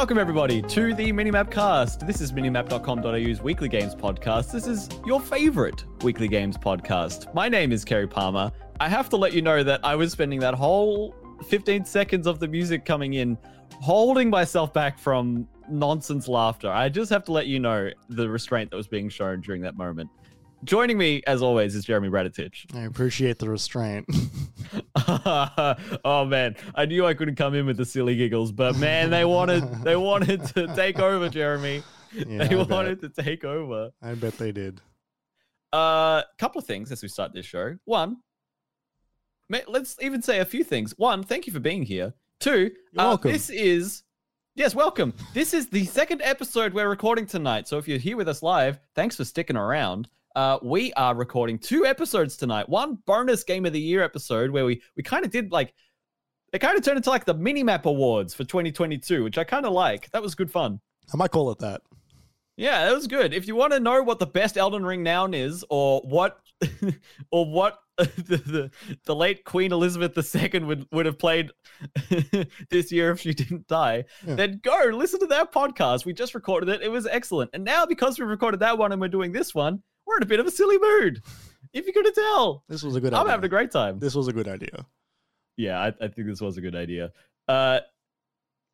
Welcome, everybody, to the Minimap Cast. This is minimap.com.au's weekly games podcast. This is your favorite weekly games podcast. My name is Kerry Palmer. I have to let you know that I was spending that whole 15 seconds of the music coming in holding myself back from nonsense laughter. I just have to let you know the restraint that was being shown during that moment. Joining me, as always, is Jeremy Raditich. I appreciate the restraint. oh man, I knew I couldn't come in with the silly giggles, but man, they wanted they wanted to take over, Jeremy. Yeah, they I wanted bet. to take over. I bet they did. A uh, couple of things as we start this show. One, let's even say a few things. One, thank you for being here. Two, uh, this is yes, welcome. This is the second episode we're recording tonight. So if you're here with us live, thanks for sticking around. Uh, we are recording two episodes tonight. One bonus game of the year episode where we we kind of did like it kind of turned into like the mini map awards for 2022, which I kind of like. That was good fun. I might call it that. Yeah, that was good. If you want to know what the best Elden Ring noun is, or what, or what the, the the late Queen Elizabeth II would would have played this year if she didn't die, Yeah. then go listen to that podcast. We just recorded it; it was excellent. And now because we've recorded that one and we're doing this one, we're in a bit of a silly mood. If you couldn't tell, This was a good I'm idea. having a great time. This was a good idea. Yeah, I, I think this was a good idea. Uh,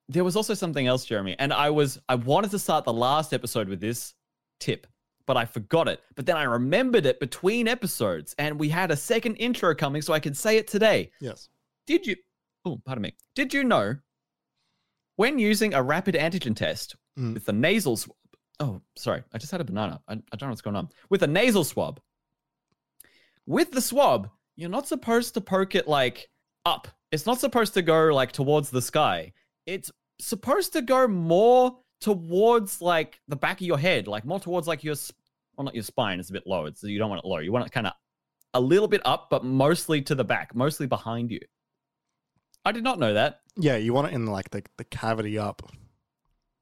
there was also something else, Jeremy, and I was I wanted to start the last episode with this tip, but I forgot it. But then I remembered it between episodes, and we had a second intro coming, so I could say it today. Yes. Did you? Oh, pardon me. Did you know when using a rapid antigen test Mm. with the nasal? Oh, sorry, I just had a banana. I, I don't know what's going on. With a nasal swab, with the swab, you're not supposed to poke it like up. It's not supposed to go like towards the sky. It's supposed to go more towards like the back of your head, like more towards like your, well, not your spine. It's a bit low. It's you don't want it low. You want it kind of a little bit up, but mostly to the back, mostly behind you. I did not know that. Yeah, you want it in like the, the cavity up.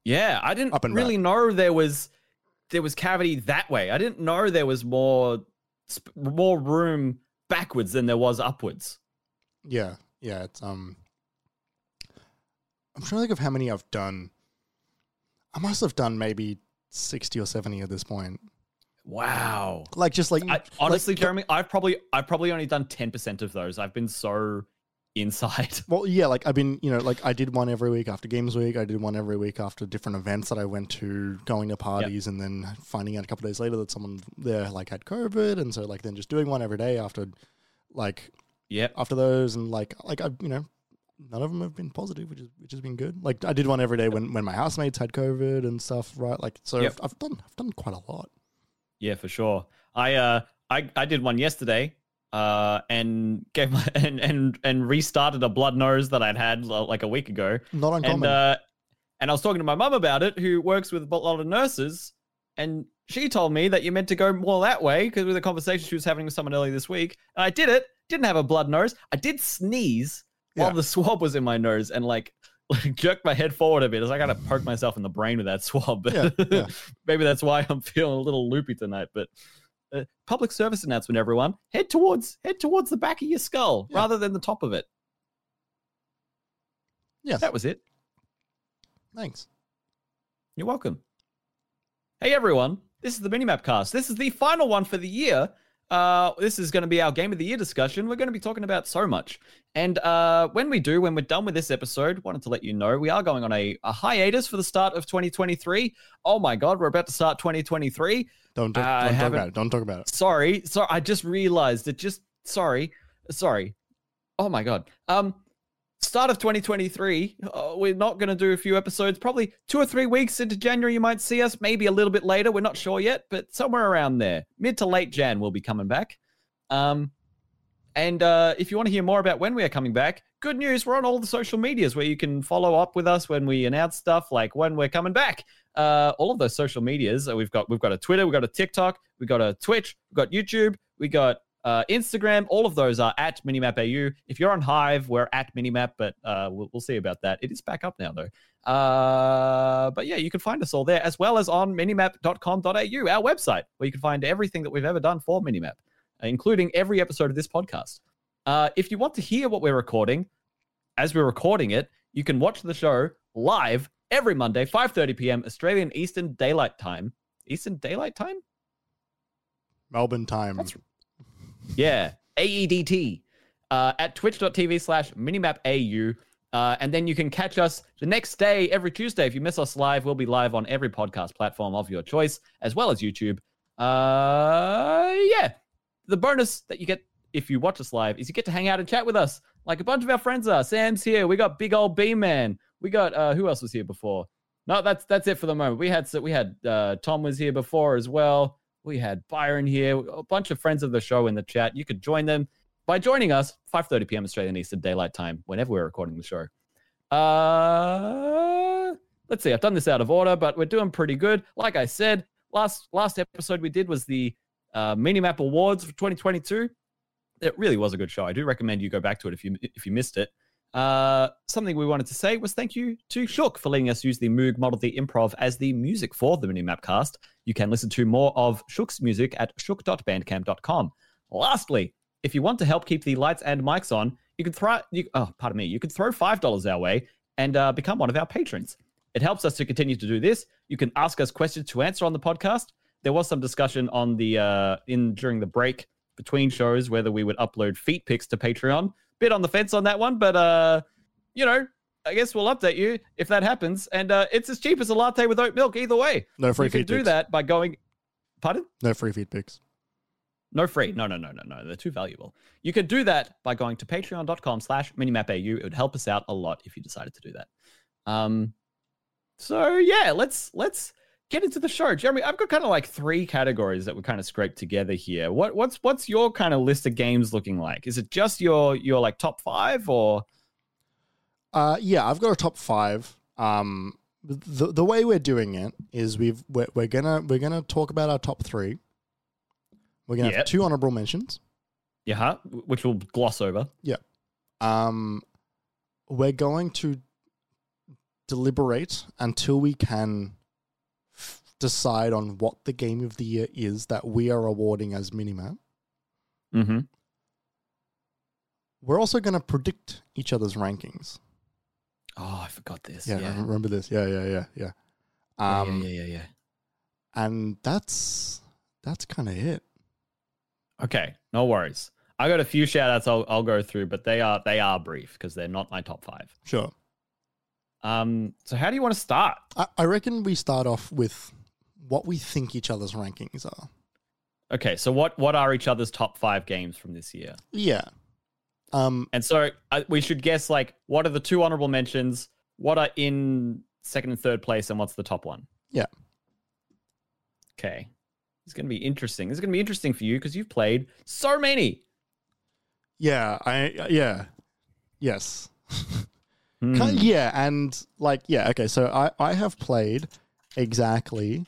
Yeah, I didn't really know there was there was cavity that way. I didn't know there was more more room backwards than there was upwards. Yeah. Yeah. It's um I'm trying to think of how many I've done. I must have done maybe sixty or seventy at this point. Wow. Like just like I, honestly, like, Jeremy, I've probably I've probably only done ten percent of those. I've been so inside. Well, yeah, like I've been, you know, like I did one every week after Games Week. I did one every week after different events that I went to, going to parties, and then finding out a couple days later that someone there like had COVID, and so like then just doing one every day after, like yeah, after those, and like like I, you know, none of them have been positive, which is which has been good. Like I did one every day when when my housemates had COVID and stuff, right? Like so Yep. I've, I've done I've done quite a lot. Yeah, for sure. I uh I I did one yesterday. Uh, and gave my and and and restarted a blood nose that I'd had like a week ago. Not uncommon. and uh, and I was talking to my mum about it, who works with a lot of nurses, and she told me that you're meant to go more that way because with a conversation she was having with someone earlier this week, and I did it. Didn't have a blood nose. I did sneeze while the swab was in my nose, and like. Like jerked my head forward a bit. Like I gotta poke myself in the brain with that swab. Yeah, yeah. Maybe that's why I'm feeling a little loopy tonight. But uh, public service announcement, everyone: head towards head towards the back of your skull Yeah. rather than the top of it. yes. That was it. Thanks. You're welcome. Hey everyone, this is the Minimap Cast. This is the final one for the year. Uh, this is going to be our Game of the Year discussion. We're going to be talking about so much. And uh, when we do, when we're done with this episode, wanted to let you know we are going on a, a hiatus for the start of 2023. Oh my God, we're about to start 2023. Don't talk, I don't talk about it. Don't talk about it. Sorry, sorry. I just realized it. Just sorry, sorry. Oh my god. Um, start of 2023. Uh, we're not going to do a few episodes. Probably two or three weeks into January, you might see us. Maybe a little bit later. We're not sure yet, but somewhere around there, mid to late Jan, we'll be coming back. Um, and uh, if you want to hear more about when we are coming back, good news. We're on all the social medias where you can follow up with us when we announce stuff like when we're coming back. Uh, all of those social medias. uh, We've got we've got a Twitter, we've got a TikTok, we've got a Twitch, we've got YouTube, we got uh, Instagram. All of those are at minimapau. If you're on Hive, we're at minimap, but uh, we'll, we'll see about that. It is back up now though. Uh, but yeah, you can find us all there as well as on minimap.com.au, our website, where you can find everything that we've ever done for Minimap, including every episode of this podcast. Uh, if you want to hear what we're recording, as we're recording it, you can watch the show live every Monday, 5:30 p.m. Australian Eastern Daylight Time. Eastern Daylight Time? Melbourne time. That's- Yeah, AEDT uh, at twitch.tv slash minimapau. Uh, and then you can catch us the next day, every Tuesday. If you miss us live, we'll be live on every podcast platform of your choice, as well as YouTube. Uh, yeah. The bonus that you get if you watch us live is you get to hang out and chat with us, like a bunch of our friends are. Sam's here. We got big old B man. We got uh, who else was here before? No, that's that's it for the moment. We had we had uh, Tom was here before as well. We had Byron here, a bunch of friends of the show in the chat. You could join them by joining us 5:30 p.m. Australian Eastern Daylight Time whenever we're recording the show. Uh, let's see. I've done this out of order, but we're doing pretty good. Like I said, last last episode we did was the uh, Minimap Awards for 2022. It really was a good show. I do recommend you go back to it if you if you missed it. Uh, something we wanted to say was thank you to Shook for letting us use the Moog Model the Improv as the music for the Minimap cast. You can listen to more of Shook's music at shook.bandcamp.com. Lastly, if you want to help keep the lights and mics on, you can throw you, oh, pardon me, you can throw five dollars our way and uh, become one of our patrons. It helps us to continue to do this. You can ask us questions to answer on the podcast. There was some discussion on the uh, in during the break between shows whether we would upload feet pics to Patreon. Bit on the fence on that one, but uh, you know, I guess we'll update you if that happens. And uh, it's as cheap as a latte with oat milk either way. No free feet pics. you can do that by going. Pardon? No free feed pics. No free. No, no, no, no, no. They're too valuable. You could do that by going to patreon.com slash minimapau. It would help us out a lot if you decided to do that. Um, so yeah, let's let's get into the show. Jeremy, I've got kind of like three categories that we kind of scraped together here. What what's what's your kind of list of games looking like? Is it just your your like top five or Uh, yeah, I've got a top five. Um, the the way we're doing it is we've we're, we're gonna we're gonna talk about our top three. We're gonna Yep. have two honorable mentions. yeah, huh? which we'll gloss over. Yeah. Um, we're going to deliberate until we can decide on what the game of the year is that we are awarding as minimap. Mm-hmm. We're also going to predict each other's rankings. Oh, I forgot this. Yeah, Yeah. I remember this. Yeah, yeah, yeah, yeah. Yeah, Um, yeah, yeah, yeah, yeah. and that's that's kind of it. Okay, no worries. I got a few shout outs I'll, I'll go through, but they are they are brief because they're not my top five. Sure. Um, so how do you want to start? I, I reckon we start off with what we think each other's rankings are. Okay, so what what are each other's top five games from this year? Yeah. Um, And so uh, we should guess like what are the two honorable mentions, what are in second and third place, and what's the top one? Yeah. Okay, it's gonna be interesting. Is gonna be interesting for you because you've played so many. yeah, I yeah. Yes. Ki- Yeah, and like yeah, okay, so I I have played exactly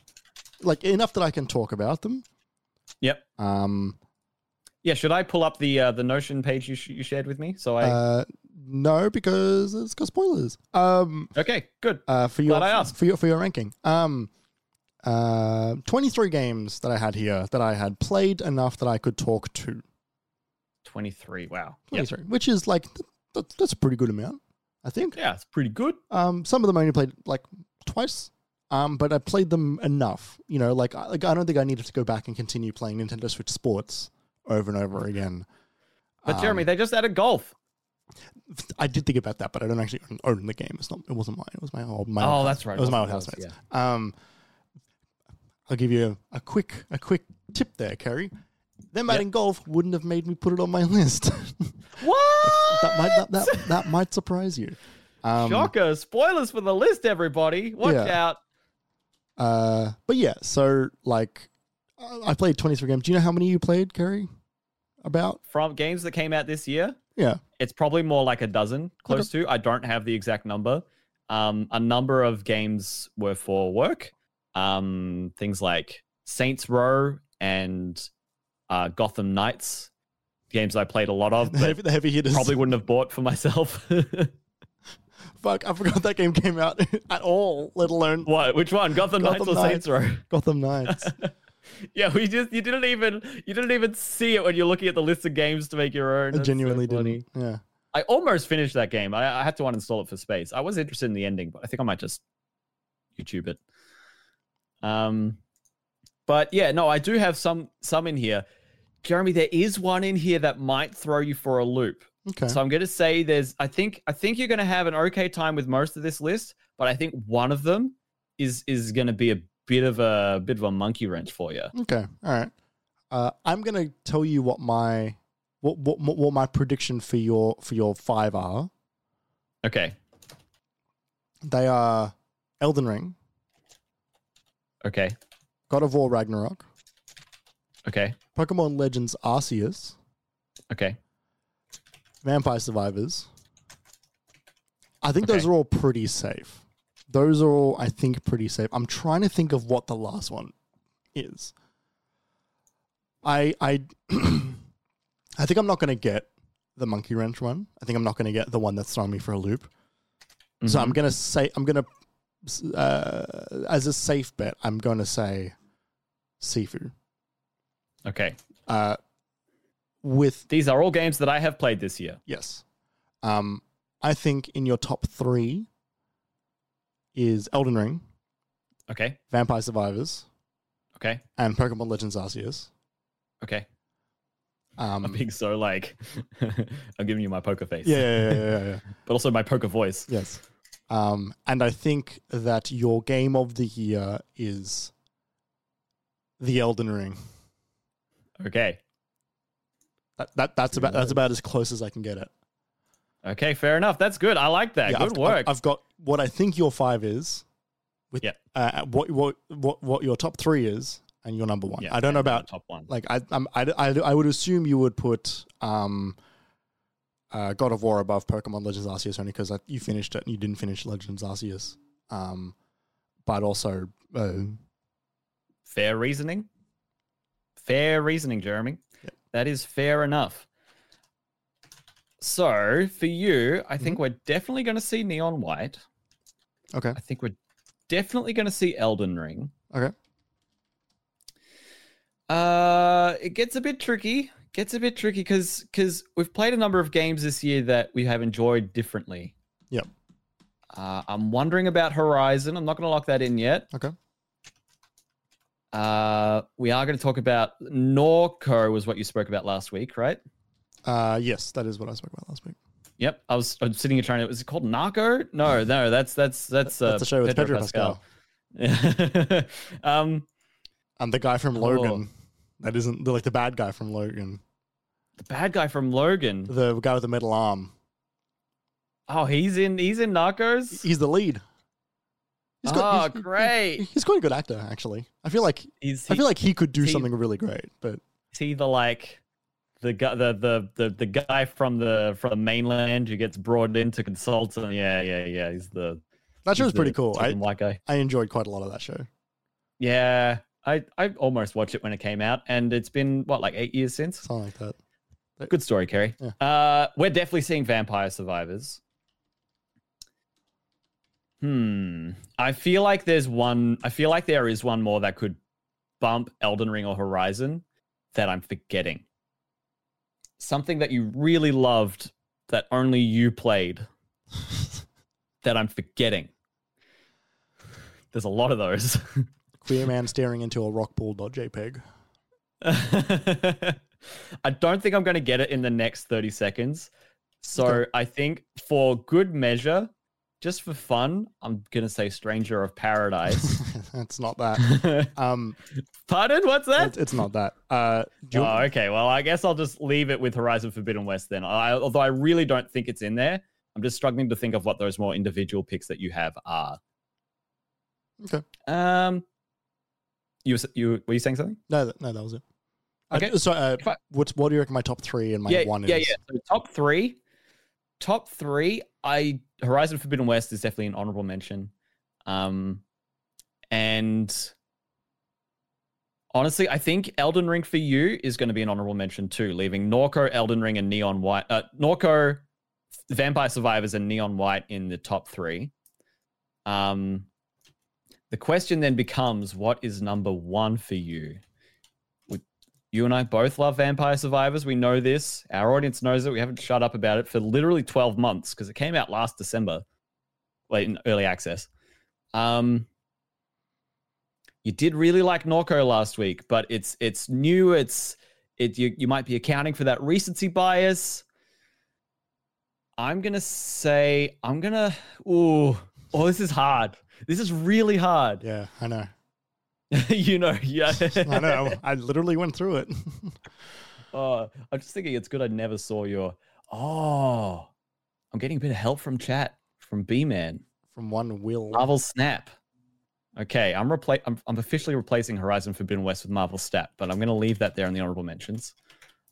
like enough that I can talk about them. Yep. Um Yeah. Should I pull up the uh, the Notion page you sh- you shared with me? So I. uh no because it's got spoilers. Um okay. Good. uh for your Glad I asked. for your for your ranking. Um uh 23 games that I had here that I had played enough that I could talk to. Twenty three. Wow. Yep. 23, which is like th- th- that's a pretty good amount, I think. Yeah, it's pretty good. Um, some of them I only played like twice. Um, but I played them enough. You know, like I, like I don't think I needed to go back and continue playing Nintendo Switch Sports over and over again. But Jeremy, Um, they just added golf. I did think about that, but I don't actually own, the game. It's not. It wasn't mine. It was my old. My Oh, old that's house- right. It was my old housemates. Um, I'll give you a, a quick a quick tip there, Kerry. Them Yep. adding golf wouldn't have made me put it on my list. What? that might that, that that might surprise you. Um, Shocker! Spoilers for the list, everybody. Watch Yeah. out. Uh, but yeah, so like, I played 23 games. Do you know how many you played, Kerry? About? From games that came out this year, Yeah. it's probably more like a dozen, close to. I don't have the exact number. Um, a number of games were for work. Um, things like Saints Row and uh, Gotham Knights, games I played a lot of, The but heavy, the heavy hitters. probably wouldn't have bought for myself. Fuck, I forgot that game came out at all, let alone what? Which one? Gotham, Knights Gotham or Saints Row? Gotham Knights. Yeah, we just you didn't even you didn't even see it when you're looking at the list of games to make your own. I That's so genuinely funny. didn't. Yeah. I almost finished that game. I, I had to uninstall it for space. I was interested in the ending, but I think I might just YouTube it. Um, but yeah, no, I do have some some in here. Jeremy, there is one in here that might throw you for a loop. Okay. So I'm going to say there's. I think I think you're going to have an okay time with most of this list, but I think one of them is is going to be a bit of a bit of a monkey wrench for you. Okay. All right. Uh, I'm gonna tell you what my what, what what my prediction for your for your five are. Okay. They are Elden Ring, Okay. God of War Ragnarok, Okay. Pokemon Legends Arceus, Okay. Vampire Survivors. I think those are all pretty safe. Those are all, I think, pretty safe. I'm trying to think of what the last one is. I I I think I'm not going to get the monkey wrench one. I think I'm not going to get the one that's throwing me for a loop. So I'm Mhm. going to say I'm going to uh, as a safe bet. I'm going to say Sifu. okay. Uh, with These are all games that I have played this year. Yes. Um, I think in your top three is Elden Ring, Okay. Vampire Survivors, Okay. and Pokemon Legends Arceus. Okay. Um, I'm being so like, I'm giving you my poker face. yeah, yeah, yeah, yeah, yeah. But also my poker voice. yes. Um, and I think that your game of the year is the Elden Ring. Okay. That, that that's about that's about as close as I can get it. Okay. Fair enough. That's good. I like that. Yeah, good I've, work. I've, I've got what I think your five is. With Yeah. uh, what what what what your top three is and your number one. Yeah, I don't know about top one. like I, I'm, I, I, I would assume you would put um, uh, God of War above Pokemon Legends Arceus only because you finished it and you didn't finish Legends Arceus. Um, but also, uh, Fair reasoning. Fair reasoning, Jeremy. That is fair enough. So for you, I Mm-hmm. think we're definitely going to see Neon White. okay, I think we're definitely going to see Elden Ring. okay, Uh, it gets a bit tricky. Gets a bit tricky because because we've played a number of games this year that we have enjoyed differently. Yep. Uh, I'm wondering about Horizon. I'm not going to lock that in yet. okay. Uh, we are going to talk about Norco, was what you spoke about last week, right? Uh, yes, that is what I spoke about last week. Yep. I was, I was sitting here trying to. Was it called Narco? No, no. That's that's that's uh, That's a show with Pedro Pascal. Pascal. um, And the guy from Oh. Logan. That isn't like the bad guy from Logan. the bad guy from Logan. The guy with the metal arm. Oh, he's in he's in Narcos. He's the lead. He's oh, he's- great. He's quite a good actor, actually. I feel like He's I feel like he could do he- something really great, but is he the like the guy the, the the the guy from the from the mainland who gets brought in to consult and yeah yeah yeah he's the that show's pretty cool. I, southern white guy. I enjoyed quite a lot of that show. Yeah, I I almost watched it when it came out, and it's been what like eight years since. Something like that. Good story, Kerry. Yeah. Uh, we're definitely seeing Vampire Survivors. Hmm. I feel like there's one. I feel like there is one more that could bump Elden Ring or Horizon that I'm forgetting. Something that you really loved that only you played that I'm forgetting. There's a lot of those. Queer man staring into a rock pool.jpg. I don't think I'm going to get it in the next 30 seconds. So Okay. I think for good measure, just for fun, I'm going to say Stranger of Paradise. it's not that. Um, Pardon? What's that? it's, it's not that. Uh, Oh, okay. Well, I guess I'll just leave it with Horizon Forbidden West then. I, although I really don't think it's in there. I'm just struggling to think of what those more individual picks that you have are. Okay. Um, you were- you were you saying something? no, that- no, that was it. Okay. Uh, so, uh, I- what's what do you reckon my top three and my yeah, one yeah, is? Yeah, yeah. So top three, top three. I Horizon Forbidden West is definitely an honorable mention. Um, and honestly, I think Elden Ring for you is going to be an honorable mention too, leaving Norco, Elden Ring, and Neon White. Uh, Norco, Vampire Survivors, and Neon White in the top three. Um, the question then becomes, what is number one for you? You and I both love Vampire Survivors. We know this. Our audience knows it. We haven't shut up about it for literally 12 months because it came out last December, late in early access. Um, you did really like Norco last week, but it's it's new. It's it you you might be accounting for that recency bias. I'm gonna say I'm gonna. Ooh, oh, this is hard. This is really hard. Yeah, I know. you know, yeah. I know. I literally went through it. oh, I'm just thinking it's good I never saw your. Oh, I'm getting a bit of help from chat from B Man From one will. Marvel Snap. Okay, I'm repla- I'm, I'm officially replacing Horizon Forbidden West with Marvel Snap, but I'm going to leave that there in the honorable mentions.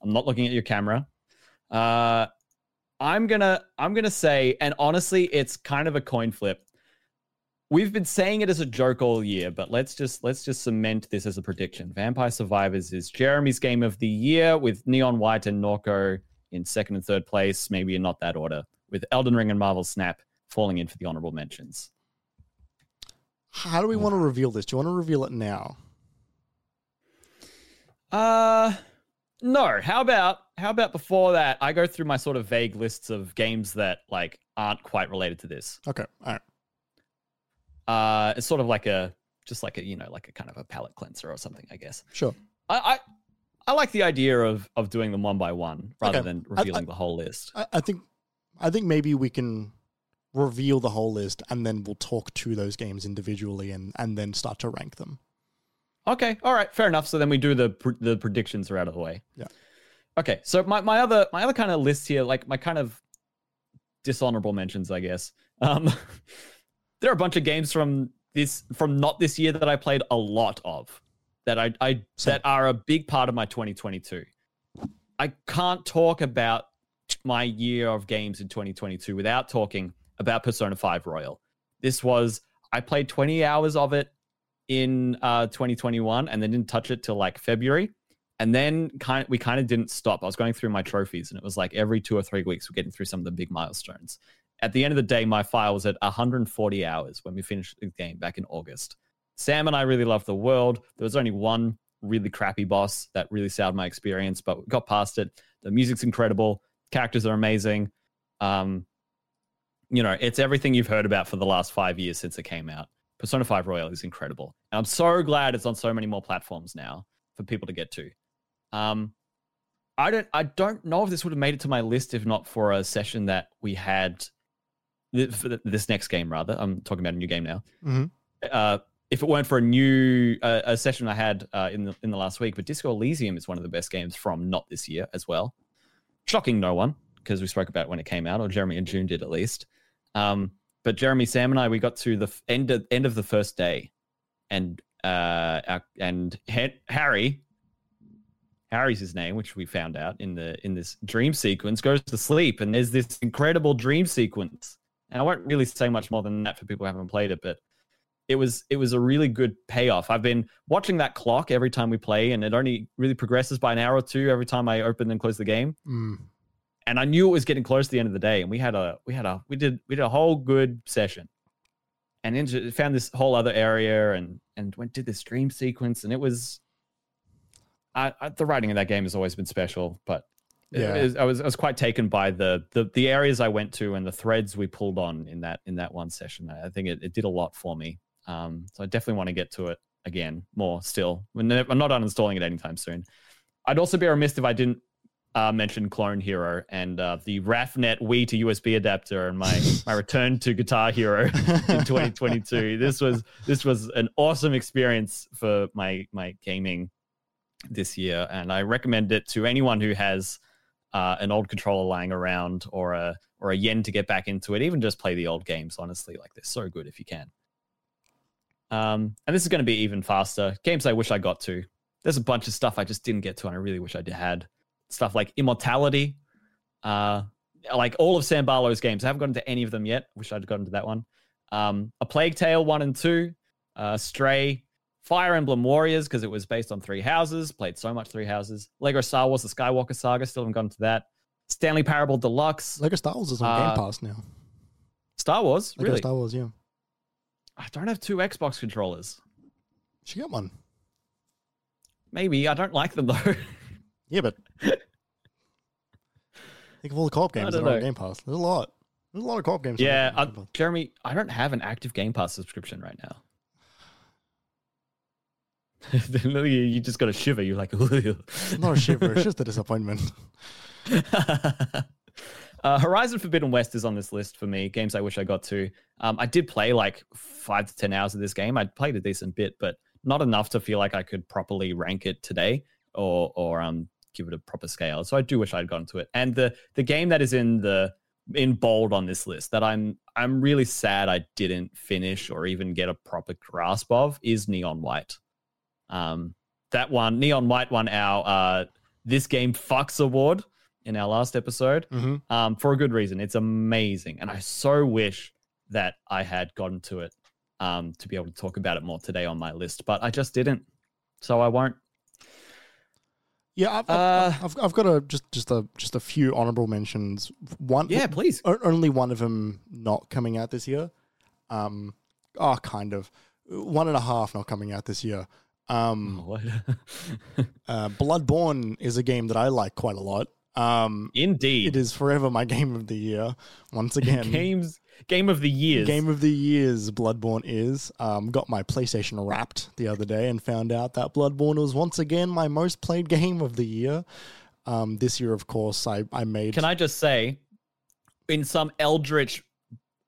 I'm not looking at your camera. Uh, I'm gonna I'm gonna say, and honestly, it's kind of a coin flip. We've been saying it as a joke all year, but let's just let's just cement this as a prediction. Vampire Survivors is Jeremy's game of the year with Neon White and Norco in second and third place, maybe in not that order, with Elden Ring and Marvel Snap falling in for the honorable mentions. How do we want to reveal this? Do you want to reveal it now? Uh no. How about how about before that? I go through my sort of vague lists of games that like aren't quite related to this. Okay. All right. Uh, it's sort of like a just like a you know like a kind of a palate cleanser or something, I guess. Sure. I I, I like the idea of of doing them one by one rather Okay. than revealing I- the whole list. I, I think I think maybe we can reveal the whole list and then we'll talk to those games individually and, and then start to rank them. Okay, all right, fair enough. So then we do the the predictions are out of the way. Yeah. Okay, so my, my other my other kind of list here, like my kind of dishonorable mentions, I guess. Um, there are a bunch of games from this from not this year that I played a lot of that I I Same. that are a big part of my 2022. I can't talk about my year of games in 2022 without talking about Persona 5 Royal. This was I played 20 hours of it in uh 2021 and then didn't touch it till like February. And then kind of, we kind of didn't stop. I was going through my trophies and it was like every two or three weeks we're getting through some of the big milestones. At the end of the day, my file was at 140 hours when we finished the game back in August. Sam and I really loved the world. There was only one really crappy boss that really soured my experience, but we got past it. The music's incredible, characters are amazing. Um, you know, it's everything you've heard about for the last five years since it came out. Persona 5 Royal is incredible. And I'm so glad it's on so many more platforms now for people to get to. Um, I don't I don't know if this would have made it to my list if not for a session that we had for this next game rather. I'm talking about a new game now. Mhm. Uh, if it weren't for a new uh, a session I had uh, in the in the last week, but Disco Elysium is one of the best games from not this year as well. Shocking no one because we spoke about when it came out, or Jeremy and June did at least. Um, but Jeremy, Sam, and I we got to the f- end of, end of the first day, and uh, our, and Ha- Harry, Harry's his name, which we found out in the in this dream sequence, goes to sleep, and there's this incredible dream sequence. And I won't really say much more than that for people who haven't played it, but it was it was a really good payoff. I've been watching that clock every time we play, and it only really progresses by an hour or two every time I open and close the game. Mm. And I knew it was getting close to the end of the day, and we had a we had a we did we did a whole good session, and into, found this whole other area, and and went did this dream sequence, and it was. I, I, the writing of that game has always been special, but Yeah. was- I was I was quite taken by the, the the areas I went to and the threads we pulled on in that in that one session. I think it, it did a lot for me. Um, so I definitely want to get to it again more still. I'm not uninstalling it anytime soon. I'd also be remiss if I didn't uh, mention Clone Hero and uh, the Raphnet Wii to USB adapter and my my return to Guitar Hero in 2022. This was this was an awesome experience for my my gaming this year, and I recommend it to anyone who has uh, an old controller lying around or a or a yen to get back into it. Even just play the old games. Honestly, like they're so good if you can. Um, and this is going to be even faster. Games I wish I got to. There's a bunch of stuff I just didn't get to, and I really wish I had stuff like Immortality. Uh, like all of Sam Barlow's games. I haven't gotten to any of them yet. Wish I'd gotten to that one. Um, a Plague Tale one and two, uh, Stray, Fire Emblem Warriors because it was based on Three Houses. Played so much Three Houses. Lego Star Wars: The Skywalker Saga. Still haven't gotten to that. Stanley Parable Deluxe. Lego Star Wars is on Uh, Game Pass now. Star Wars. Lego really? Star Wars, yeah. I don't have two Xbox controllers. She got one. Maybe I don't like them though. Yeah, but think of all the co-op games that are on. Game Pass. There's a lot. There's a lot of co-op games. yeah, Pass. Jeremy, I don't have an active Game Pass subscription right now. you just got a shiver. You're like. Not a shiver, it's just a disappointment. uh, Horizon Forbidden West is on this list for me. Games I wish I got to. Um, I did play like five to ten hours of this game. I played a decent bit, but not enough to feel like I could properly rank it today or or um give it a proper scale. So I do wish I'd gotten to it. And the the game that is in the in bold on this list that I'm I'm really sad I didn't finish or even get a proper grasp of is Neon White. Um, that one, Neon White won our uh, this game fucks award in our last episode hmm um, for a good reason. It's amazing, and I so wish that I had gotten to it um, to be able to talk about it more today on my list, but I just didn't, so I won't. Yeah, I've, Uh, I've, I've, got a just just a just a few honorable mentions. One, Yeah, please. only one of them not coming out this year. Um, oh, kind of one and a half not coming out this year. Um, What? uh, Bloodborne is a game that I like quite a lot. Um, Indeed, it is forever my game of the year. Once again, games game of the years. Game of the years, Bloodborne is. Um, got my PlayStation wrapped the other day and found out that Bloodborne was once again my most played game of the year. Um, this year, of course, I, I made. Can I just say, in some eldritch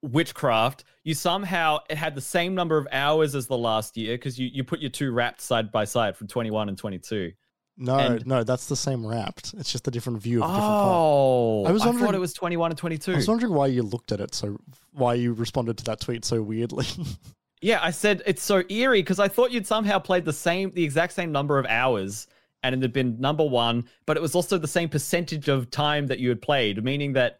witchcraft, you somehow it had the same number of hours as the last year because you, you put your two wrapped side by side from 21 and 22. No, and- no, that's the same wrapped. It's just a different view of a different part. Oh, I I, was thought wondering- it was 21 and 22. I was wondering why you looked at it so, why you responded to that tweet so weirdly. Yeah, I said it's so eerie because I thought you'd somehow played the same, the exact same number of hours, and it had been number one, but it was also the same percentage of time that you had played, meaning that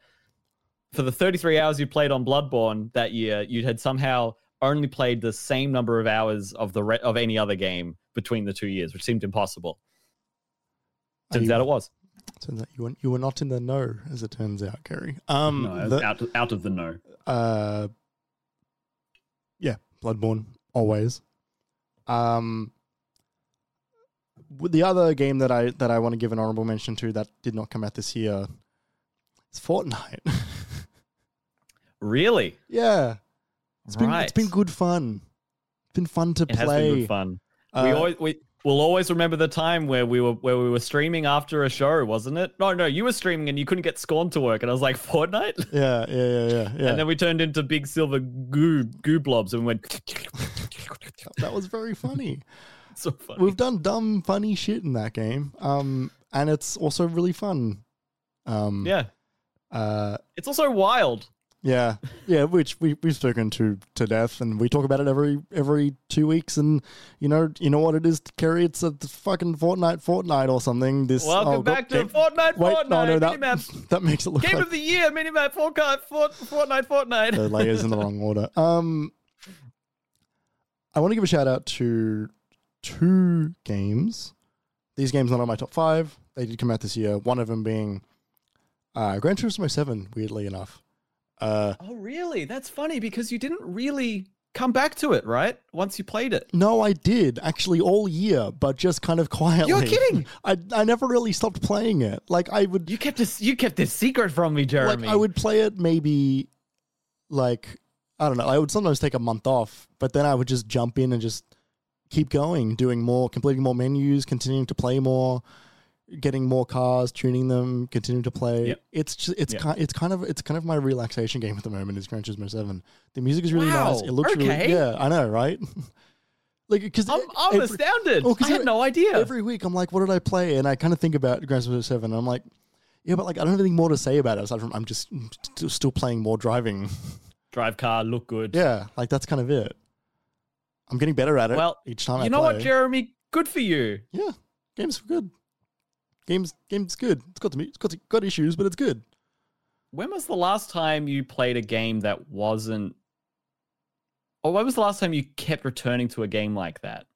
for the 33 hours you played on Bloodborne that year, you had somehow only played the same number of hours of the re- of any other game between the two years, which seemed impossible. Turns you- out it was. Turns out you were, you were not in the know, as it turns out, Kerry. Um, No, the- out out of the know. uh yeah bloodborne always um the other game that i that i want to give an honorable mention to that did not come out this year is fortnite Really? yeah it's been right. it's been good fun it's been fun to play. It has been good fun. we Uh, always we we'll always remember the time where we were where we were streaming after a show, wasn't it? No, no, you were streaming and you couldn't get Scorn to work, and I was like Fortnite, yeah yeah yeah yeah yeah and then we turned into big silver goo goo blobs and went. that was very funny so funny. we've done dumb funny shit in that game um and it's also really fun um yeah, uh it's also wild. Yeah, yeah, which we we've spoken to to death, and we talk about it every every two weeks. And you know, you know what it is, Kerry? It's a fucking Fortnite, Fortnite or something. This Welcome oh, back to game- Fortnite, Wait, Fortnite no, no, that minimap. that makes it look Game like of the year, minimap, Fortnite, Fort, Fortnite, Fortnite. the layers in the wrong order. Um, I want to give a shout out to two games. These games are not on my top five. They did come out this year. One of them being uh, Gran Turismo Seven. Weirdly enough, uh, Oh, really? That's funny because you didn't really come back to it, right? Once you played it. No, I did actually all year, but just kind of quietly. You're kidding. I I never really stopped playing it. Like I would You kept this. You kept this secret from me, Jeremy. like I would play it maybe like I don't know. I would sometimes take a month off, but then I would just jump in and just keep going, doing more, completing more menus, continuing to play more, getting more cars, tuning them, continuing to play. Yep. It's just, it's Yep. kind it's kind of it's kind of my relaxation game at the moment is Gran Turismo Seven. The music is really nice. It looks really okay. yeah. I know, right? like because I'm, I'm astounded. Oh, 'cause I had every- no idea. every week I'm like, what did I play? And I kind of think about Gran Turismo Seven. And I'm like, yeah, but like I don't have anything more to say about it aside from I'm just mm, st- still playing more driving. Drive car, look good. yeah, like that's kind of it. I'm getting better at it. Well, each time I you know play. what, Jeremy? Good for you. Yeah, games are good. Games, games good. It's got to me. It's got to, got issues, but it's good. When was the last time you played a game that wasn't? Or when was the last time you kept returning to a game like that?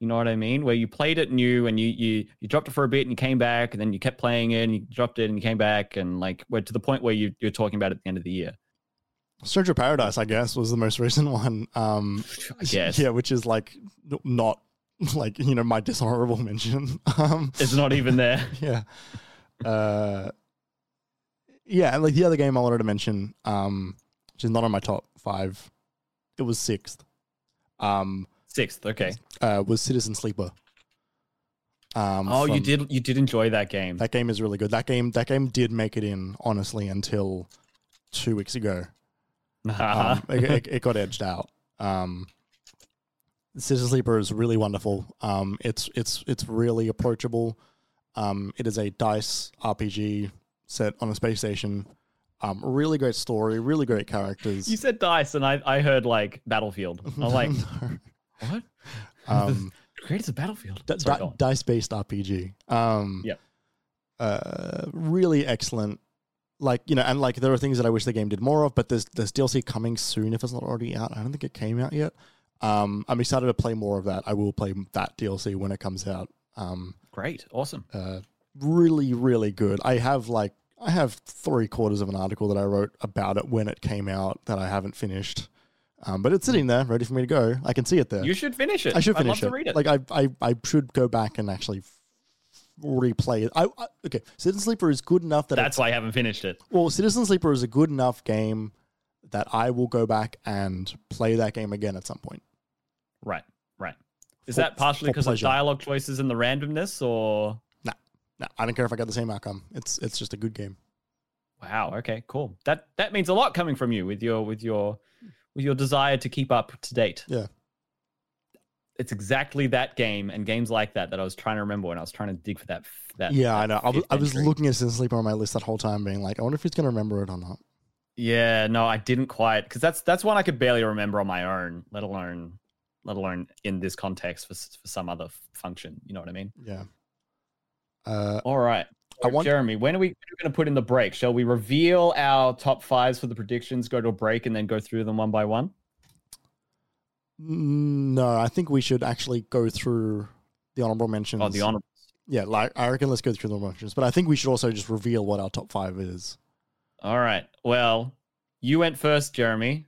You know what I mean? Where you played it new and you you you dropped it for a bit and you came back and then you kept playing it and you dropped it and you came back and like we're to the point where you you're talking about it at the end of the year. Stranger Paradise, I guess, was the most recent one. Um, I guess. yeah, which is like not like you know my dishonorable mention. Um, It's not even there. yeah. Uh, yeah, and like the other game I wanted to mention, um, which is not on my top five, it was sixth. Um, Sixth. Okay. uh, was Citizen Sleeper. Um, Oh, you did. You did enjoy that game. That game is really good. That game that game did make it in honestly until two weeks ago. Um, it, it, it got edged out. Um, Citizen Sleeper is really wonderful. Um, it's it's it's really approachable. Um, it is a dice RPG set on a space station. Um, really great story, really great characters. you said dice, and I, I heard like Battlefield. I was like, what? um, Creates a Battlefield. d- Sorry, di- go on. dice based RPG. Um, Yep. Uh, really excellent. Like you know, and like there are things that I wish the game did more of, but there's there's DLC coming soon if it's not already out. I don't think it came out yet. Um, I'm excited to play more of that. I will play that DLC when it comes out. Um, Great. Awesome. uh, really, really good. I have like I have three quarters of an article that I wrote about it when it came out that I haven't finished. Um, but it's sitting there, ready for me to go. I can see it there. You should finish it. I should I'd finish love it. to read it. Like I, I, I should go back and actually replay it. I, I okay. Citizen Sleeper is good enough that That's it's, why I haven't finished it. well, Citizen Sleeper is a good enough game that I will go back and play that game again at some point. Right. Right. Is For- that partially because of dialogue choices and the randomness, or No, No. I don't care if I get the same outcome. It's it's just a good game. wow? Okay. Cool. That that means a lot coming from you with your with your with your desire to keep up to date. Yeah. It's exactly that game and games like that that I was trying to remember when I was trying to dig for that. that yeah, I know. I was, I was looking at Citizen Sleeper on my list that whole time, being like, I wonder if he's going to remember it or not. Yeah, no, I didn't quite because that's that's one I could barely remember on my own, let alone let alone in this context for for some other function. You know what I mean? Yeah. Uh, All right, I want- Jeremy. When are we going to put in the break? Shall we reveal our top fives for the predictions, go to a break, and then go through them one by one? no, I think we should actually go through the honorable mentions. Oh, the honor. Yeah, like I reckon let's go through the honorable mentions, but I think we should also just reveal what our top five is. All right. Well, you went first, Jeremy.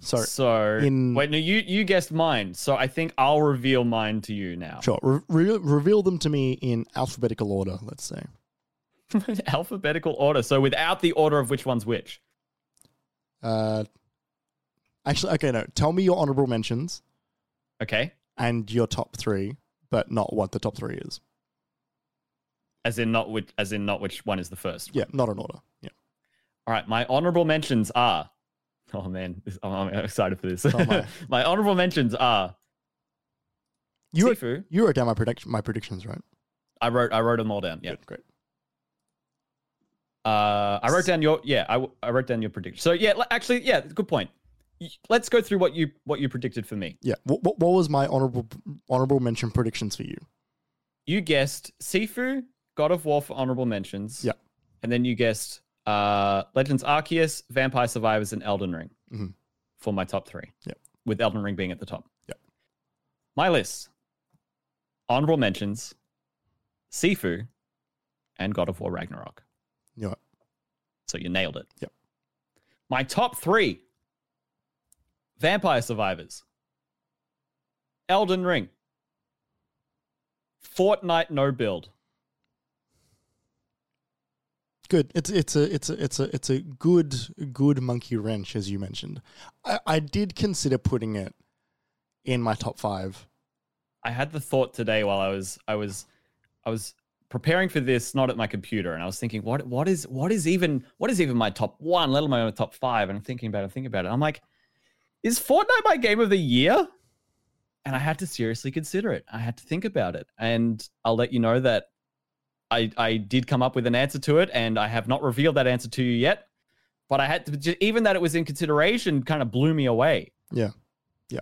So, so in- wait, no, you you guessed mine. So I think I'll reveal mine to you now. sure, re- re- reveal them to me in alphabetical order. Let's say. Alphabetical order. So without the order of which one's which. Uh, actually, okay, no. Tell me your honorable mentions Okay. and your top three, but not what the top three is. As in not which as in not which one is the first. Yeah, not in order. Yeah. All right, my honorable mentions are Oh man, I'm I'm excited for this. Oh, my. my honorable mentions are You wrote, you wrote down my prediction, my predictions, right? I wrote I wrote them all down. Yeah. Good, great. Uh, I wrote down your yeah. I, I wrote down your prediction. So yeah, actually yeah, good point. Let's go through what you what you predicted for me. Yeah. What, what, what was my honorable honorable mention predictions for you? You guessed Sifu, God of War for honorable mentions. Yeah. And then you guessed uh, Legends Arceus, Vampire Survivors, and Elden Ring Mhm. for my top three. Yeah. With Elden Ring being at the top. Yeah. My list honorable mentions Sifu and God of War Ragnarok. It. So you nailed it. Yep. My top three Vampire Survivors, Elden Ring, Fortnite No Build. Good. It's it's a it's a it's a it's a good good monkey wrench as you mentioned. I, I did consider putting it in my top five. I had the thought today while I was I was I was preparing for this, not at my computer, and I was thinking, what what is what is even what is even my top one, let alone my top five? And I'm thinking about it, thinking about it. I'm like, is Fortnite my game of the year? And I had to seriously consider it. I had to think about it, and I'll let you know that I I did come up with an answer to it, and I have not revealed that answer to you yet. But I had to ju- even that it was in consideration kind of blew me away. Yeah. Yeah.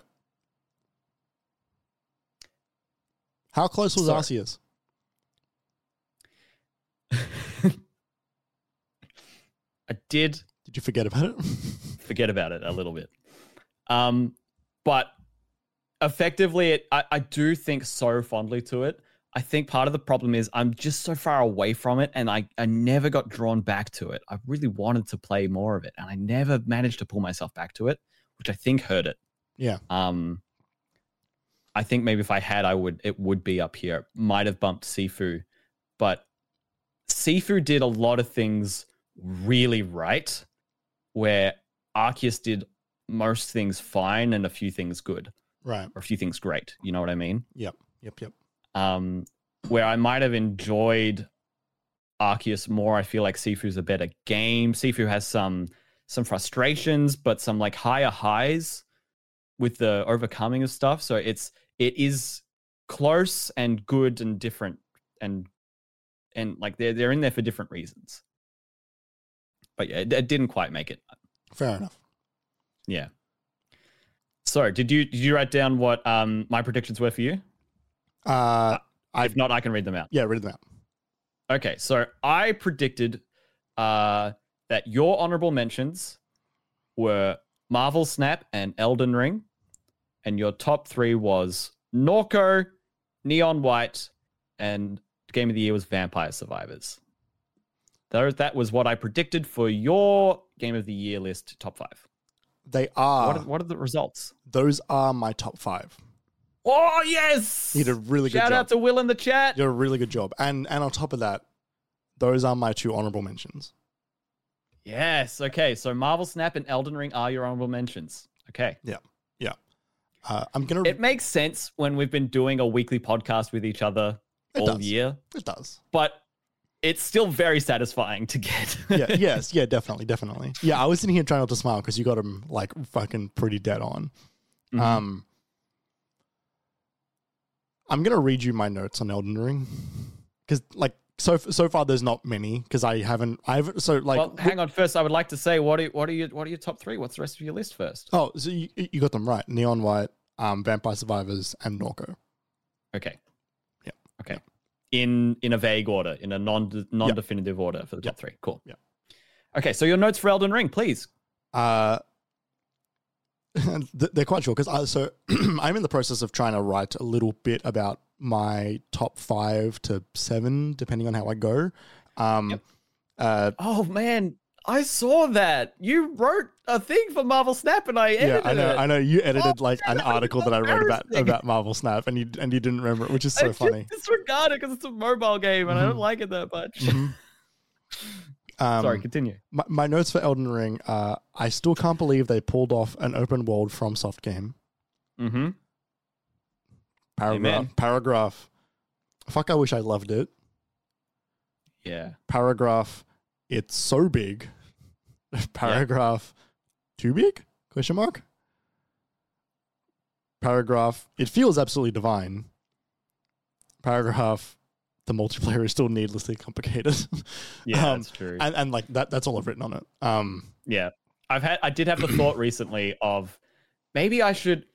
How close was So- Arceus? I did Did you forget about it? forget about it a little bit. Um, but effectively, it, I, I do think so fondly to it. I think part of the problem is I'm just so far away from it and I, I never got drawn back to it. I really wanted to play more of it and I never managed to pull myself back to it, which I think hurt it. yeah. Um, I think maybe if I had, I would it would be up here. Might have bumped Sifu, but Sifu did a lot of things really right, where Arceus did most things fine and a few things good. Right. or a few things great. You know what I mean? Yep. Yep. Yep. Um, where I might have enjoyed Arceus more. I feel like Sifu's a better game. Sifu has some some frustrations, but some like higher highs with the overcoming of stuff. So it's it is close and good and different and and like they're they're in there for different reasons. But yeah, it, it didn't quite make it. Fair enough. Yeah. So did you did you write down what um my predictions were for you? Uh, if not, I can read them out. yeah, read them out. Okay, so I predicted uh, that your honorable mentions were Marvel Snap and Elden Ring, and your top three was Norco, Neon White, and Game of the Year was Vampire Survivors. There, that was what I predicted for your Game of the Year list top five. They are. What, are what are the results? those are my top five. Oh yes! You did a really good job. Shout job. out to Will in the chat. You did a really good job. And and on top of that, those are my two honorable mentions. Yes. Okay. So Marvel Snap and Elden Ring are your honorable mentions. Okay. Yeah. Yeah. Uh, I'm gonna. It makes sense when we've been doing a weekly podcast with each other It all does. year, it does. but it's still very satisfying to get. Yeah. yes. Yeah. Definitely. Definitely. Yeah. I was sitting here trying not to smile because you got him like fucking pretty dead on. Mhm. Um. I'm gonna read you my notes on Elden Ring because like so so far there's not many because I haven't I haven't so like well, hang on. First, I would like to say what are what are your what are your top three? What's the rest of your list first? oh so you, you got them right Neon White um Vampire Survivors and Norco Okay. Yeah. Okay. In in a vague order, in a non non definitive order for the Yeah. top three. Cool. Yeah. Okay. So your notes for Elden Ring, please. Uh, they're quite sure because I so I'm in the process of trying to write a little bit about my top five to seven, depending on how I go. Um, Yep. uh, Oh man, I saw that you wrote a thing for Marvel Snap, and I yeah, I know. it. I know you edited like an article that I wrote about about Marvel Snap, and you and you didn't remember it, which is so just funny. disregard it because it's a mobile game, and I don't Mhm. like it that much. Mhm. Um, Sorry, continue. my, my notes for Elden Ring. Uh, I still can't believe they pulled off an open world FromSoft game. Mm-hmm. Paragraph. Amen. Paragraph. Fuck! I wish I loved it. Yeah. paragraph it's so big paragraph too big question mark paragraph it feels absolutely divine paragraph the multiplayer is still needlessly complicated Yeah, Um, that's true. and, and like that that's all i've written on it um yeah. I've had I did have the thought recently of maybe I should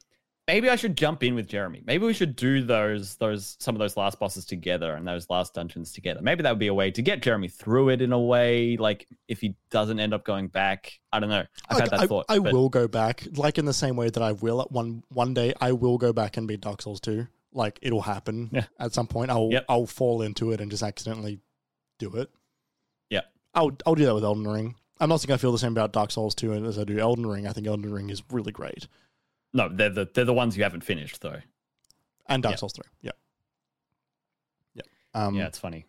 maybe I should jump in with Jeremy. Maybe we should do those those some of those last bosses together and those last dungeons together. Maybe that would be a way to get Jeremy through it in a way. Like if he doesn't end up going back. I don't know. I've like, had that I, thought. I but- will go back like in the same way that i will at one one day i will go back and beat dark souls 2 like it'll happen Yeah. at some point i'll Yep. i'll fall into it and just accidentally do it Yeah, I'll I'll do that with Elden Ring. I'm not saying I feel the same about Dark Souls 2 as I do Elden Ring. I think Elden Ring is really great. No, they're the they're the ones you haven't finished though. And Dark Yep. Souls 3. Yeah. Yeah. Um yeah, it's funny.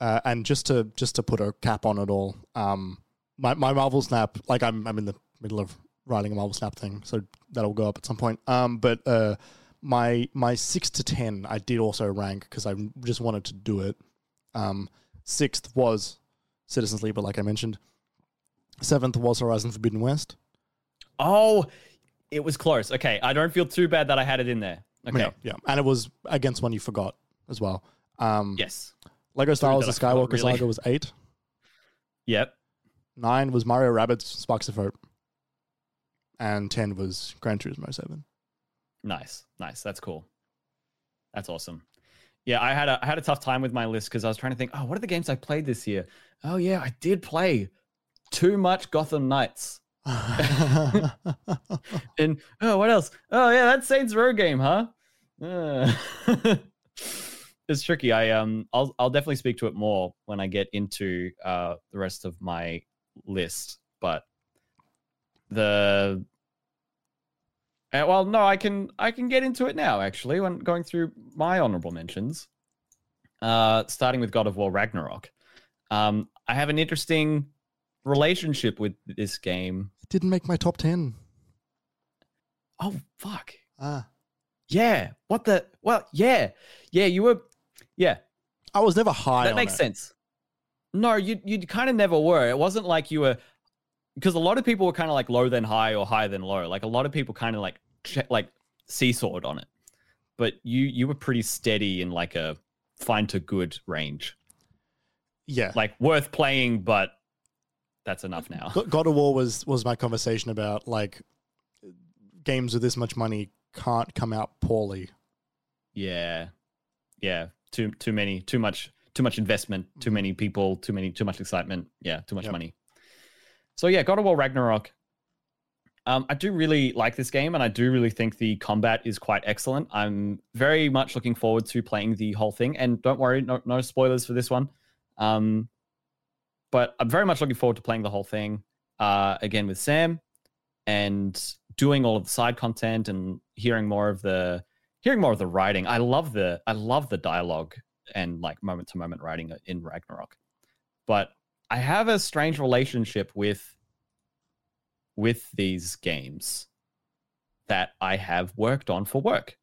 uh, and just to just to put a cap on it all, um my, my Marvel Snap, like I'm I'm in the middle of writing a Marvel Snap thing, so that'll go up at some point. Um but uh my my 6 to 10 I did also rank cuz I just wanted to do it. Um 6th was Citizen Sleeper like I mentioned. 7th was Horizon Forbidden West. Oh, it was close. Okay, I don't feel too bad that I had it in there. Okay. Yeah, yeah, and it was against one you forgot as well. Um, Yes. Lego Star Wars: The Skywalker really. Saga was eight. Yep. Nine was Mario Rabbids Sparks of Hope, and ten was Gran Turismo Seven. Nice, nice. That's cool. That's awesome. Yeah, I had a I had a tough time with my list because I was trying to think, oh, what are the games I played this year? Oh yeah, I did play too much Gotham Knights. And oh, what else? Oh yeah, that Saints Row game, huh? Uh, it's tricky. I um, I'll I'll definitely speak to it more when I get into uh the rest of my list. But the uh, well, no, I can I can get into it now. Actually, when going through my honorable mentions, uh, starting with God of War Ragnarok, um, I have an interesting relationship with this game. it didn't make my top ten. Oh fuck! Ah. Yeah. What the? Well, yeah, yeah. You were. Yeah, I was never high. that makes it. sense. No, you you kind of never were. It wasn't like you were because a lot of people were kind of like low then high or high then low. Like a lot of people kind of like che- like seesawed on it, but you you were pretty steady in like a fine to good range. Yeah. Like worth playing, but that's enough now. God of War was was my conversation about like games with this much money can't come out poorly. Yeah, yeah. Too too many, too much, too much investment, too mm-hmm. many people, too many, too much excitement. Yeah, too much Yep. money. So yeah, God of War Ragnarok. Um, I do really like this game, and I do really think the combat is quite excellent. I'm very much looking forward to playing the whole thing. And don't worry, no, no spoilers for this one. Um, but I'm very much looking forward to playing the whole thing uh, again with Sam and doing all of the side content and hearing more of the hearing more of the writing. I love the I love the dialogue and like moment to moment writing in Ragnarok. But I have a strange relationship with with these games that I have worked on for work.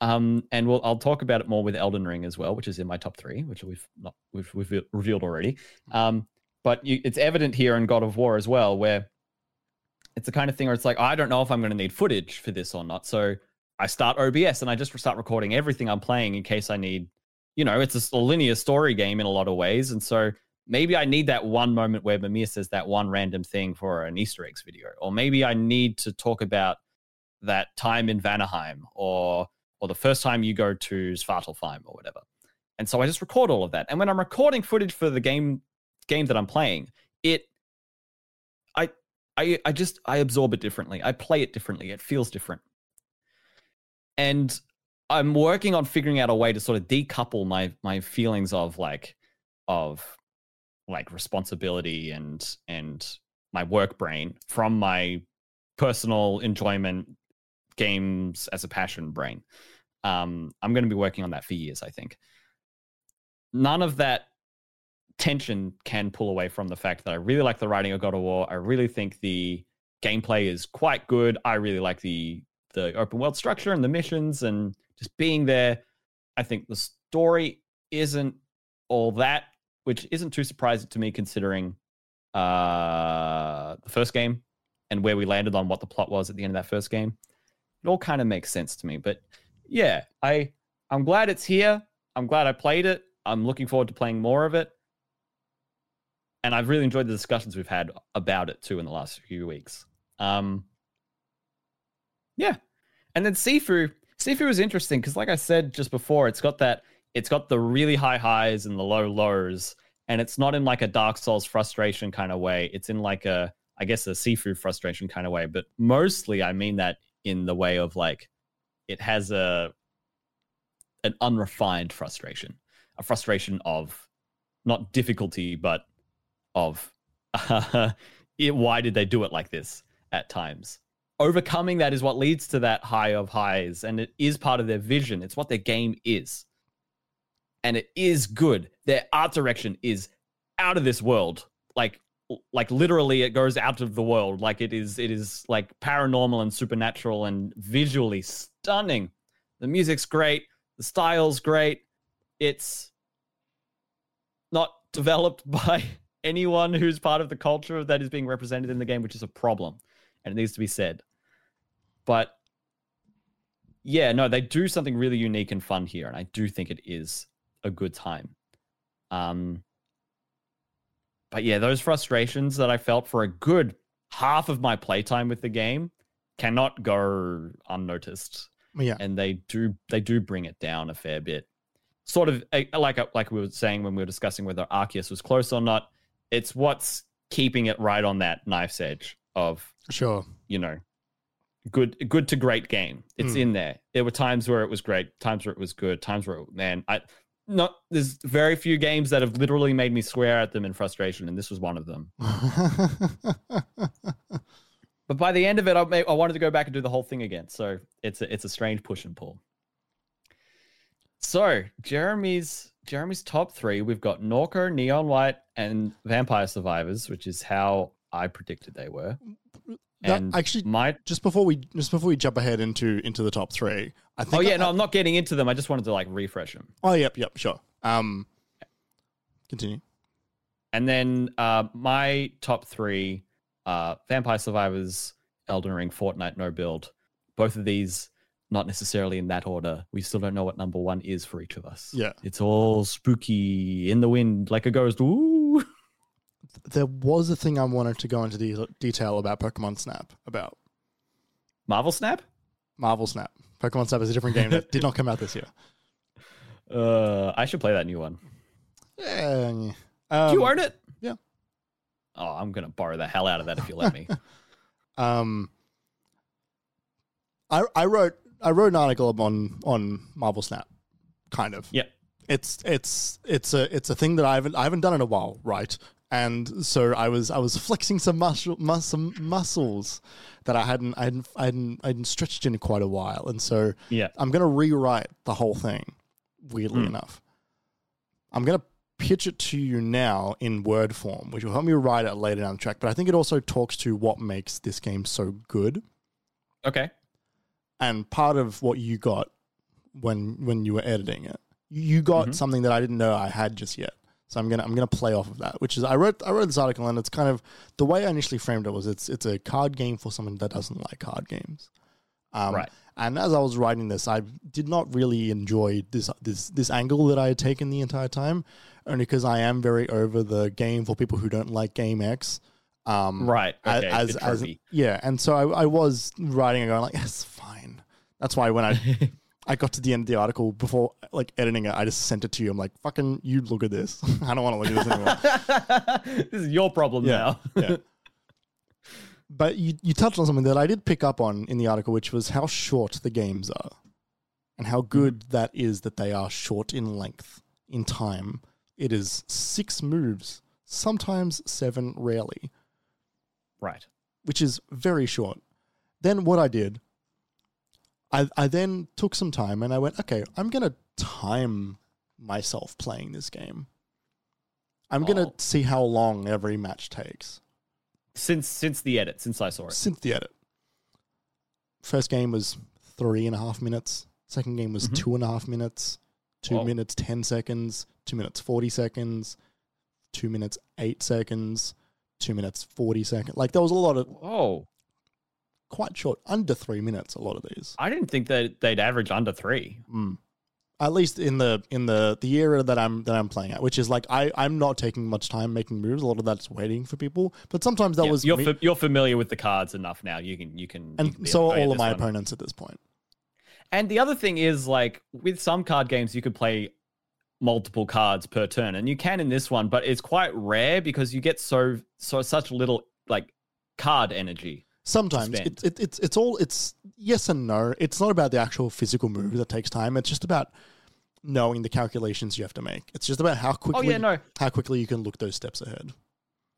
Um, and we'll, I'll talk about it more with Elden Ring as well, which is in my top three, which we've not we've, we've revealed already. Um, but you, it's evident here in God of War as well, where it's the kind of thing where it's like I don't know if I'm going to need footage for this or not, so I start OBS and I just start recording everything I'm playing in case I need. You know, it's a linear story game in a lot of ways, and so maybe I need that one moment where Mimir says that one random thing for an Easter eggs video, or maybe I need to talk about that time in Vanaheim, or or the first time you go to Svartalfheim, or whatever. And so I just record all of that. And when I'm recording footage for the game game that I'm playing, it I I I just I absorb it differently. I play it differently. It feels different. And I'm working on figuring out a way to sort of decouple my my feelings of like of like responsibility and and my work brain from my personal enjoyment games as a passion brain. Um, I'm going to be working on that for years, I think. None of that tension can pull away from the fact that I really like the writing of God of War. I really think the gameplay is quite good. I really like the the open world structure and the missions and just being there. I think the story isn't all that, which isn't too surprising to me considering uh the first game and where we landed on what the plot was at the end of that first game. It all kind of makes sense to me. But yeah, I I'm glad it's here. I'm glad I played it. I'm looking forward to playing more of it. And I've really enjoyed the discussions we've had about it too in the last few weeks. Um yeah. And then Sifu, Sifu is interesting because like I said just before, it's got that it's got the really high highs and the low lows and it's not in like a Dark Souls frustration kind of way. It's in like a I guess a Sifu frustration kind of way, but mostly I mean that in the way of like it has a an unrefined frustration, a frustration of not difficulty, but of it, why did they do it like this at times? Overcoming that is what leads to that high of highs, and it is part of their vision. It's what their game is, and it is good. Their art direction is out of this world. Like, like literally, it goes out of the world. Like it is, it is like paranormal and supernatural and visually stunning. The music's great. The style's great. It's not developed by anyone who's part of the culture that is being represented in the game, which is a problem. And it needs to be said. But yeah, no, they do something really unique and fun here. And I do think it is a good time. Um, but yeah, those frustrations that I felt for a good half of my playtime with the game cannot go unnoticed Yeah. and they do they do bring it down a fair bit. Sort of eh, like like we were saying when we were discussing whether Arceus was close or not. It's what's keeping it right on that knife's edge of Sure. you know good good to great game. It's Mm. in there. There were times where it was great, times where it was good, times where it, man I not there's very few games that have literally made me swear at them in frustration, and this was one of them. But by the end of it, I, may, I wanted to go back and do the whole thing again. So it's a, it's a strange push and pull. So Jeremy's Jeremy's top three, we've got Norco, Neon White, and Vampire Survivors, which is how I predicted they were. That- actually, my just before we just before we jump ahead into into the top three, I think. oh yeah, I- no, I'm not getting into them. I just wanted to like refresh them. Oh yep, yep, sure. Um, continue. And then uh, my top three: uh, Vampire Survivors, Elden Ring, Fortnite, No Build. Both of these, not necessarily in that order. We still don't know what number one is for each of us. Yeah. it's all spooky in the wind, like a ghost. Ooh. There was a thing I wanted to go into de- detail about Pokemon Snap about Marvel Snap. Marvel Snap. Pokemon Snap is a different game that did not come out this year. Uh, I should play that new one. Yeah. Do Um, you own it? yeah. Oh, I'm gonna borrow the hell out of that if you let me. Um, I I wrote I wrote an article on on Marvel Snap, kind of. Yeah. It's it's it's a it's a thing that I haven't I haven't done in a while, right? And so I was I was flexing some muscle mus- some muscles that I hadn't I hadn't I hadn't I hadn't stretched in quite a while, and so yeah. I'm gonna rewrite the whole thing. Weirdly Mm. enough, I'm gonna pitch it to you now in word form, which will help me write it later down the track. But I think it also talks to what makes this game so good, Okay. and part of what you got when when you were editing it, you got Mhm. something that I didn't know I had just yet. So I'm gonna I'm gonna play off of that, which is I wrote I wrote this article and it's kind of the way I initially framed it was it's it's a card game for someone that doesn't like card games. Um, Right. And as I was writing this, I did not really enjoy this this this angle that I had taken the entire time, only because I am very over the game for people who don't like Game X. Um, Right. Okay. As, as, yeah, and so I, I was writing and going like, it's fine. That's why when I I got to the end of the article before like editing it, I just sent it to you. I'm like, fucking, you look at this. I don't want to look at this anymore. this is your problem Yeah. now. yeah. But you, you touched on something that I did pick up on in the article, which was how short the games are and how mm-hmm. good that is that they are short in length, in time. It is six moves, sometimes seven, rarely, right. which is very short. Then what I did, I, I then took some time and I went, okay, I'm going to time myself playing this game. I'm going to Oh. see how long every match takes. Since since the edit, since I saw it. since the edit. First game was three and a half minutes. Second game was Mhm. two and a half minutes. Two Whoa. minutes ten seconds. Two minutes forty seconds. Two minutes eight seconds. Two minutes forty seconds. Like there was a lot of Whoa. Quite short, under three minutes. A lot of these. I didn't think that they'd average under three. Mm. At least in the in the the era that I'm that I'm playing at, which is like I I'm not taking much time making moves. A lot of that's waiting for people. But sometimes that Yeah, was you're me- fa- you're familiar with the cards enough now. You can you can. you can and so are "Oh, all of my one." opponents at this point. And the other thing is like with some card games, you could play multiple cards per turn, and you can in this one, but it's quite rare because you get so so such little like card energy. Sometimes it's it, it's it's all it's yes and no. It's not about the actual physical move that takes time. It's just about knowing the calculations you have to make. It's just about how quickly Oh yeah, no, how quickly you can look those steps ahead.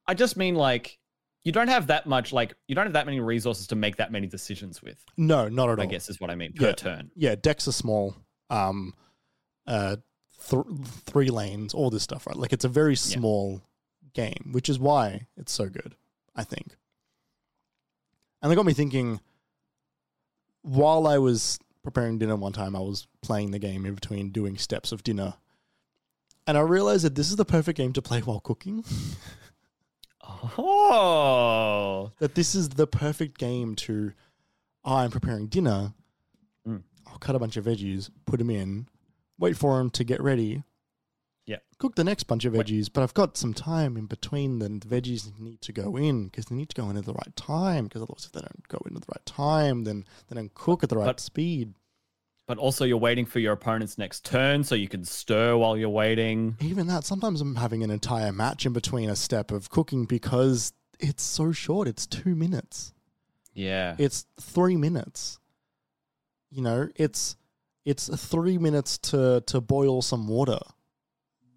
I just mean like you don't have that much like you don't have that many resources to make that many decisions with. No, not at all. I guess is what I mean per Yeah. turn. Yeah, decks are small. Um, uh, th- three lanes, all this stuff, right? Like it's a very small game, which is why it's so good. I think. And that got me thinking. While I was preparing dinner one time, I was playing the game in between doing steps of dinner, and I realized that this is the perfect game to play while cooking. Oh, that this is the perfect game to. Oh, I'm preparing dinner. Mm. I'll cut a bunch of veggies, put them in, wait for them to get ready. Yeah. Cook the next bunch of veggies, but I've got some time in between. Then the veggies need to go in because they need to go in at the right time. Because otherwise, if they don't go in at the right time, then they don't cook at the right But- speed. but also you're waiting for your opponent's next turn, so you can stir while you're waiting. Even that, sometimes I'm having an entire match in between a step of cooking because it's so short. It's two minutes. Yeah, it's three minutes. You know, it's it's three minutes to to boil some water.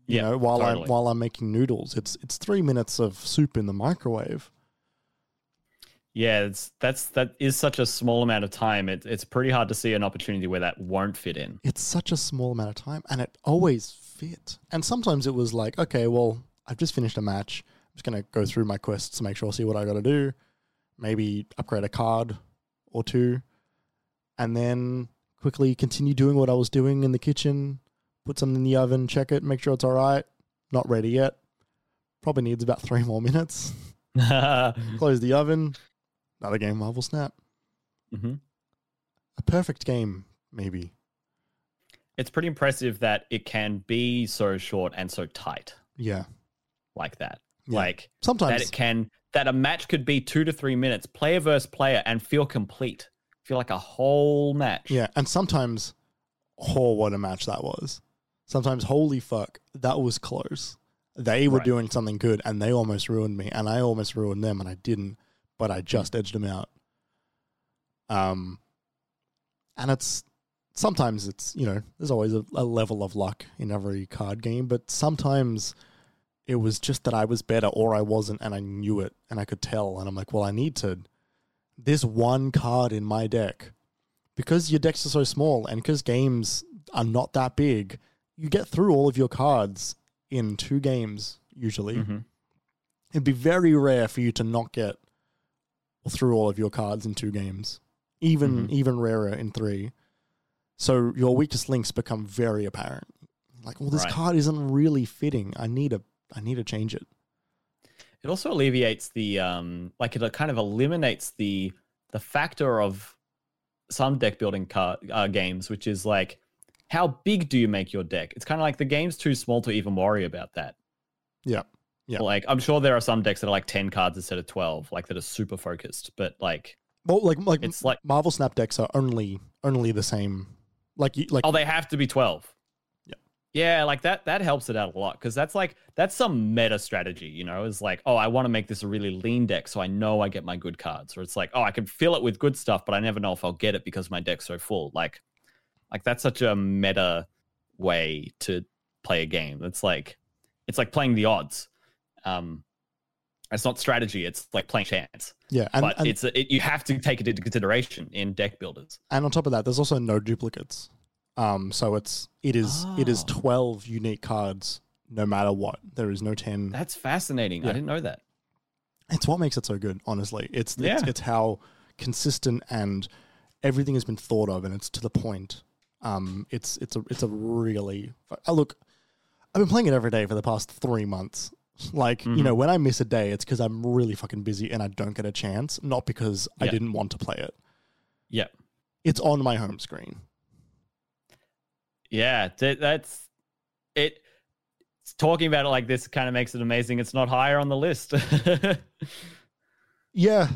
You Yeah, know, while totally. I'm while I'm making noodles, it's it's three minutes of soup in the microwave. yeah. It's that's that is such a small amount of time. It, it's pretty hard to see an opportunity where that won't fit in. It's such a small amount of time, and it always fit. And sometimes it was like, okay, well, I've just finished a match. I'm just gonna go through my quests to make sure I see what I got to do. maybe upgrade a card or two, and then quickly continue doing what I was doing in the kitchen. Put something in the oven, check it, make sure it's all right. Not ready yet. Probably needs about three more minutes. Close the oven. Another game, Marvel Snap. hmm A perfect game, maybe. It's pretty impressive that it can be so short and so tight Yeah. like that. Yeah. Like that Sometimes it can that a match could be two to three minutes, player versus player, and feel complete. Feel like a whole match. Yeah, and sometimes, oh, what a match that was. Sometimes, holy fuck, that was close. They were Right. doing something good, and they almost ruined me, and I almost ruined them, and I didn't, but I just edged them out. Um, and it's sometimes it's you know there's always a, a level of luck in every card game, but sometimes it was just that I was better or I wasn't, and I knew it, and I could tell, and I'm like, well, I need to. This one card in my deck, because your decks are so small, and because games are not that big, you get through all of your cards in two games usually. Mhm. It'd be very rare for you to not get through all of your cards in two games. Even Mhm. even rarer in three. So your weakest links become very apparent. Like, well, this Right. card isn't really fitting. I need a I need to change it. It also alleviates the um like it kind of eliminates the the factor of some deck building car, uh, games, which is like how big do you make your deck? It's kind of like the game's too small to even worry about that. Yeah. Yeah. Like I'm sure there are some decks that are like 10 cards instead of 12, like that are super focused, but like Well, like like it's like Marvel Snap decks are only only the same. Like you like oh they have to be 12. Yeah. Yeah, like that that helps it out a lot cuz that's like that's some meta strategy, you know, is like, oh, I want to make this a really lean deck so I know I get my good cards or it's like, oh, I can fill it with good stuff, but I never know if I'll get it because my deck's so full. Like like that's such a meta way to play a game. It's like it's like playing the odds. Um it's not strategy, it's like playing chance. yeah, and but and, it's it, you have to take it into consideration in deck builders. and on top of that, there's also no duplicates. Um, so it's it is it is Oh. twelve unique cards no matter what. There is no ten. That's fascinating. I didn't know that. it's what makes it so good honestly it's it's, Yeah. it's how consistent and everything has been thought of and it's to the point um it's it's a it's a really look i've been playing it every day for the past three months like you Mhm. know when i miss a day it's because i'm really fucking busy and i don't get a chance not because i didn't want to play it Yeah. it's on my home screen Yeah, th- that's it. Talking about it like this kind of makes it amazing. It's not higher on the list. yeah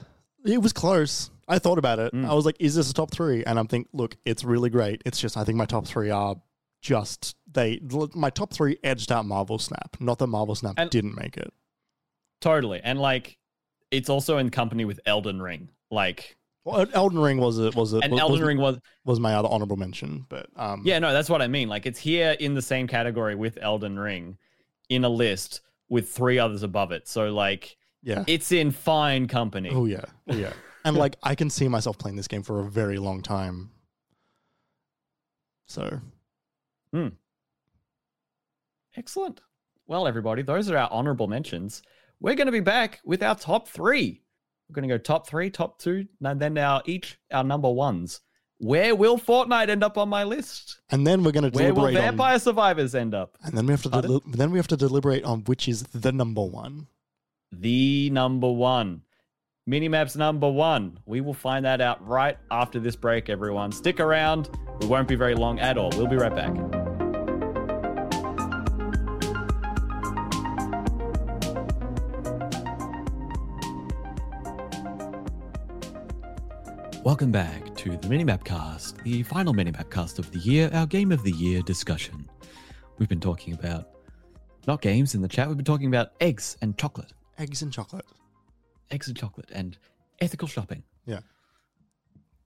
it was close i thought about it Mm. i was like is this a top three and i'm thinking look it's really great it's just i think my top three are just they my top three edged out marvel snap not that marvel snap And- didn't make it totally, and like it's also in company with Elden Ring. Like, well, Elden Ring was it was it and was, Elden was, Ring was was my other honorable mention, but um, yeah, no, that's what I mean. Like, it's here in the same category with Elden Ring, in a list with three others above it. So like, yeah, it's in fine company. oh yeah, oh yeah, and like I can see myself playing this game for a very long time. So hmm. Excellent. Well, everybody, those are our honorable mentions. We're going to be back with our top three. We're going to go top three, top two, and then our each our number ones. Where will Fortnite end up on my list? and then we're gonna Where will deliberate on, Vampire Survivors end up? and then we have to then we have to deliberate on which is the number one. The number one. Minimaps number one. We will find that out right after this break, everyone. Stick around. We won't be very long at all. We'll be right back. Welcome back to the Minimap Cast, the final Minimap Cast of the year, our Game of the Year discussion. We've been talking about not games in the chat, we've been talking about eggs and chocolate Eggs and chocolate. Eggs and chocolate and ethical shopping. Yeah.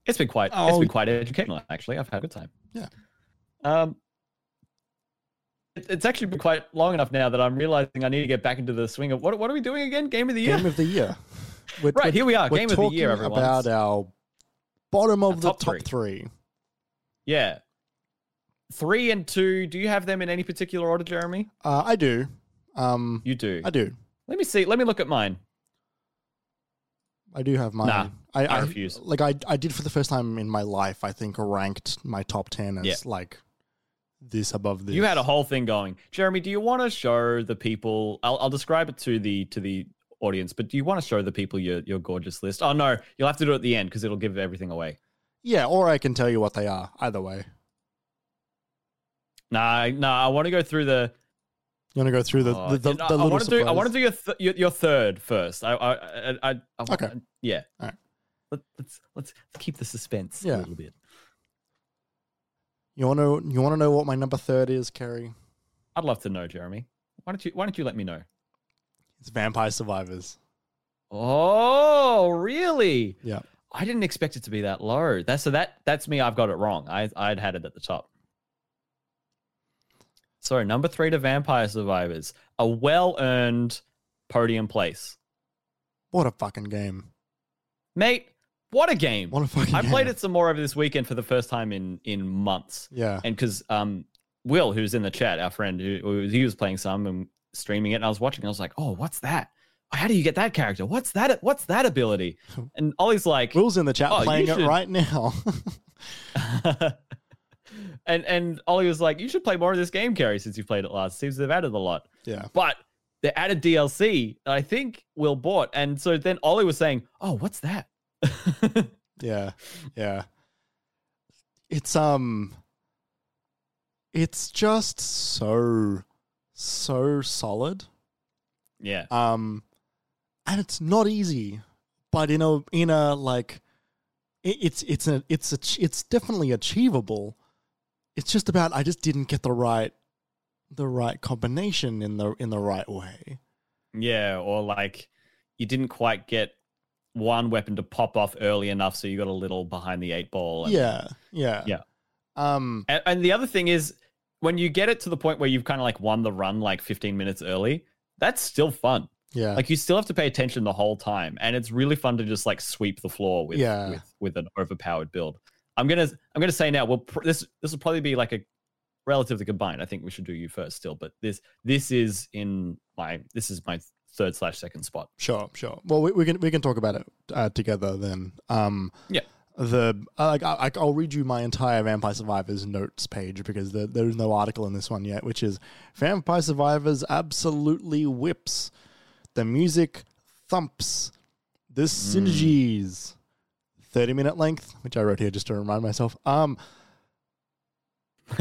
It's been quite It's been quite educational actually. I've had a good time. Yeah. Um it- it's actually been quite long enough now that I'm realizing I need to get back into the swing of what what are we doing again? Game of the year? Game of the year. We're, right, we're- here we are. Game of the year, talking everyone. About our bottom of Our the top top three. three. yeah. Three and two. Do you have them in any particular order, Jeremy? Uh, I do. Um, You do. I do. Let me see. Let me look at mine. I do have mine. Nah, I, I refuse. Like I, I did for the first time in my life. I think ranked my top ten as Yeah. like this above this. You had a whole thing going, Jeremy. Do you want to show the people? I'll, I'll describe it to the to the audience, but do you want to show the people your your gorgeous list? Oh no, you'll have to do it at the end because it'll give everything away. yeah, or I can tell you what they are. Either way, Nah, nah. I want to go through the. You want to go through the oh, the, the, the I little want to do. I want to do your, th- your your third first. I I I, I, I Okay. Yeah. All right. Let, let's let's keep the suspense Yeah. a little bit. You want to you want to know what my number third is, Kerry? I'd love to know, Jeremy. Why don't you Why don't you let me know? It's Vampire Survivors. Oh, really? Yeah. I didn't expect it to be that low. That's so that that's me. I've got it wrong. I I'd had it at the top. So number three to Vampire Survivors, a well-earned podium place, What a fucking game! mate. What a game! What a fucking. I game. played it some more over this weekend for the first time in in months, Yeah. and because um Will, who's in the chat, our friend, who, who he was playing some and streaming it, and I was watching. And I was like, oh, what's that? How do you get that character? What's that? What's that ability? And Ollie's like, Will's in the chat Oh, playing it right now. and and Ollie was like, "You should play more of this game, Kerry, since you played it last. Seems they've added a lot, yeah. but they added DLC. that I think Will bought, and so then Ollie was saying, "Oh, what's that?" Yeah. Yeah. It's um it's just so so solid. yeah, Um and it's not easy, but in a in a like it, it's it's a it's a it's definitely achievable. It's just about I just didn't get the right the right combination in the in the right way. yeah, or like you didn't quite get one weapon to pop off early enough, so you got a little behind the eight ball. and- Yeah. Yeah. Yeah. Um And, and the other thing is, when you get it to the point where you've kind of like won the run like 15 minutes early, that's still fun. yeah. like you still have to pay attention the whole time and it's really fun to just like sweep the floor with Yeah. with, with an overpowered build i'm gonna i'm gonna say now well pr- this this will probably be like a relatively combined i think we should do you first still but this this is in my this is my third slash second spot Sure, sure. Well, we, we can we can talk about it uh, together then. Um, Yeah. The uh, like I, I'll read you my entire Vampire Survivors notes page because there, there's no article in this one yet, which is Vampire Survivors absolutely whips. The music thumps. The synergies. Thirty minute length, which I wrote here just to remind myself. Um,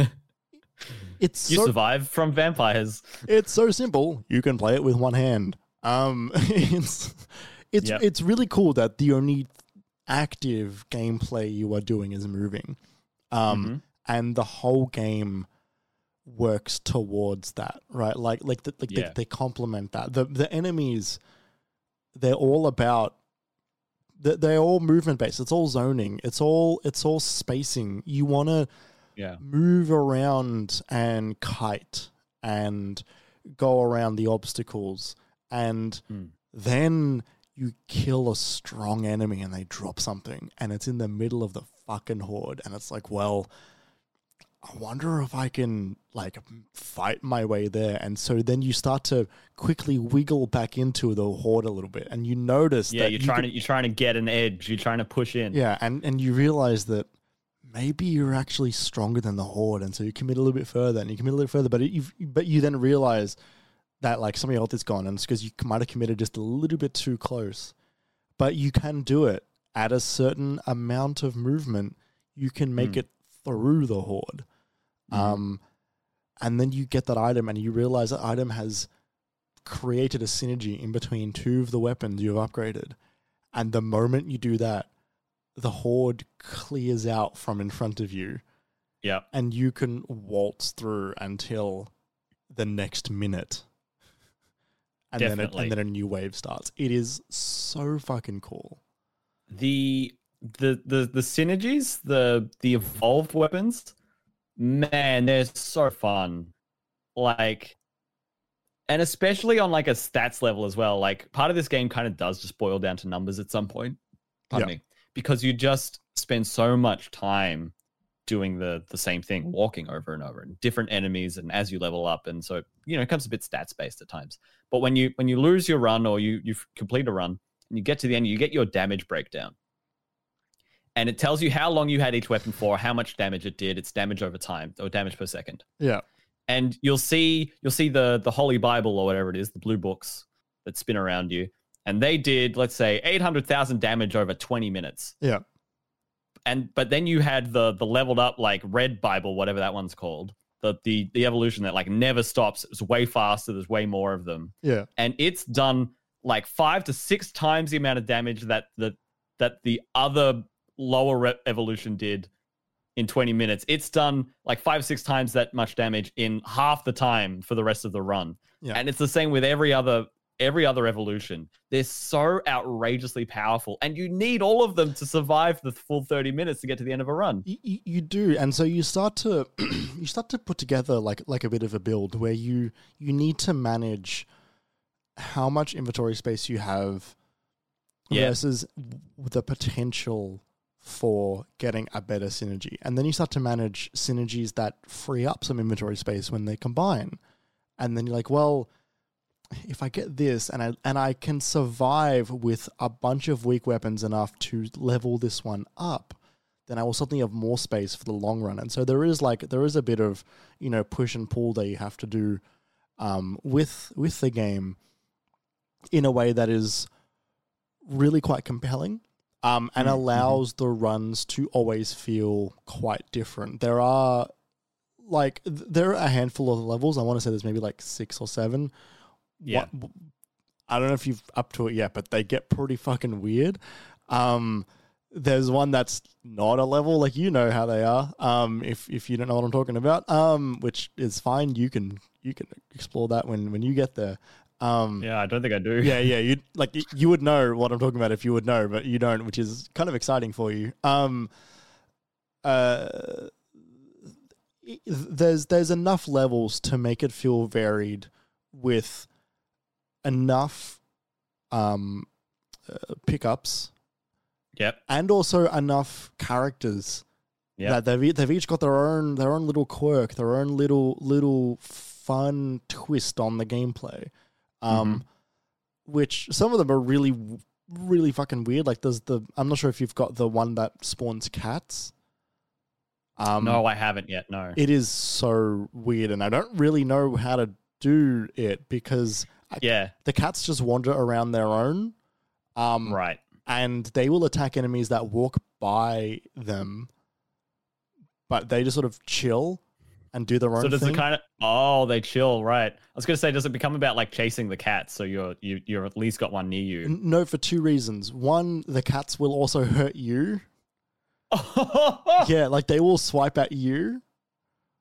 it's you so survive from vampires it's so simple. You can play it with one hand. Um, it's it's Yep. it's really cool that the only active gameplay you are doing is moving, um, Mhm. and the whole game works towards that, right? Like like the, like Yeah. they, they complement that. The the enemies, they're all about. They're, they're all movement based. It's all zoning. It's all it's all spacing. You want to yeah move around and kite and go around the obstacles and Hmm. then you kill a strong enemy and they drop something and it's in the middle of the fucking horde and it's like well I wonder if I can like fight my way there and so then you start to quickly wiggle back into the horde a little bit and you notice yeah that you're you trying to you're trying to get an edge you're trying to push in yeah, and and you realize that maybe you're actually stronger than the horde, and so you commit a little bit further, and you commit a little further, but you but you then realize that like some of your health is gone, and it's because you might have committed just a little bit too close. But you can do it at a certain amount of movement. You can make Hmm. it through the horde. Um, and then you get that item, and you realize that item has created a synergy in between two of the weapons you've upgraded. And the moment you do that, the horde clears out from in front of you, yeah and you can waltz through until the next minute. And then, it, Definitely. and then a new wave starts. It is so fucking cool. the the the the synergies, the the evolved weapons, man, they're so fun. Like and especially on like a stats level as well. Like part of this game kind of does just boil down to numbers at some point. Pardon me. Because you just spend so much time doing the the same thing, walking over and over and different enemies and as you level up and so you know it becomes a bit stats based at times. But when you when you lose your run or you you complete a run and you get to the end, you get your damage breakdown. And it tells you how long you had each weapon for, how much damage it did, its damage over time, or damage per second. Yeah. And you'll see you'll see the the Holy Bible or whatever it is, the blue books that spin around you. And they did, let's say, eight hundred thousand damage over twenty minutes. Yeah. And but then you had the the leveled up like red Bible, whatever that one's called. The the the evolution that like never stops. It's way faster, there's way more of them Yeah. and it's done like five to six times the amount of damage that the that the other lower re- evolution did in 20 minutes it's done like five six times that much damage in half the time for the rest of the run Yeah. and it's the same with every other every other evolution they're so outrageously powerful and you need all of them to survive the full 30 minutes to get to the end of a run You, you, you do, and so you start to you start to put together like like a bit of a build where you you need to manage how much inventory space you have Yeah. versus the potential for getting a better synergy, and then you start to manage synergies that free up some inventory space when they combine, and then you're like, well. If I get this and I and I can survive with a bunch of weak weapons enough to level this one up, then I will suddenly have more space for the long run. And so there is like there is a bit of you know push and pull that you have to do um, with with the game in a way that is really quite compelling um, and Mhm, allows the runs to always feel quite different. There are like th- there are a handful of levels. I want to say there's maybe like six or seven yeah what- I don't know if you've up to it yet, but they get pretty fucking weird. Um, there's one that's not a level, like you know how they are. Um, if if you don't know what I'm talking about, um, which is fine, you can you can explore that when when you get there. Um, yeah i don't think i do yeah, yeah, you like you would know what I'm talking about if you would know, but you don't, which is kind of exciting for you. Um, uh, there's there's enough levels to make it feel varied with enough um uh, pickups yep and also enough characters Yep. that they've they've each got their own their own little quirk, their own little little fun twist on the gameplay. Um, which some of them are really really fucking weird. Like there's the I'm not sure if you've got the one that spawns cats. Um, no i haven't yet no it is so weird, and I don't really know how to do it because I- yeah the cats just wander around their own. Um, right and they will attack enemies that walk by them, but they just sort of chill and do their own So does thing. it kind of? Oh, they chill, right? I was gonna say, does it become about like chasing the cats? So you're you you're at least got one near you. N- no, for two reasons. One, the cats will also hurt you. Yeah, like they will swipe at you,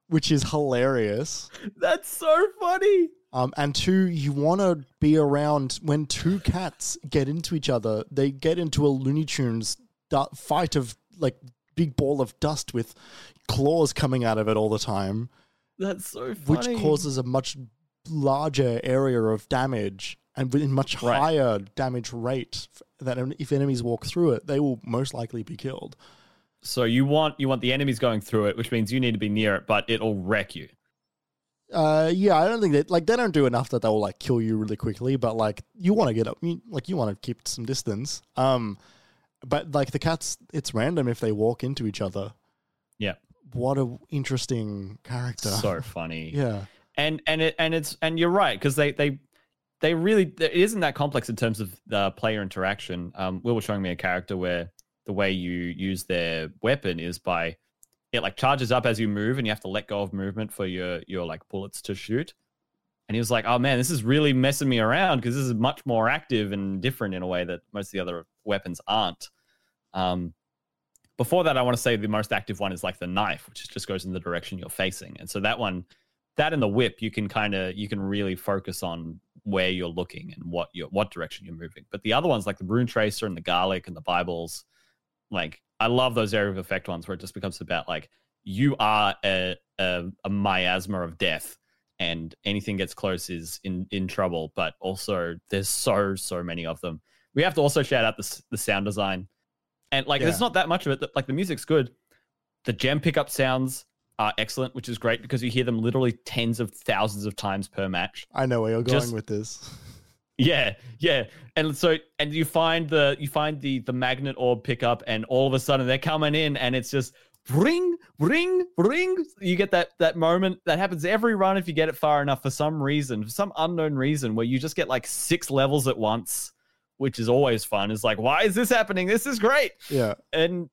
which is hilarious. That's so funny. Um, and two, you want to be around when two cats get into each other. They get into a Looney Tunes du- fight of like big ball of dust with claws coming out of it all the time. That's so funny. which causes a much larger area of damage and with a much Right. higher damage rate that if enemies walk through it, they will most likely be killed. So you want you want the enemies going through it, which means you need to be near it, but it'll wreck you. Uh, yeah, I don't think that like they don't do enough that they'll like kill you really quickly, but like you want to get up, you, like you want to keep some distance. Um, but like the cats, it's random if they walk into each other. Yeah. What a interesting character. So funny. yeah. and and it and it's and you're right because they they they really it isn't that complex in terms of the player interaction. Um, Will was showing me a character where the way you use their weapon is by it like charges up as you move, and you have to let go of movement for your your like bullets to shoot. And he was like, "Oh man, this is really messing me around because this is much more active and different in a way that most of the other weapons aren't." Um, before that, I want to say the most active one is like the knife, which just goes in the direction you're facing, and so that one that and the whip you can kind of you can really focus on where you're looking and what you what direction you're moving. But the other ones like the rune tracer and the garlic and the bibles like i love those area of effect ones where it just becomes about like you are a a, a miasma of death and anything gets close is in in trouble but also there's so so many of them. We have to also shout out the, the sound design and like Yeah. there's not that much of it that, like the music's good the gem pickup sounds are excellent, which is great because you hear them literally tens of thousands of times per match. I know where you're going Just- with this. Yeah, yeah. And so and you find the you find the the magnet orb pickup and all of a sudden they're coming in and it's just ring ring ring you get that that moment that happens every run if you get it far enough for some reason for some unknown reason where you just get like six levels at once which is always fun. It's like why is this happening? This is great. Yeah. and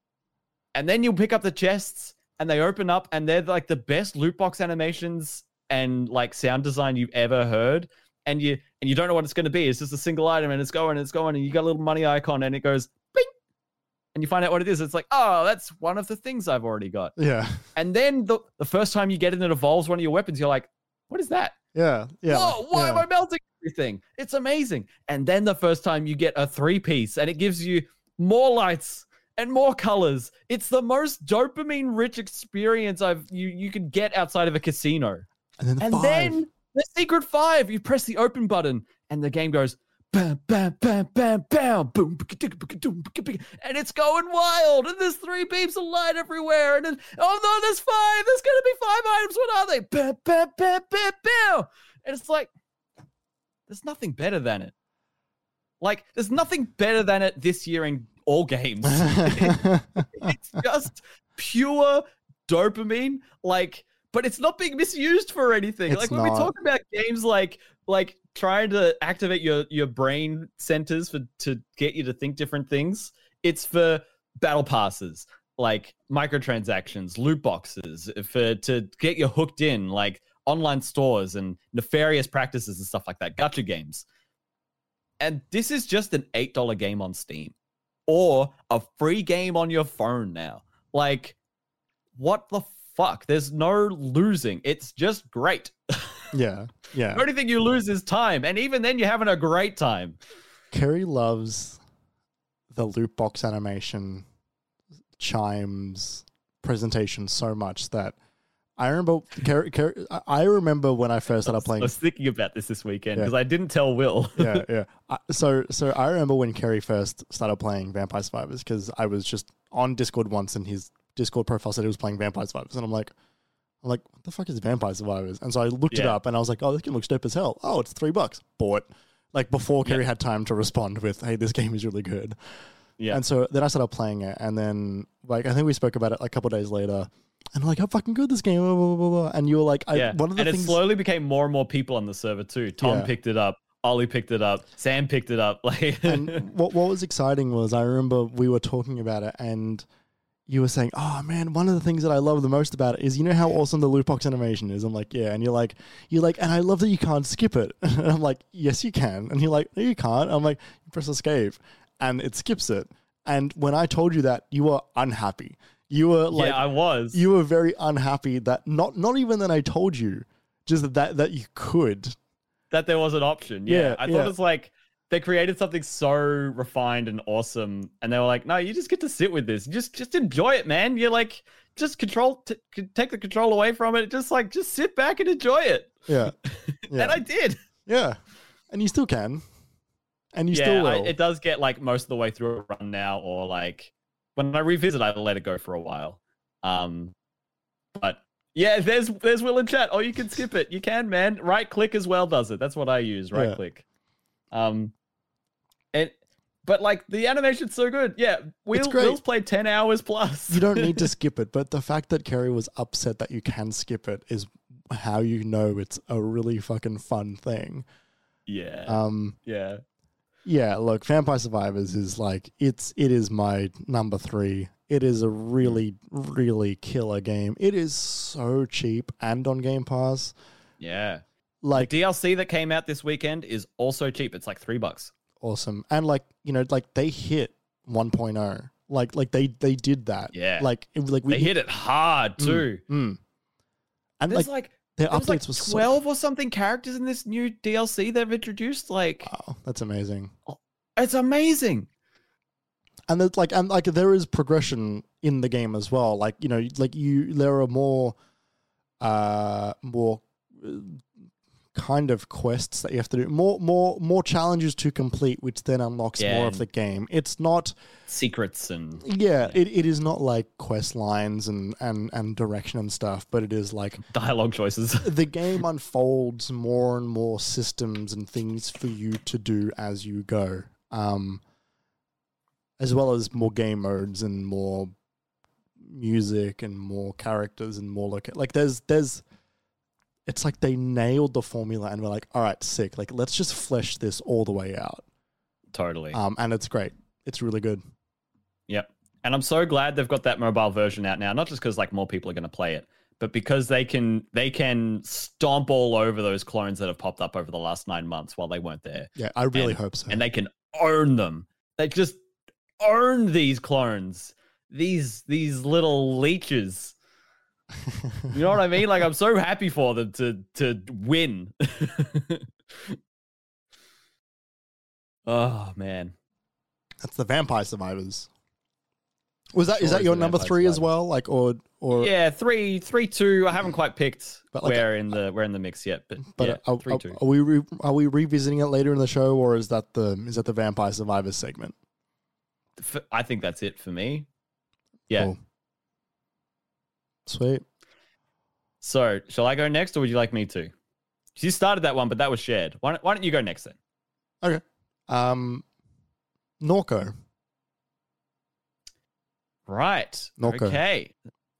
and then you'll pick up the chests and they open up and they're like the best loot box animations and like sound design you've ever heard. And you and you don't know what it's going to be. It's just a single item and it's going and it's going and you got a little money icon and it goes bing! And you find out what it is. It's like oh that's one of the things i've already got. Yeah. and then the, the first time you get it and it evolves one of your weapons. You're like what is that Yeah. Yeah. Whoa, why yeah. am I melting everything? It's amazing. And then the first time you get a three piece and it gives you more lights and more colors. It's the most dopamine rich experience I've you you could get outside of a casino. And then the And then the secret five, you press the open button and the game goes bam bam bam bam bam boom bika-dika, bika-doom, bika-bika, and it's going wild and there's three beams of light everywhere and then oh no there's five there's gonna be five items what are they? Bam bam bam bam bam. And it's like there's nothing better than it. Like there's nothing better than it this year in all games. It's just pure dopamine like but it's not being misused for anything. It's like when we talk about games like like trying to activate your your brain centers for to get you to think different things it's for battle passes like microtransactions loot boxes for uh, to get you hooked in like online stores and nefarious practices and stuff like that gotcha games and this is just an $8 game on steam or a free game on your phone now. Like, what the fuck? There's no losing. It's just great. yeah. Yeah. The only thing you lose is time. And even then, you're having a great time. Kerry loves the loot box animation chimes presentation so much that I remember Kerry, Kerry, I- remember when I first started playing. I was thinking about this this weekend Yeah. because I didn't tell Will. yeah, yeah. I, so, so I remember when Kerry first started playing Vampire Survivors because I was just on Discord once, and his Discord profile said he was playing Vampire Survivors, and I'm like, I'm like, what the fuck is Vampire Survivors? And so I looked it Yeah. up, and I was like, oh, this game looks dope as hell. Oh, it's three bucks. Bought. Like before Kerry had time to respond with, "Hey, this game is really good." yeah. And so then I started playing it, and then like I think we spoke about it a couple days later, and I'm like, how fucking good this game, blah, blah, blah, blah. and you were like, I, yeah. one of the and things, it slowly became more and more people on the server too. Tom Yeah. picked it up. Ollie picked it up. Sam picked it up. Like, and what what was exciting was I remember we were talking about it, and you were saying, "Oh man, one of the things that I love the most about it is you know how awesome the loot box animation is." I'm like, "Yeah," and you're like, "You're like," and I love that you can't skip it. and I'm like, "Yes, you can," and you're like, "No, you can't." I'm like, "You press escape, and it skips it." And when I told you that, you were unhappy. You were like, yeah, I was. you were very unhappy that not not even that I told you, just that that you could. that there was an option. Yeah. Yeah, I thought yeah. it's like they created something so refined and awesome, and they were like, "No, you just get to sit with this. Just just enjoy it, man. You're like, just control, t- take the control away from it. Just like, just sit back and enjoy it." Yeah, yeah, And I did. yeah, and you still can, and you yeah, still will. I, it does get like most of the way through a run now, or like when I revisit, I let it go for a while. Um, but yeah, there's there's Will in chat. Oh, you can skip it. You can, man. Right click as well does it. That's what I use. Right Yeah. click. Um, and but like the animation's so good. Yeah, Will. Will's played ten hours plus. you don't need to skip it, but the fact that Kerry was upset that you can skip it is how you know it's a really fucking fun thing. yeah, Um, yeah. yeah, look, Vampire Survivors is like it's it is my number three. It is a really really killer game. It is so cheap and on Game Pass. Yeah. Like The DLC that came out this weekend is also cheap. It's like three bucks. Awesome, and like you know, like they hit 1.0. Like like they they did that. Yeah. Like it, like we They hit it hard too. Mm. And There's like like their There's updates like was so 12 or something characters in this new DLC they've introduced. Like, Wow, that's amazing. it's amazing. And there's like and like there is progression in the game as well. Like you know, like you there are more, uh, more uh, kind of quests that you have to do, more more more challenges to complete, which then unlocks Yeah, more of the game. It's not Secrets and yeah, it, it is not like quest lines and, and, and direction and stuff, but it is like dialogue choices. the game unfolds more and more systems and things for you to do as you go. Um, as well as more game modes and more music and more characters and more look like there's there's it's like they nailed the formula and we're like, all right, sick. Like let's just flesh this all the way out. totally. Um, and it's great. It's really good. Yep. And I'm so glad they've got that mobile version out now, not just because like more people are going to play it, but because they can they can stomp all over those clones that have popped up over the last nine months while they weren't there, Yeah, I really And- hope so. and they can own them. They just own these clones, these these little leeches. You know what I mean? Like I'm so happy for them to to win. oh man. That's the Vampire Survivors. Was that is Sure that is your number three as well? Like or or Yeah, three, three, two. I haven't quite picked But, like, where in the where in the mix yet, but, but yeah, are, three, are, two. are we re, are we revisiting it later in the show or is that the is that the Vampire Survivors segment? I think that's it for me. Yeah. Cool. Sweet. So, shall I go next, or would you like me to? You started that one, but that was shared. Why don't, why don't you go next then? Okay. Um, Norco. Right. Norco. Okay.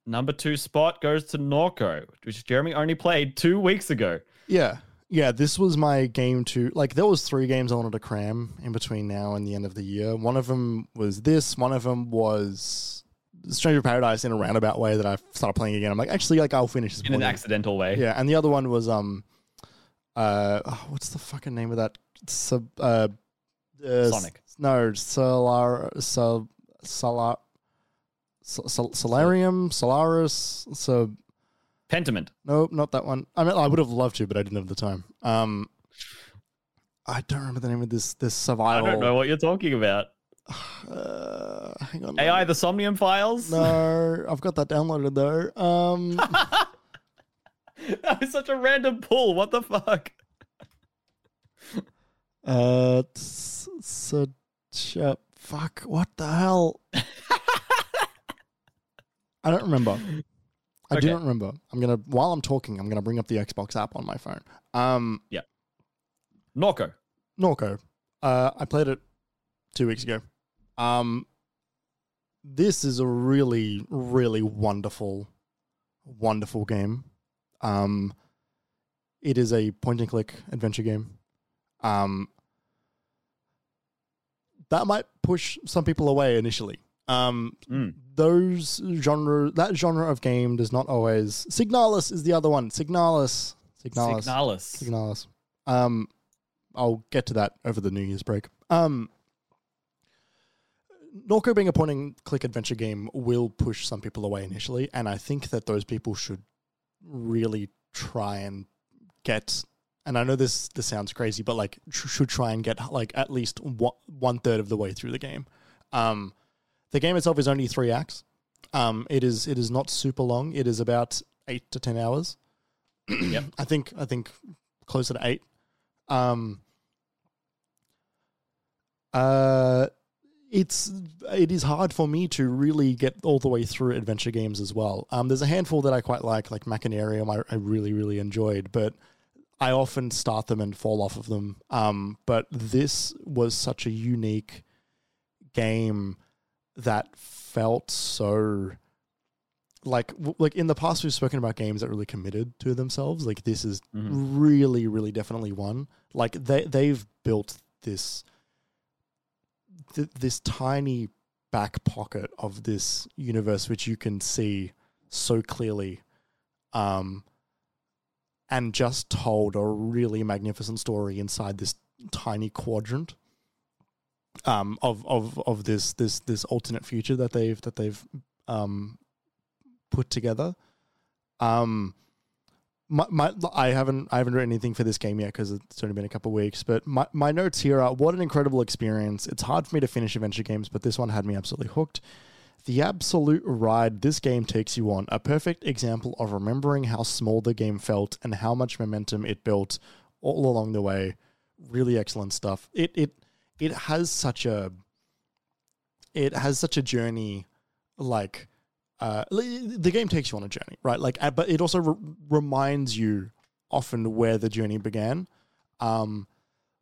Number two spot goes to Norco, which Jeremy only played two weeks ago. Yeah. Yeah, this was my game to like there was three games I wanted to cram in between now and the end of the year. One of them was this, one of them was Stranger Paradise in a roundabout way that I started playing again. I'm like, actually like I'll finish this In an accidental way. Yeah, and the other one was um uh oh, what's the fucking name of that sub uh, uh Sonic. s- no, Solar Sol Solar Sol- Sol- Solarium, Solaris, so Pentiment. Nope, not that one. I mean, I would have loved to, but I didn't have the time. Um, I don't remember the name of this this survival. I don't know what you're talking about. Uh, hang on. AI, the Somnium Files? No, I've got that downloaded though. Um, that was such a random pull. What the fuck? uh, such a fuck. What the hell? I don't remember. I do not remember. I'm gonna while I'm talking, I'm gonna bring up the Xbox app on my phone. Um, yeah. Norco. Norco. Uh, I played it two weeks ago. Um, this is a really, really wonderful, wonderful game. Um, it is a point and click adventure game. Um, that might push some people away initially. Um, Mm. those genre, that genre of game does not always. Signalis is the other one. Signalis. Signalis. Signalis. Signalis. Um, I'll get to that over the New Year's break. Um, Norco being a point and click adventure game will push some people away initially, and I think that those people should really try and get. And I know this this sounds crazy, but like tr- should try and get like at least one one third of the way through the game. Um, the game itself is only three acts. Um, it is it is not super long. It is about eight to ten hours. Yep. I think I think closer to eight. Um, uh, it's it is hard for me to really get all the way through adventure games as well. Um, there's a handful that I quite like, like Machinarium. I, I really really enjoyed, but I often start them and fall off of them. Um, but this was such a unique game that felt so like like in the past we've spoken about games that really committed to themselves like this is Mhm. really really definitely one like they they've built this th- this tiny back pocket of this universe which you can see so clearly um and just told a really magnificent story inside this tiny quadrant um of of of this this this alternate future that they've that they've um put together. Um my, my I haven't I haven't written anything for this game yet because it's only been a couple weeks. But my, my notes here are what an incredible experience. It's hard for me to finish adventure games, but this one had me absolutely hooked. The absolute ride this game takes you on, a perfect example of remembering how small the game felt and how much momentum it built all along the way. Really excellent stuff. It it it has such a it has such a journey like uh, the game takes you on a journey, right? Like, uh, but it also re- reminds you often where the journey began. Um,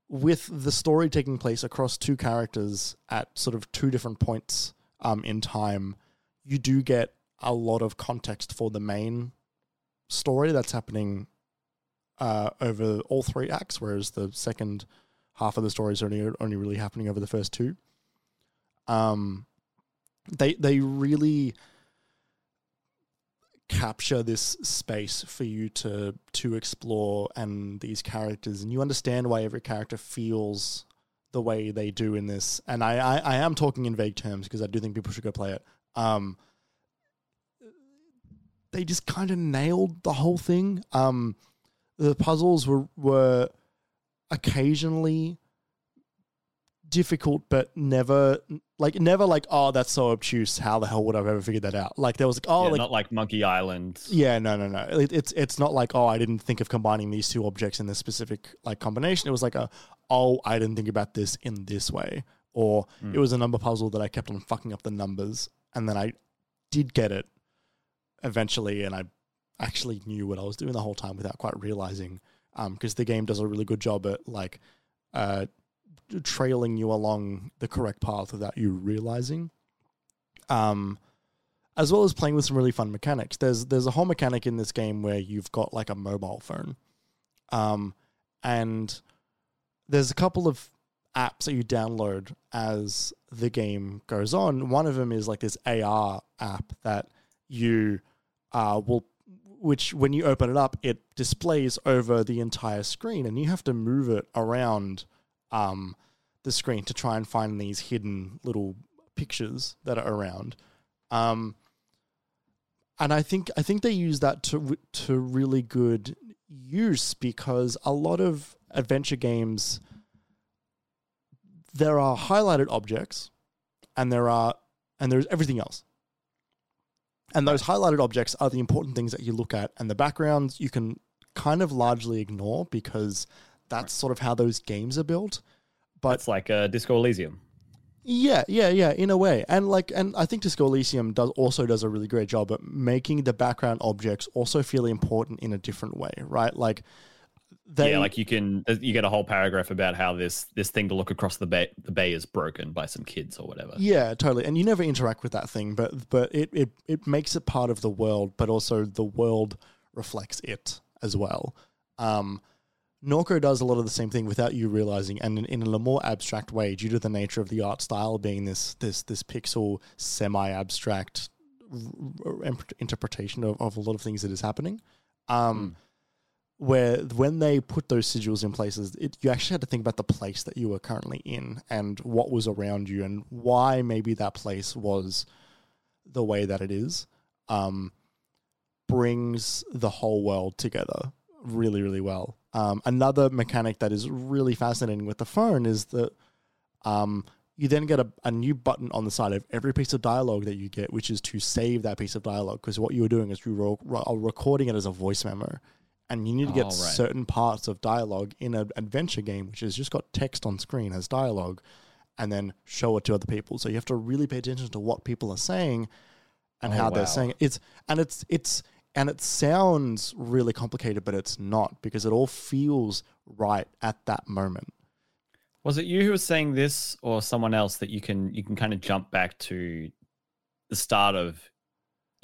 with the story taking place across two characters at sort of two different points um, in time, you do get a lot of context for the main story that's happening uh, over all three acts, whereas the second half of the story is only only really happening over the first two. Um, they they really capture this space for you to to explore and these characters and you understand why every character feels the way they do in this. And I, I, I am talking in vague terms because I do think people should go play it. Um they just kind of nailed the whole thing. Um the puzzles were were occasionally difficult, but never like never like oh that's so obtuse. How the hell would I've ever figured that out? Like there was like oh Yeah, like not like Monkey Island. yeah no no no it, it's it's not like oh I didn't think of combining these two objects in this specific like combination. It was like a oh I didn't think about this in this way, or Mm. it was a number puzzle that I kept on fucking up the numbers, and then I did get it eventually, and I actually knew what I was doing the whole time without quite realizing. um Because the game does a really good job at like uh, trailing you along the correct path without you realizing. Um, as well as playing with some really fun mechanics. There's there's a whole mechanic in this game where you've got like a mobile phone, um, and there's a couple of apps that you download as the game goes on. One of them is like this AR app that you uh, will, which when you open it up, it displays over the entire screen, and you have to move it around um, the screen to try and find these hidden little pictures that are around. Um, and I think I think they use that to to really good use because a lot of adventure games there are highlighted objects and there are and there's everything else. And those highlighted objects are the important things that you look at and the backgrounds you can kind of largely ignore because that's sort of how those games are built. But It's like uh, Disco Elysium. yeah, yeah, yeah, in a way. And like and I think Disco Elysium does also does a really great job at making the background objects also feel important in a different way, right? Like they yeah, like you can uh, you get a whole paragraph about how this this thing to look across the bay the bay is broken by some kids or whatever. Yeah, totally. And you never interact with that thing, but but it, it it makes it part of the world, but also the world reflects it as well. Um, Norco does a lot of the same thing without you realizing, and in, in a more abstract way, due to the nature of the art style being this this this pixel semi-abstract r- r- interpretation of, of a lot of things that is happening. Um, where when they put those sigils in places, it, you actually had to think about the place that you were currently in and what was around you and why maybe that place was the way that it is. Um, brings the whole world together really, really well. Um, another mechanic that is really fascinating with the phone is that um, you then get a, a new button on the side of every piece of dialogue that you get, which is to save that piece of dialogue. Because what you were doing is you were recording it as a voice memo, and you need to get right. certain parts of dialogue in an adventure game, which has just got text on screen as dialogue, and then show it to other people. So you have to really pay attention to what people are saying and Oh, how they're saying it. It's and it's it's and it sounds really complicated, but it's not because it all feels right at that moment. Was it you who was saying this, or someone else that you can you can kind of jump back to the start of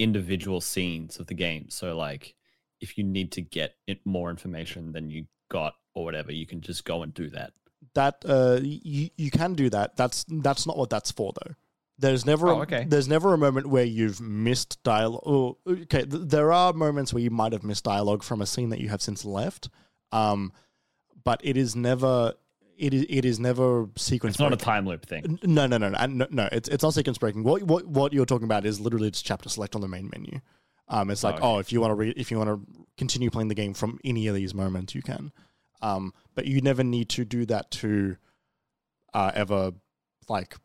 individual scenes of the game? So like, if you need to get it more information than you got or whatever, you can just go and do that. That uh, you you can do that. That's that's not what that's for though. There's never Oh, a, there's never a moment where you've missed dialogue. Oh, okay, th- there are moments where you might have missed dialogue from a scene that you have since left, um, but it is never it is it is never sequence. It's not a breaking. time loop thing. No, no, no, no, no, no. It's it's not sequence breaking. What what what you're talking about is literally just chapter select on the main menu. Um, it's like okay. oh, if you want to read, if you want to continue playing the game from any of these moments, you can. Um, but you never need to do that to uh, ever like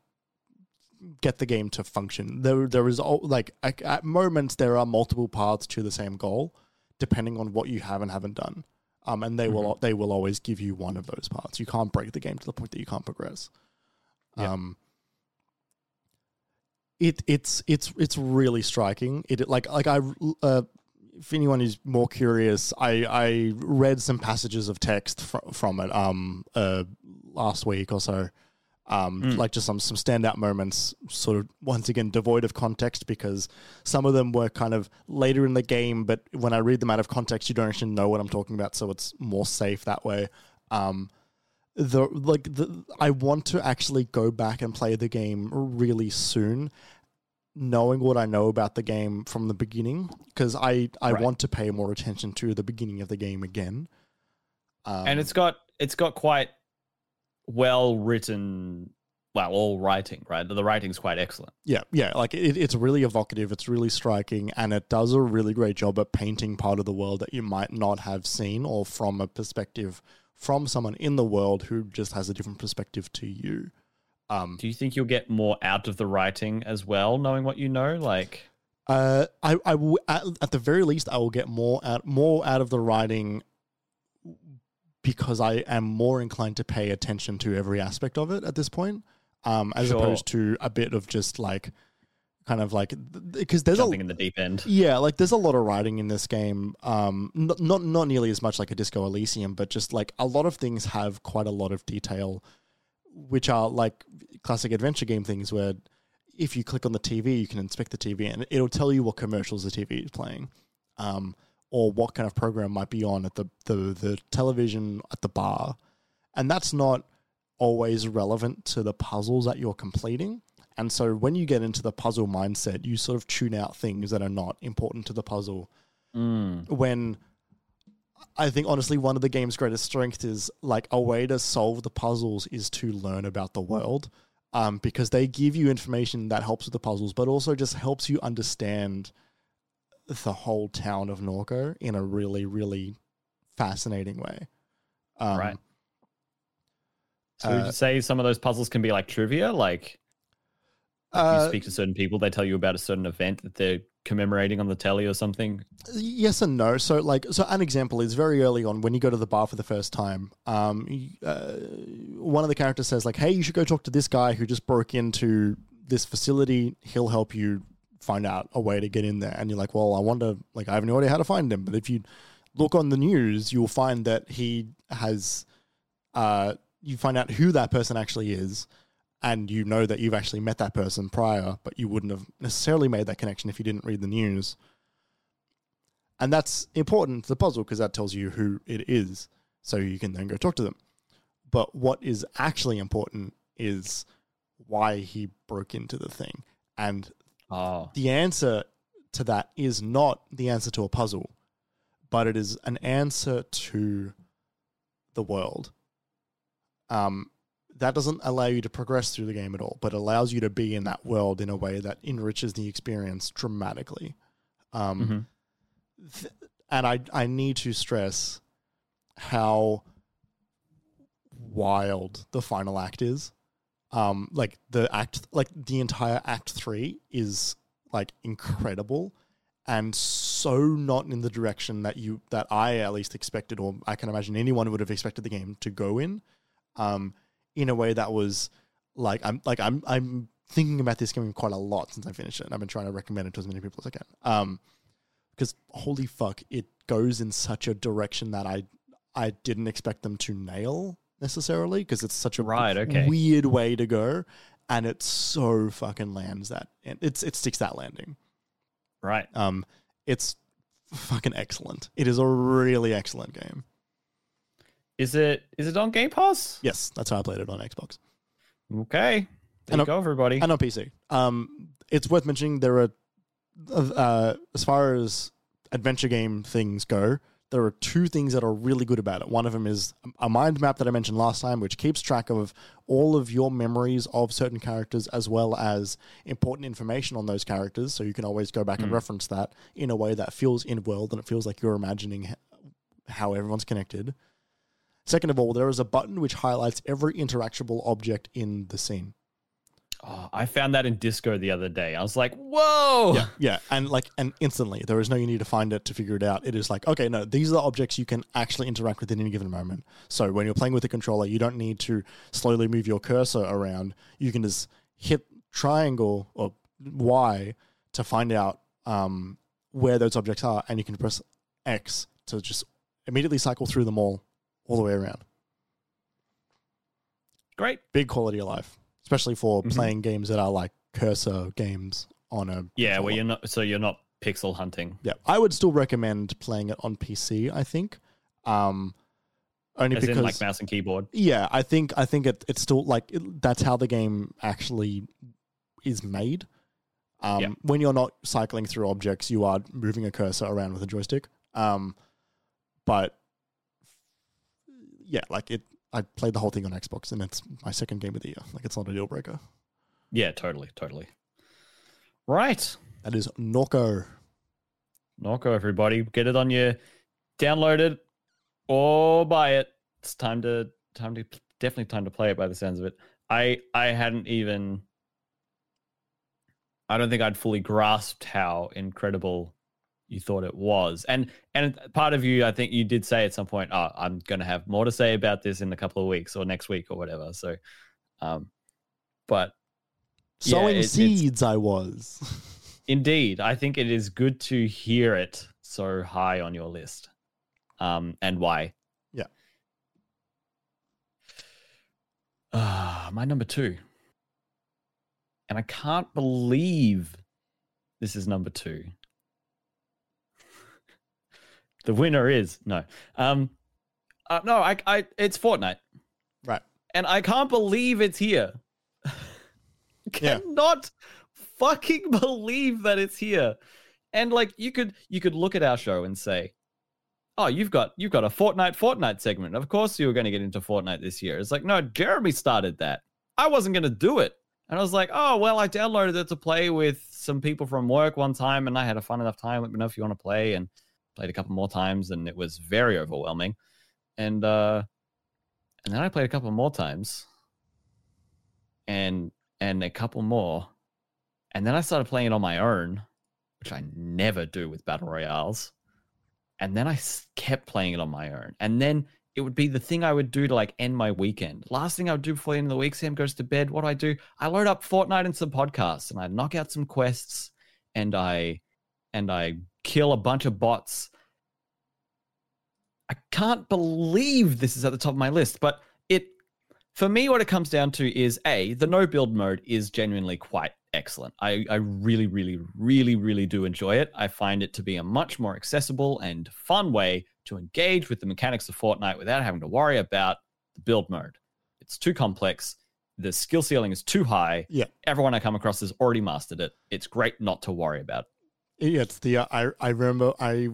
get the game to function. There there is al- like at, at moments there are multiple paths to the same goal, depending on what you have and haven't done. Um, and they will they will always give you one of those paths. You can't break the game to the point that you can't progress. Yeah. Um, it it's it's it's really striking. It like like I uh, if anyone is more curious, I I read some passages of text fr- from it um uh last week or so. Um, Mm. like just some some standout moments, sort of once again devoid of context because some of them were kind of later in the game, but when I read them out of context, you don't actually know what I'm talking about, so it's more safe that way. Um, the like the I want to actually go back and play the game really soon, knowing what I know about the game from the beginning, because I I Right. want to pay more attention to the beginning of the game again. Um, and it's got it's got quite well written well all writing right? The writing's quite excellent. Yeah, yeah, like it, it's really evocative, it's really striking, and it does a really great job at painting part of the world that you might not have seen, or from a perspective from someone in the world who just has a different perspective to you. Um, do you think you'll get more out of the writing as well knowing what you know? Like uh, I, I w- at, at the very least, I will get more out more out of the writing because I am more inclined to pay attention to every aspect of it at this point, um, as Sure. opposed to a bit of just like kind of like because there's jumping in the deep end Yeah, like there's a lot of writing in this game. Um, not not not nearly as much like a Disco Elysium, but just like a lot of things have quite a lot of detail, which are like classic adventure game things where if you click on the TV, you can inspect the TV and it'll tell you what commercials the TV is playing, um, or what kind of program might be on at the the the television at the bar, and that's not always relevant to the puzzles that you're completing. And so when you get into the puzzle mindset, you sort of tune out things that are not important to the puzzle. Mm. When I think honestly, one of the game's greatest strengths is like a way to solve the puzzles is to learn about the world. Um, because they give you information that helps with the puzzles, but also just helps you understand the whole town of Norco in a really, really fascinating way. Um, Right. so uh, would you say some of those puzzles can be like trivia like you uh, speak to certain people they tell you about a certain event that they're commemorating on the telly or something Yes and no. So, like, so an example is very early on when you go to the bar for the first time. Um, uh, one of the characters says, like, "Hey, you should go talk to this guy who just broke into this facility. He'll help you find out a way to get in there." And you're like, "Well, I wonder, like, I have no idea how to find him." But if you look on the news, you'll find that he has. Uh, you find out who that person actually is, and you know that you've actually met that person prior, but you wouldn't have necessarily made that connection if you didn't read the news. And that's important to the puzzle because that tells you who it is, so you can then go talk to them. But what is actually important is why he broke into the thing. And oh the answer to that is not the answer to a puzzle, but it is an answer to the world. Um, that doesn't allow you to progress through the game at all, but allows you to be in that world in a way that enriches the experience dramatically. Um, Mhm. th- and I I need to stress how wild the final act is. Um, like the act, like the entire act three is like incredible, and so not in the direction that you that I at least expected, or I can imagine anyone would have expected the game to go in. Um, in a way that was like I'm like I'm I'm thinking about this game quite a lot since I finished it, and I've been trying to recommend it to as many people as I can. Um, because holy fuck, it goes in such a direction that I I didn't expect them to nail necessarily because it's such a Right, okay. weird way to go, and it so fucking lands that it's it sticks that landing. right Um, it's fucking excellent. It is a really excellent game. is it is it on game pass Yes, that's how I played it on Xbox okay there And you a- go everybody and on PC. Um, it's worth mentioning there are, uh, as far as adventure game things go, there are two things that are really good about it. One of them is a mind map that I mentioned last time, which keeps track of all of your memories of certain characters as well as important information on those characters. So you can always go back and Mm. reference that in a way that feels in world and it feels like you're imagining how everyone's connected. Second of all, there is a button which highlights every interactable object in the scene. Oh, I found that in Disco the other day. I was like, "Whoa!" Yeah, yeah, and like, and instantly, there is no you need to find it to figure it out. It is like, okay, no, these are the objects you can actually interact with in any given moment. So when you're playing with the controller, you don't need to slowly move your cursor around. You can just hit triangle or Y to find out um, where those objects are, and you can press X to just immediately cycle through them all, all the way around. Great. Big quality of life, especially for Mhm. playing games that are like cursor games on a Yeah, controller. well, you're not. So you're not pixel hunting. Yeah, I would still recommend playing it on PC. I think, um, only As because like mouse and keyboard. yeah, I think I think it, it's still like it, that's how the game actually is made. Um, Yeah. When you're not cycling through objects, you are moving a cursor around with a joystick. Um, but yeah, like it. I played the whole thing on Xbox, and it's my second game of the year. Like it's not a deal breaker. Yeah, totally, totally. Right. That is Norco. Norco, everybody, get it on your download it or buy it. It's time to time to definitely time to play it by the sounds of it. I I hadn't even I don't think I'd fully grasped how incredible you thought it was. And and part of you I think you did say at some point, oh, I'm gonna have more to say about this in a couple of weeks or next week or whatever. So um but Yeah, Sowing it- seeds, I was. Indeed, I think it is good to hear it so high on your list, um, and why. Yeah. Ah, my number two, and I can't believe this is number two. The winner is no, um, uh, no, I, I, it's Fortnite, right. and I can't believe it's here. Yeah. Cannot fucking believe that it's here. And like you could you could look at our show and say, "Oh, you've got you've got a Fortnite Fortnite segment. Of course you were going to get into Fortnite this year." It's like, "No, Jeremy started that. I wasn't going to do it." And I was like, "Oh, well, I downloaded it to play with some people from work one time and I had a fun enough time. Let me know if you want to play." And played a couple more times and it was very overwhelming. And uh and then I played a couple more times. And and a couple more. And then I started playing it on my own, which I never do with battle royales. And then I kept playing it on my own. And then it would be the thing I would do to like end my weekend. Last thing I would do before the end of the week, Sam goes to bed. What do I do? I load up Fortnite and some podcasts and I knock out some quests and I and I kill a bunch of bots. I can't believe this is at the top of my list, but it for me what it comes down to is a the no build mode is genuinely quite excellent. I I really really really really do enjoy it. I find it to be a much more accessible and fun way to engage with the mechanics of Fortnite without having to worry about the build mode. It's too complex. The skill ceiling is too high. Yeah. Everyone I come across has already mastered it. It's great not to worry about. Yeah, it's the uh, I I remember I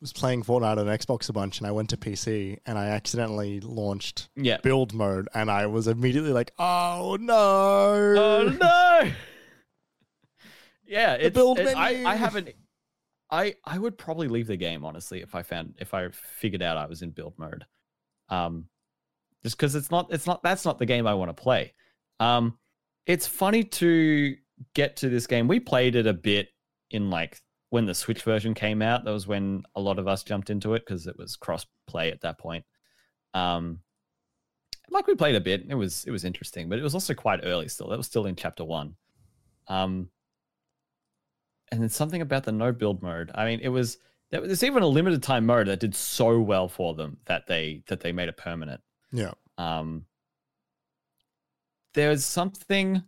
was playing Fortnite on Xbox a bunch, and I went to PC, and I accidentally launched Yeah. build mode, and I was immediately like, "Oh no!" Oh no! Yeah, it's, build it- I. I haven't. I I would probably leave the game honestly if I found if I figured out I was in build mode, um, just because it's not it's not that's not the game I want to play. Um, it's funny to get to this game. We played it a bit in like when the Switch version came out. That was when a lot of us jumped into it because it was cross play at that point. Um, like we played a bit. It was it was interesting, but it was also quite early still. That was still in chapter one. Um, and then something about the no build mode. I mean, it was there was even a limited time mode that did so well for them that they that they made it permanent. Yeah, Um, there's something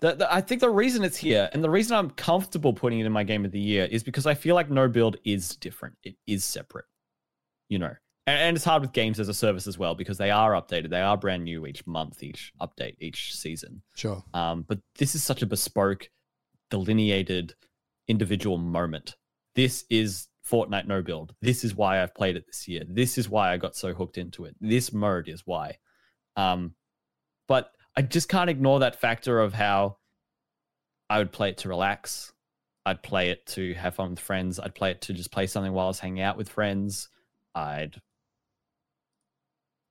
that, that I think the reason it's here and the reason I'm comfortable putting it in my game of the year is because I feel like no build is different. It is separate, you know. And, and it's hard with games as a service as well because they are updated. They are brand new each month, each update, each season. sure. Um, but this is such a bespoke, delineated, individual moment. This is Fortnite no build. This is why I've played it this year. This is why I got so hooked into it. This mode is why. Um, but I just can't ignore that factor of how I would play it to relax. I'd play it to have fun with friends. I'd play it to just play something while I was hanging out with friends. I'd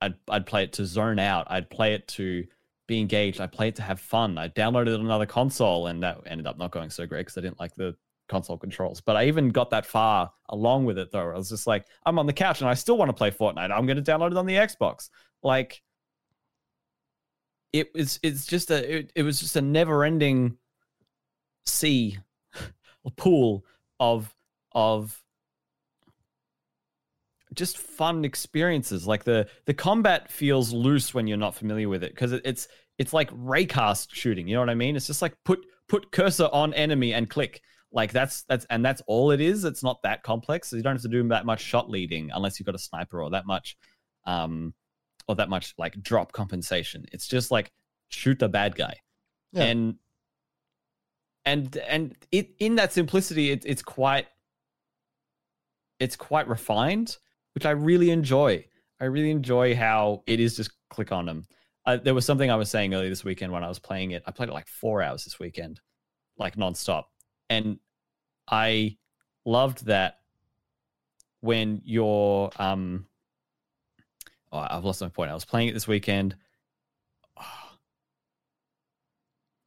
I'd I'd play it to zone out. I'd play it to be engaged. I play it to have fun. I downloaded another console, and that ended up not going so great because I didn't like the console controls. But I even got that far along with it, though. I was just like, I'm on the couch and I still want to play Fortnite. I'm going to download it on the Xbox. Like, it was. It's just a. It, it was just a never-ending sea, a pool of of just fun experiences. Like the the combat feels loose when you're not familiar with it because it, it's it's like raycast shooting. You know what I mean? It's just like put put cursor on enemy and click. Like that's that's and that's all it is. It's not that complex. So you don't have to do that much shot leading unless you've got a sniper or that much um or that much like drop compensation. It's just like shoot the bad guy. Yeah. And and and it in that simplicity it, it's quite it's quite refined which I really enjoy. I really enjoy how it is just click on them. Uh, there was something I was saying earlier this weekend when I was playing it. I played it like four hours this weekend, like nonstop. And I loved that when you're um oh, I've lost my point. I was playing it this weekend. Oh,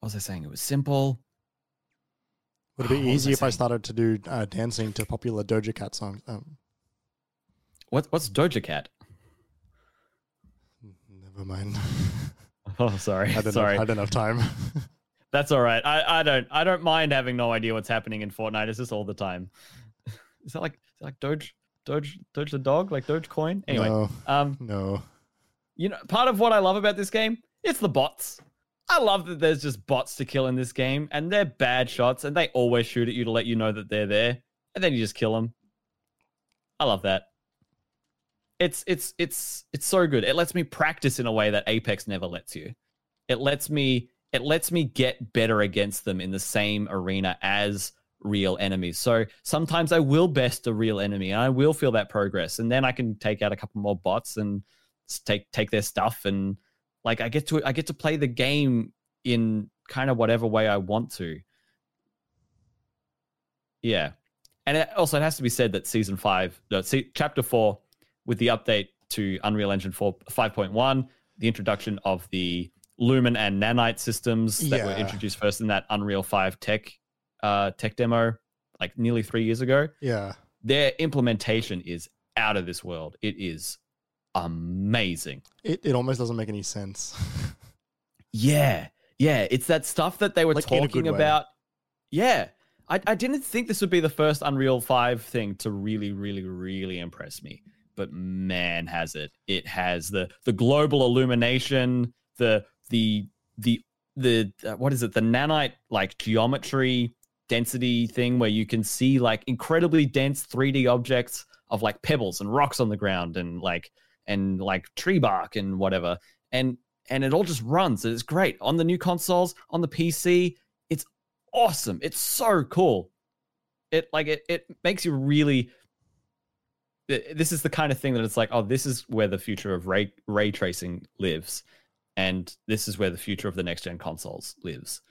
what was I saying? It was simple. Would it be oh, easy if I started to do uh, dancing to popular Doja Cat songs? Um, what what's Doja Cat? Never mind. oh, sorry. I don't sorry. Have, I don't have time. That's all right. I, I don't I don't mind having no idea what's happening in Fortnite. It's just all the time. Is that like is that like Doge Doge Doge the dog like Dogecoin? Anyway, no, um, no. You know, part of what I love about this game, it's the bots. I love that there's just bots to kill in this game, and they're bad shots, and they always shoot at you to let you know that they're there, and then you just kill them. I love that it's it's it's it's so good. It lets me practice in a way that Apex never lets you. It lets me it lets me get better against them in the same arena as real enemies. So sometimes I will best a real enemy and I will feel that progress and then I can take out a couple more bots and take take their stuff and like I get to I get to play the game in kind of whatever way I want to. Yeah. And it, also it has to be said that season 5 no, see, chapter 4 with the update to Unreal Engine 4 5.1, the introduction of the Lumen and Nanite systems that yeah. were introduced first in that Unreal 5 tech uh, tech demo like nearly three years ago. Yeah. Their implementation is out of this world. It is amazing. It, it almost doesn't make any sense. yeah. Yeah. It's that stuff that they were like talking about. Yeah. I, I didn't think this would be the first Unreal 5 thing to really, really, really impress me but man has it it has the the global illumination the the the the uh, what is it the nanite like geometry density thing where you can see like incredibly dense 3d objects of like pebbles and rocks on the ground and like and like tree bark and whatever. And and it all just runs it's great. On the new consoles on the pc it's awesome. It's so cool. It like it, it makes you really this is the kind of thing that it's like, oh, this is where the future of ray ray tracing lives, and this is where the future of the next gen consoles lives,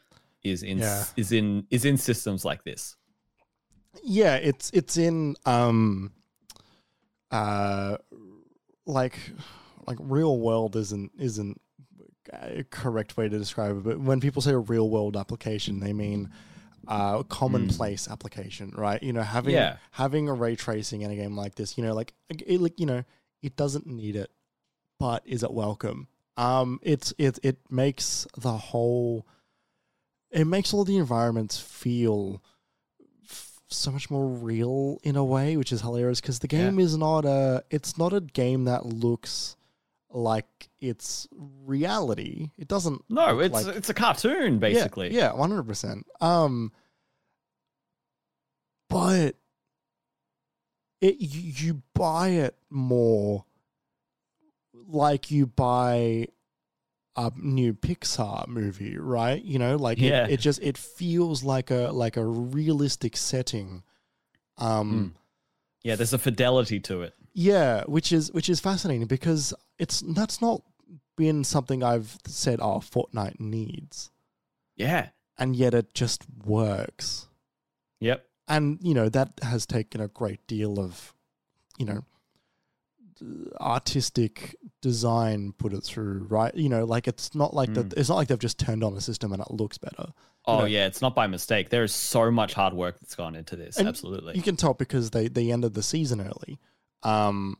is in yeah. is in is in systems like this. Yeah, it's it's in um, uh, like like real world isn't isn't a correct way to describe it, but when people say a real world application, they mean uh, commonplace mm. application, right? You know, having yeah. having a ray tracing in a game like this, you know, like it, like you know, it doesn't need it, but is it welcome? Um, it's it it makes the whole, it makes all the environments feel f- so much more real in a way, which is hilarious because the game yeah. is not a it's not a game that looks like it's reality. It doesn't. No, it's like, it's a cartoon basically. Yeah, one hundred percent. Um, but it you, you buy it more like you buy a new Pixar movie, right? You know, like yeah. it, it just it feels like a like a realistic setting. Um, mm. yeah, there's a fidelity to it. Yeah, which is which is fascinating because it's that's not been something I've said. Oh, Fortnite needs. Yeah, and yet it just works. Yep. And you know that has taken a great deal of, you know, artistic design put it through, right? You know, like it's not like that. It's not like they've just turned on a system and it looks better. Oh know- yeah, it's not by mistake. There is so much hard work that's gone into this. And Absolutely. You can tell because they they ended the season early. Um,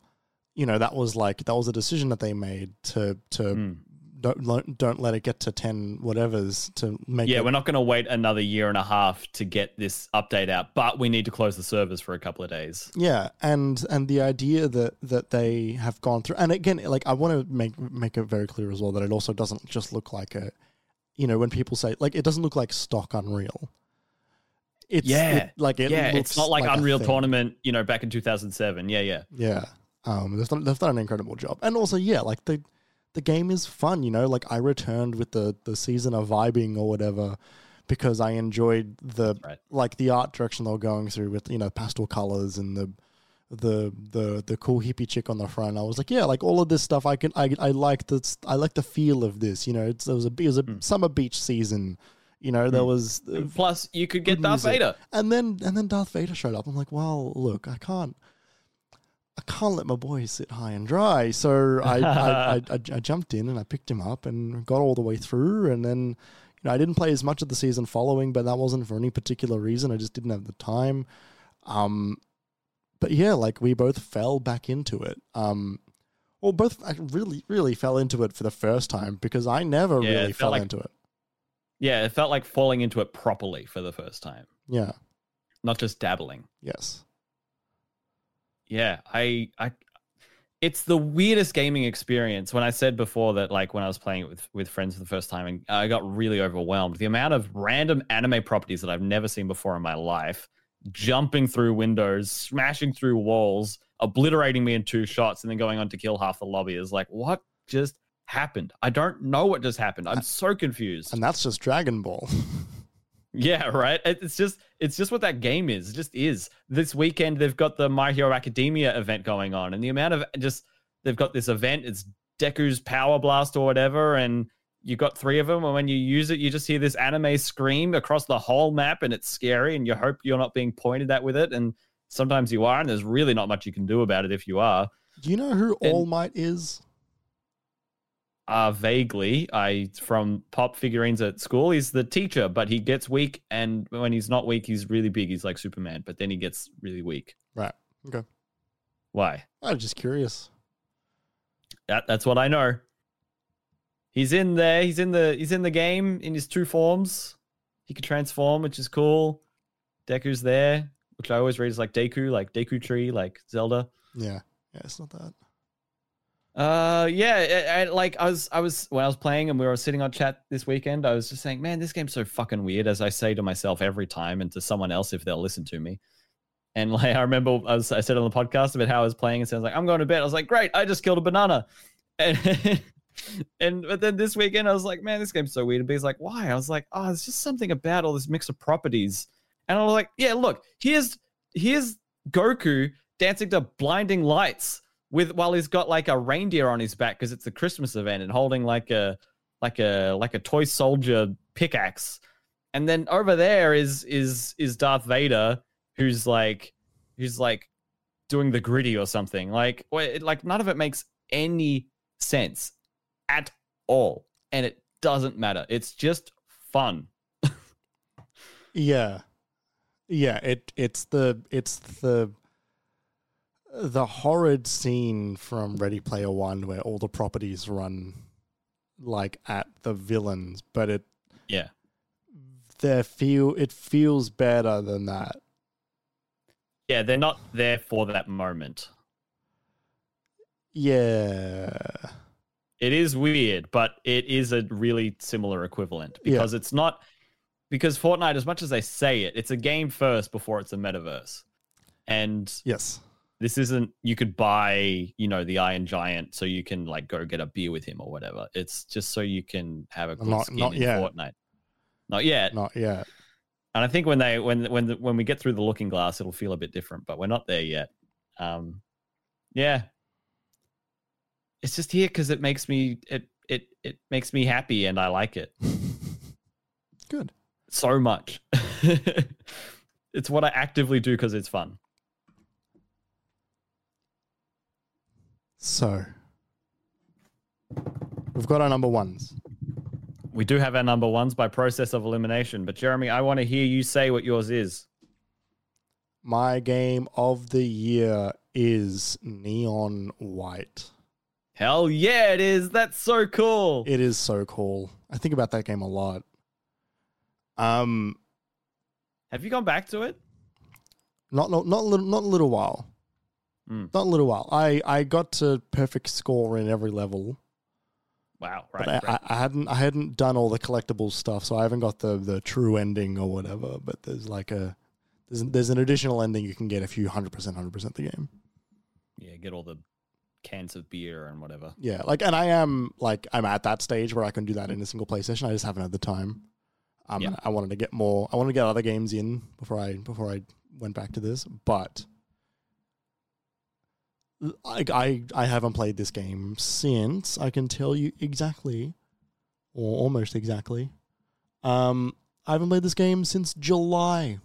you know that was like that was a decision that they made to to Mm. Don't don't let it get to ten whatever's to make Yeah, it, we're not going to wait another year and a half to get this update out, but we need to close the servers for a couple of days. Yeah, and and the idea that that they have gone through, and again, like I want to make make it very clear as well that it also doesn't just look like a, you know, when people say like it doesn't look like stock Unreal. It's Yeah. it- like it yeah, looks it's not like, a Unreal. Tournament, you know, back in 2007. Yeah, yeah. Yeah, um, they've done, they've done an incredible job, and also yeah, like the the game is fun. You know, like I returned with the the season of vibing or whatever because I enjoyed the right. like the art direction they were going through with you know pastel colors and the the the the cool hippie chick on the front. I was like, yeah, like all of this stuff. I can I I like the I like the feel of this. You know, it's there was a it was a Hmm. summer beach season. You know, there was uh, Plus, you could get Darth music. Vader. and then and then Darth Vader showed up. I'm like, well, look, I can't, I can't let my boy sit high and dry. So I I, I, I, jumped in and I picked him up and got all the way through. And then, you know, I didn't play as much of the season following, but that wasn't for any particular reason. I just didn't have the time. Um, but yeah, like we both fell back into it. Um, well, both I really really fell into it for the first time because I never Yeah, really fell like- into it. Yeah, it felt like falling into it properly for the first time, Yeah. not just dabbling. Yes. Yeah, I, I, it's the weirdest gaming experience. When I said before that, like when I was playing it with with friends for the first time, and I got really overwhelmed. The amount of random anime properties that I've never seen before in my life, jumping through windows, smashing through walls, obliterating me in two shots, and then going on to kill half the lobby is like, what just happened? I don't know what just happened. I'm so confused. And that's just Dragon Ball. Yeah, right. It's just it's just what that game is. It just is. This weekend they've got the My Hero Academia event going on, and the amount of just they've got this event. It's Deku's Power Blast or whatever, and you got three of them. And when you use it, you just hear this anime scream across the whole map, and it's scary. And you hope you're not being pointed at with it, and sometimes you are, and there's really not much you can do about it if you are. Do you know who And- All Might is? Uh vaguely i from pop figurines at school he's the teacher but he gets weak and when he's not weak he's really big he's like superman but then he gets really weak Right. Okay. why I'm just curious. that, that's what i know he's in there he's in the he's in the game in his two forms he can transform which is cool deku's there which i always read as like deku like deku tree like zelda Yeah. Yeah, it's not that. Uh, yeah, like I was, I was when I was playing and we were sitting on chat this weekend. I was just saying, man, this game's so fucking weird. As I say to myself every time, and to someone else if they'll listen to me. And like I remember, I, was, I said on the podcast about how I was playing, and so I was like, I'm going to bed. I was like, great, I just killed a banana. And and but then this weekend, I was like, man, this game's so weird. And B's like, why? I was like, oh, it's just something about all this mix of properties. And I was like, yeah, look, here's here's Goku dancing to blinding lights with while he's got like a reindeer on his back because it's a Christmas event and holding like a like a like a toy soldier pickaxe. And then over there is is is Darth Vader who's like who's like doing the gritty or something. Like wait, like none of it makes any sense at all. And it doesn't matter. It's just fun. Yeah. Yeah, it it's the it's the the horrid scene from Ready Player One where all the properties run like at the villains, but it Yeah. they feel it feels better than that. Yeah, they're not there for that moment. Yeah. It is weird, but it is a really similar equivalent because it's not because Fortnite, as much as they say it, it's a game first before it's a metaverse. And Yes. This isn't you could buy, you know, the Iron Giant so you can like go get a beer with him or whatever. It's just so you can have a good Not- skin not in yet. Fortnite. Not yet. Not yet. And I think when they when when the, when we get through the looking glass, it'll feel a bit different, but we're not there yet. Um, yeah, it's just here because it makes me it it it makes me happy, and I like it Good. so much. it's what I actively do because it's fun. So we've got our number ones. We do have our number ones by process of elimination, but Jeremy, I want to hear you say what yours is. My game of the year is Neon White. Hell yeah, it is. That's so cool. It is so cool. I think about that game a lot. Um, have you gone back to it? Not not not, little, not a little while. Mm. Not a little while. I I got to perfect score in every level. Wow, right. But I, right. I, I hadn't I hadn't done all the collectible stuff, so I haven't got the the true ending or whatever. But there's like a there's there's an additional ending you can get if you hundred percent hundred percent the game. Yeah, get all the cans of beer and whatever. Yeah, like, and I am like I'm at that stage where I can do that in a single play session. I just haven't had the time. Um, Yeah. I wanted to get more. I wanted to get other games in before I before I went back to this, but I I I haven't played this game since. I can tell you exactly, or almost exactly. Um, I haven't played this game since July.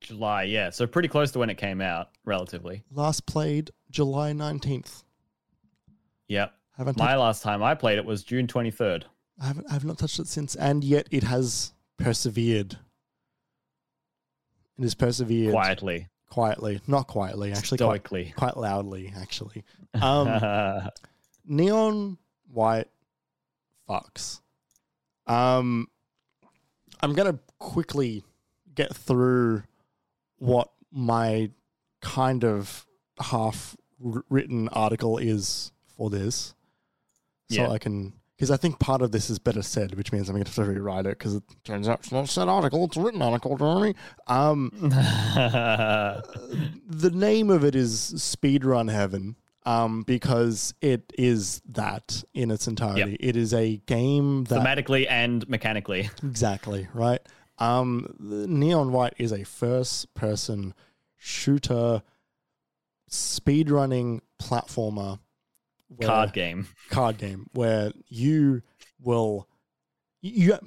July, yeah. So pretty close to when it came out, relatively. Last played July nineteenth. Yep. Haven't My last time I played it was June 23rd. I haven't, I have not touched it since, and yet it has persevered. It has persevered Quietly, quietly, not quietly, actually, quite, quite loudly, actually. Um, neon white fucks. Um, I'm gonna quickly get through what my kind of half written article is for this, so Yeah. I can because I think part of this is better said, which means I'm going to have to rewrite it because it turns out it's not a said article; it's a written article, Jeremy. Um, the name of it is Speedrun Heaven um, because it is that in its entirety. It is a game that Thematically and mechanically. exactly right. Um, Neon White is a first-person shooter, speedrunning platformer, where- Card game. card game where you will you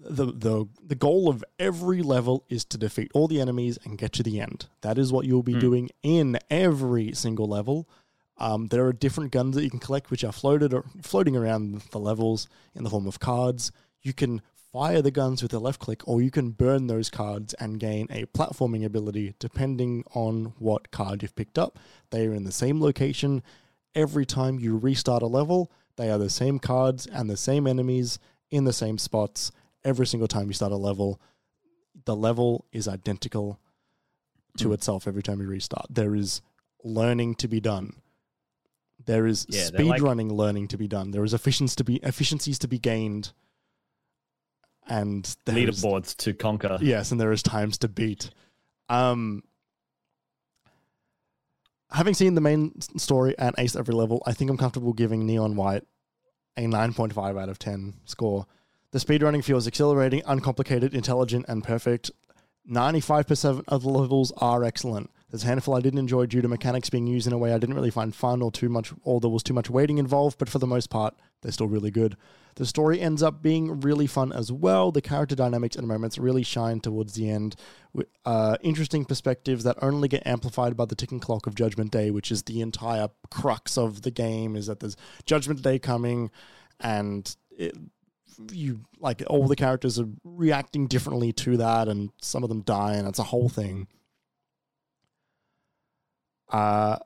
the the the goal of every level is to defeat all the enemies and get to the end. That is what you'll be Hmm. doing in every single level. Um, there are different guns that you can collect, which are floated or floating around the levels in the form of cards. You can fire the guns with a left click, or you can burn those cards and gain a platforming ability depending on what card you've picked up. They are in the same location every time you restart a level. They are the same cards and the same enemies in the same spots every single time you start a level. The level is identical to Mm. itself every time you restart. There is learning to be done. There is Yeah, speed like- running learning to be done. There is efficiencies to be efficiencies to be gained. And is- Leaderboards to conquer. Yes, and there is times to beat. Um, having seen the main story and ace every level, I think I'm comfortable giving Neon White a 9.5 out of 10 score. The speedrunning feels exhilarating, uncomplicated, intelligent, and perfect. 95% of the levels are excellent. There's a handful I didn't enjoy due to mechanics being used in a way I didn't really find fun or too much, or there was too much waiting involved, but for the most part, they're still really good. The story ends up being really fun as well. The character dynamics and moments really shine towards the end. Uh, interesting perspectives that only get amplified by the ticking clock of Judgment Day, which is the entire crux of the game. Is that there's Judgment Day coming, and it, you like all the characters are reacting differently to that, and some of them die, and it's a whole thing. Uh,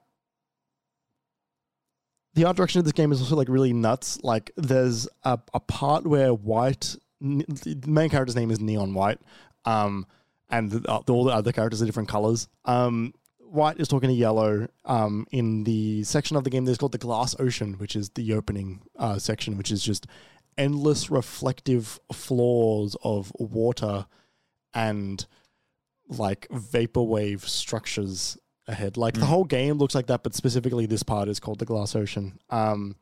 the art direction of this game is also like really nuts. Like there's a, a part where White, the main character's name is Neon White, um, and the, uh, all the other characters are different colors. Um, White is talking to Yellow um, in the section of the game that's called the Glass Ocean, which is the opening uh, section, which is just endless reflective floors of water and like vaporwave structures ahead. Like the Mm. whole game looks like that, but specifically this part is called the Glass Ocean. Um,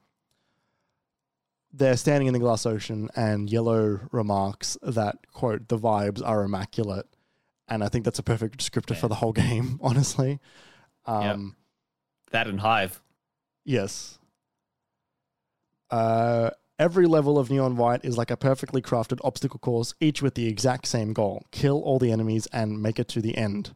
they're standing in the Glass Ocean, and Yellow remarks that quote the vibes are immaculate, and I think that's a perfect descriptor for the whole game. Honestly, um, That and Hive. Yes. Uh, every level of Neon White is like a perfectly crafted obstacle course, each with the exact same goal kill all the enemies and make it to the end.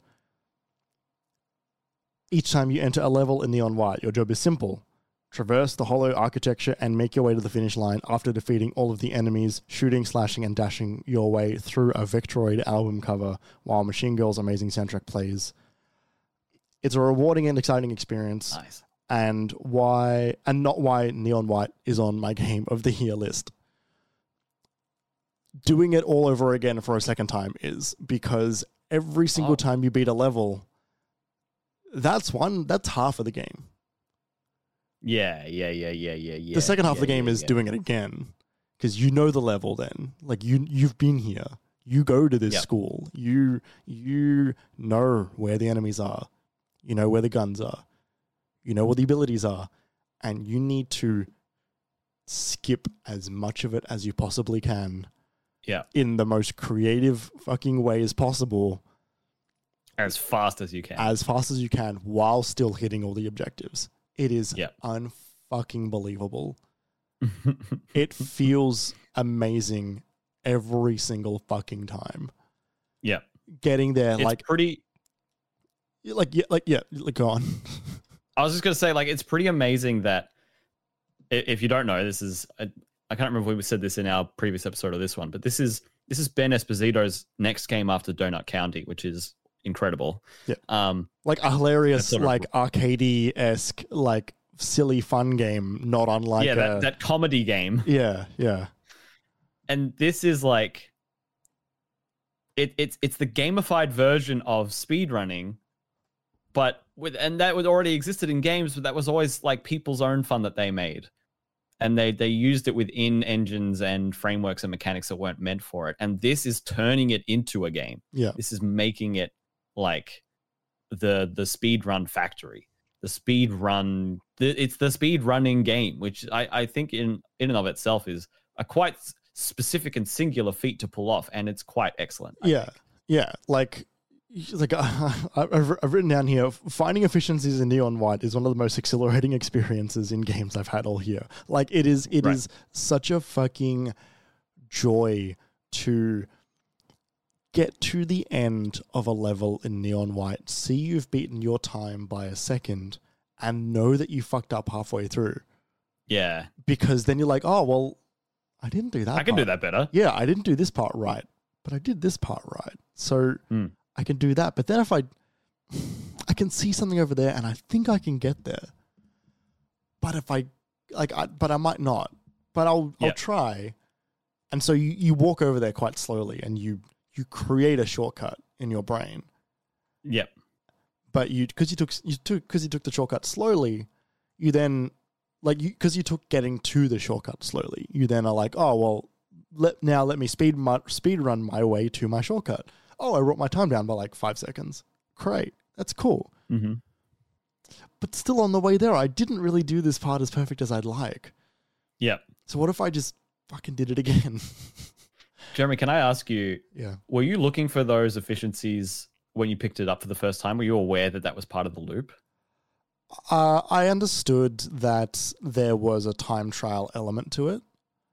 Each time you enter a level in Neon White, your job is simple. Traverse the hollow architecture and make your way to the finish line after defeating all of the enemies, shooting, slashing, and dashing your way through a Vektroid album cover while Machine Girl's amazing soundtrack plays. It's a rewarding and exciting experience, Nice. and why and not why Neon White is on my game of the year list. Doing it all over again for a second time is because every single Oh. time you beat a level, that's one that's half of the game. Yeah, yeah, yeah, yeah, yeah, yeah. the second half of the game yeah, is yeah. doing it again because you know the level then like you you've been here you go to this Yep. school you you know where the enemies are you know where the guns are you know what the abilities are and you need to skip as much of it as you possibly can Yeah. in the most creative fucking ways possible as fast as you can. as fast as you can while still hitting all the objectives it is Yep. unfucking believable it feels amazing every single fucking time. yeah, Getting there, it's like, pretty. like, yeah, like, yeah, like, go on. I was just gonna say, like, it's pretty amazing that if you don't know, this is I, I can't remember if we said this in our previous episode or this one, but this is this is Ben Esposito's next game after Donut County, which is incredible. Yeah. Um. like a hilarious, like arcadey esque, like silly fun game, not unlike yeah. a, That, that comedy game, yeah, yeah, and this is like. It, it's it's the gamified version of speedrunning, but with and that would already existed in games, but that was always like people's own fun that they made. and they they used it within engines and frameworks and mechanics that weren't meant for it and this is turning it into a game yeah, this is making it like the the speed run factory the speed run the, it's the speed running game which i i think in in and of itself is a quite specific and singular feat to pull off and it's quite excellent I yeah, think. yeah. Like, like uh, I've, I've written down here, finding efficiencies in Neon White is one of the most exhilarating experiences in games I've had all year. Like, it is, it is Right. such a fucking joy to get to the end of a level in Neon White, see you've beaten your time by a second, and know that you fucked up halfway through. yeah Because then you're like, oh, well, I didn't do that. i can do that better Yeah, I didn't do this part right, but I did this part right. So Hmm. I can do that. But then if I, I can see something over there and I think I can get there. But if I, like, I, but I might not. But I'll, I'll try. And so you, you walk over there quite slowly and you, you create a shortcut in your brain. yep But you, because you took, you took, because you took the shortcut slowly, you then, like, you, because you took getting to the shortcut slowly, you then are like, oh well, let now let me speed my speed run my way to my shortcut. Oh, I wrote my time down by like five seconds. Great, that's cool. hmm But still on the way there, I didn't really do this part as perfect as I'd like. yep So what if I just fucking did it again? jeremy can i ask you yeah. were you looking for those efficiencies when you picked it up for the first time? Were you aware that that was part of the loop? Uh, I understood that there was a time trial element to it,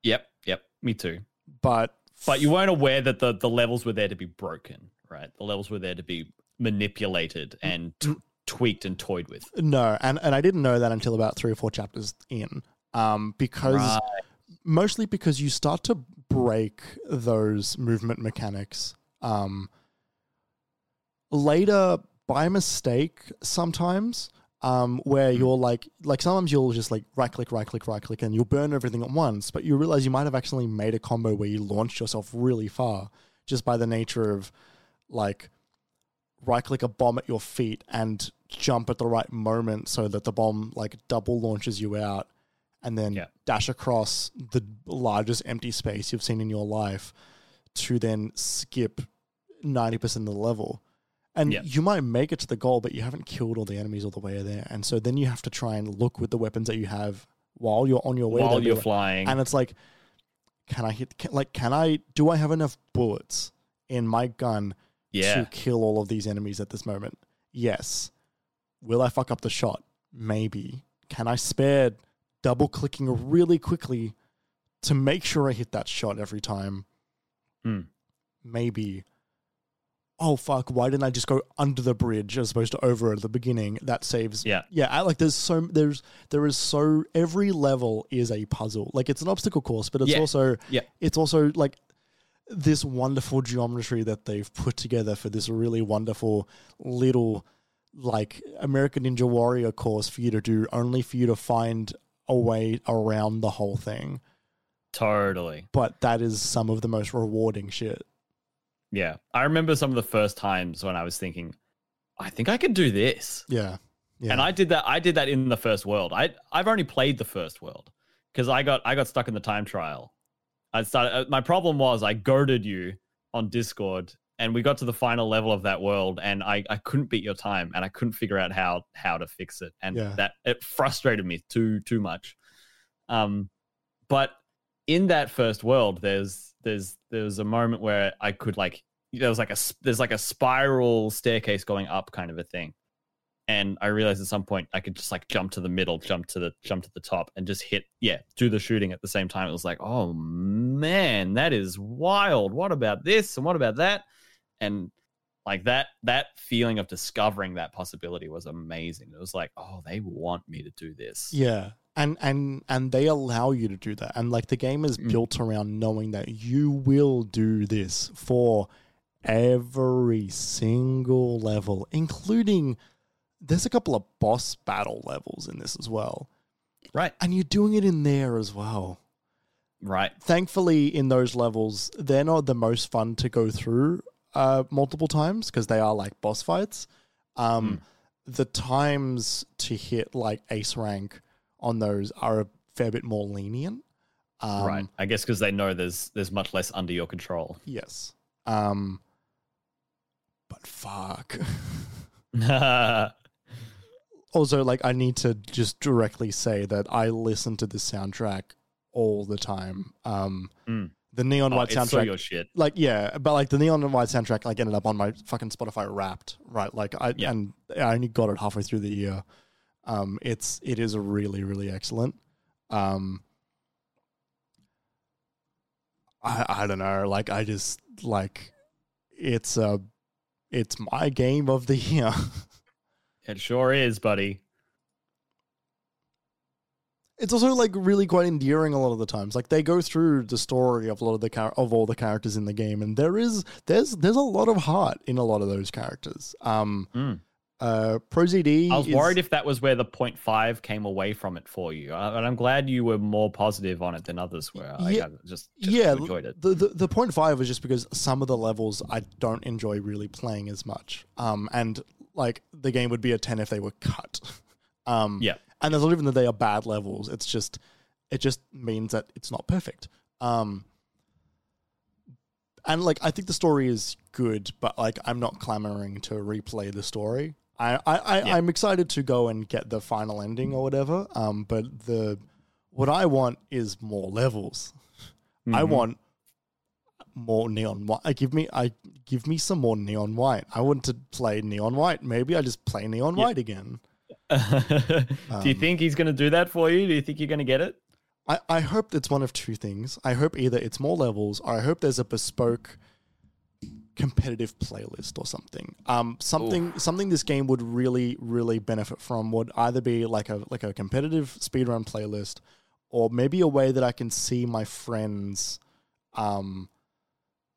yep yep. Me too. But but you weren't aware that the the levels were there to be broken right? The levels were there to be manipulated and t- tweaked and toyed with. No, and and I didn't know that until about three or four chapters in, um, because Right. Mostly because you start to break those movement mechanics um, later by mistake sometimes um, where Hmm. you're like like sometimes you'll just like right click right click right click and you'll burn everything at once but you realize you might have actually made a combo where you launched yourself really far just by the nature of like right click a bomb at your feet and jump at the right moment so that the bomb like double launches you out and then Yeah. dash across the largest empty space you've seen in your life to then skip 90% of the level. And Yeah. you might make it to the goal, but you haven't killed all the enemies all the way there. And so then you have to try and look with the weapons that you have while you're on your way while there. you're like- flying and it's like, can I hit, can, like, can I, do I have enough bullets in my gun yeah to kill all of these enemies at this moment? Yes. Will I fuck up the shot? Maybe. Can I spare double clicking really quickly to make sure I hit that shot every time? Hmm. Maybe. oh fuck, why didn't I just go under the bridge as opposed to over at the beginning? That saves. Yeah. yeah. I, like there's so there's there is so every level is a puzzle. Like it's an obstacle course, but it's Yeah. also Yeah. it's also like this wonderful geometry that they've put together for this really wonderful little like American Ninja Warrior course for you to do, only for you to find a way around the whole thing. Totally. But that is some of the most rewarding shit. Yeah. I remember some of the first times when I was thinking, I think I could do this. Yeah. Yeah. And I did that. I did that in the first world. I I've only played the first world because I got I got stuck in the time trial. I started. Uh, my problem was I goaded you on Discord, and we got to the final level of that world, and I I couldn't beat your time, and I couldn't figure out how how to fix it, and Yeah. that it frustrated me too too much. Um, but in that first world, there's there's there's a moment where I could like there was like a there's like a spiral staircase going up kind of a thing and I realized at some point I could just like jump to the middle, jump to the jump to the top, and just hit yeah, do the shooting at the same time. It was like, oh man, that is wild. What about this and what about that? And like that that feeling of discovering that possibility was amazing. It was like, oh, they want me to do this. Yeah. And and and they allow you to do that. And like the game is Mm. built around knowing that you will do this for every single level, including there's a couple of boss battle levels in this as well. Right. And you're doing it in there as well. Right. Thankfully, in those levels, they're not the most fun to go through uh, multiple times because they are like boss fights. Um, The times to hit like ace rank on those are a fair bit more lenient. Um, right. I guess because they know there's there's much less under your control. Yes. Um, but fuck. also, like, I need to just directly say that I listen to the soundtrack all the time. Um, Mm. The neon oh, white so soundtrack, your shit. like, yeah, but like the neon white soundtrack, like, ended up on my fucking Spotify Wrapped, right? Like, I Yeah. and I only got it halfway through the year. Um, it's it is really really excellent. Um, I I don't know, like, I just like it's a it's my game of the year. It sure is, buddy. It's also like really quite endearing a lot of the times. Like they go through the story of a lot of the char- of all the characters in the game, and there is there's there's a lot of heart in a lot of those characters. Um, Mm. uh, ProZD. I was is- worried if that was where the 0.5 came away from it for you. Uh, And I'm glad you were more positive on it than others were. Yeah, I just, just yeah, enjoyed it. The, the the point five was just because some of the levels I don't enjoy really playing as much. Um, and like the game would be a ten if they were cut. Um, Yeah. And it's not even that they are bad levels. It's just it just means that it's not perfect. Um, and like I think the story is good, but like I'm not clamoring to replay the story. I I, I Yeah. I'm excited to go and get the final ending or whatever. Um, but the what I want is more levels. I Mhm. want more neon white. I give me I give me some more neon white. I want to play neon white. Maybe I just play neon Yeah. white again. do you Um, think he's going to do that for you? Do you think you're going to get it? I, I hope it's one of two things. I hope either it's more levels or I hope there's a bespoke competitive playlist or something. Um something something this game would really, really benefit from would either be like a like a competitive speedrun playlist or maybe a way that I can see my friends um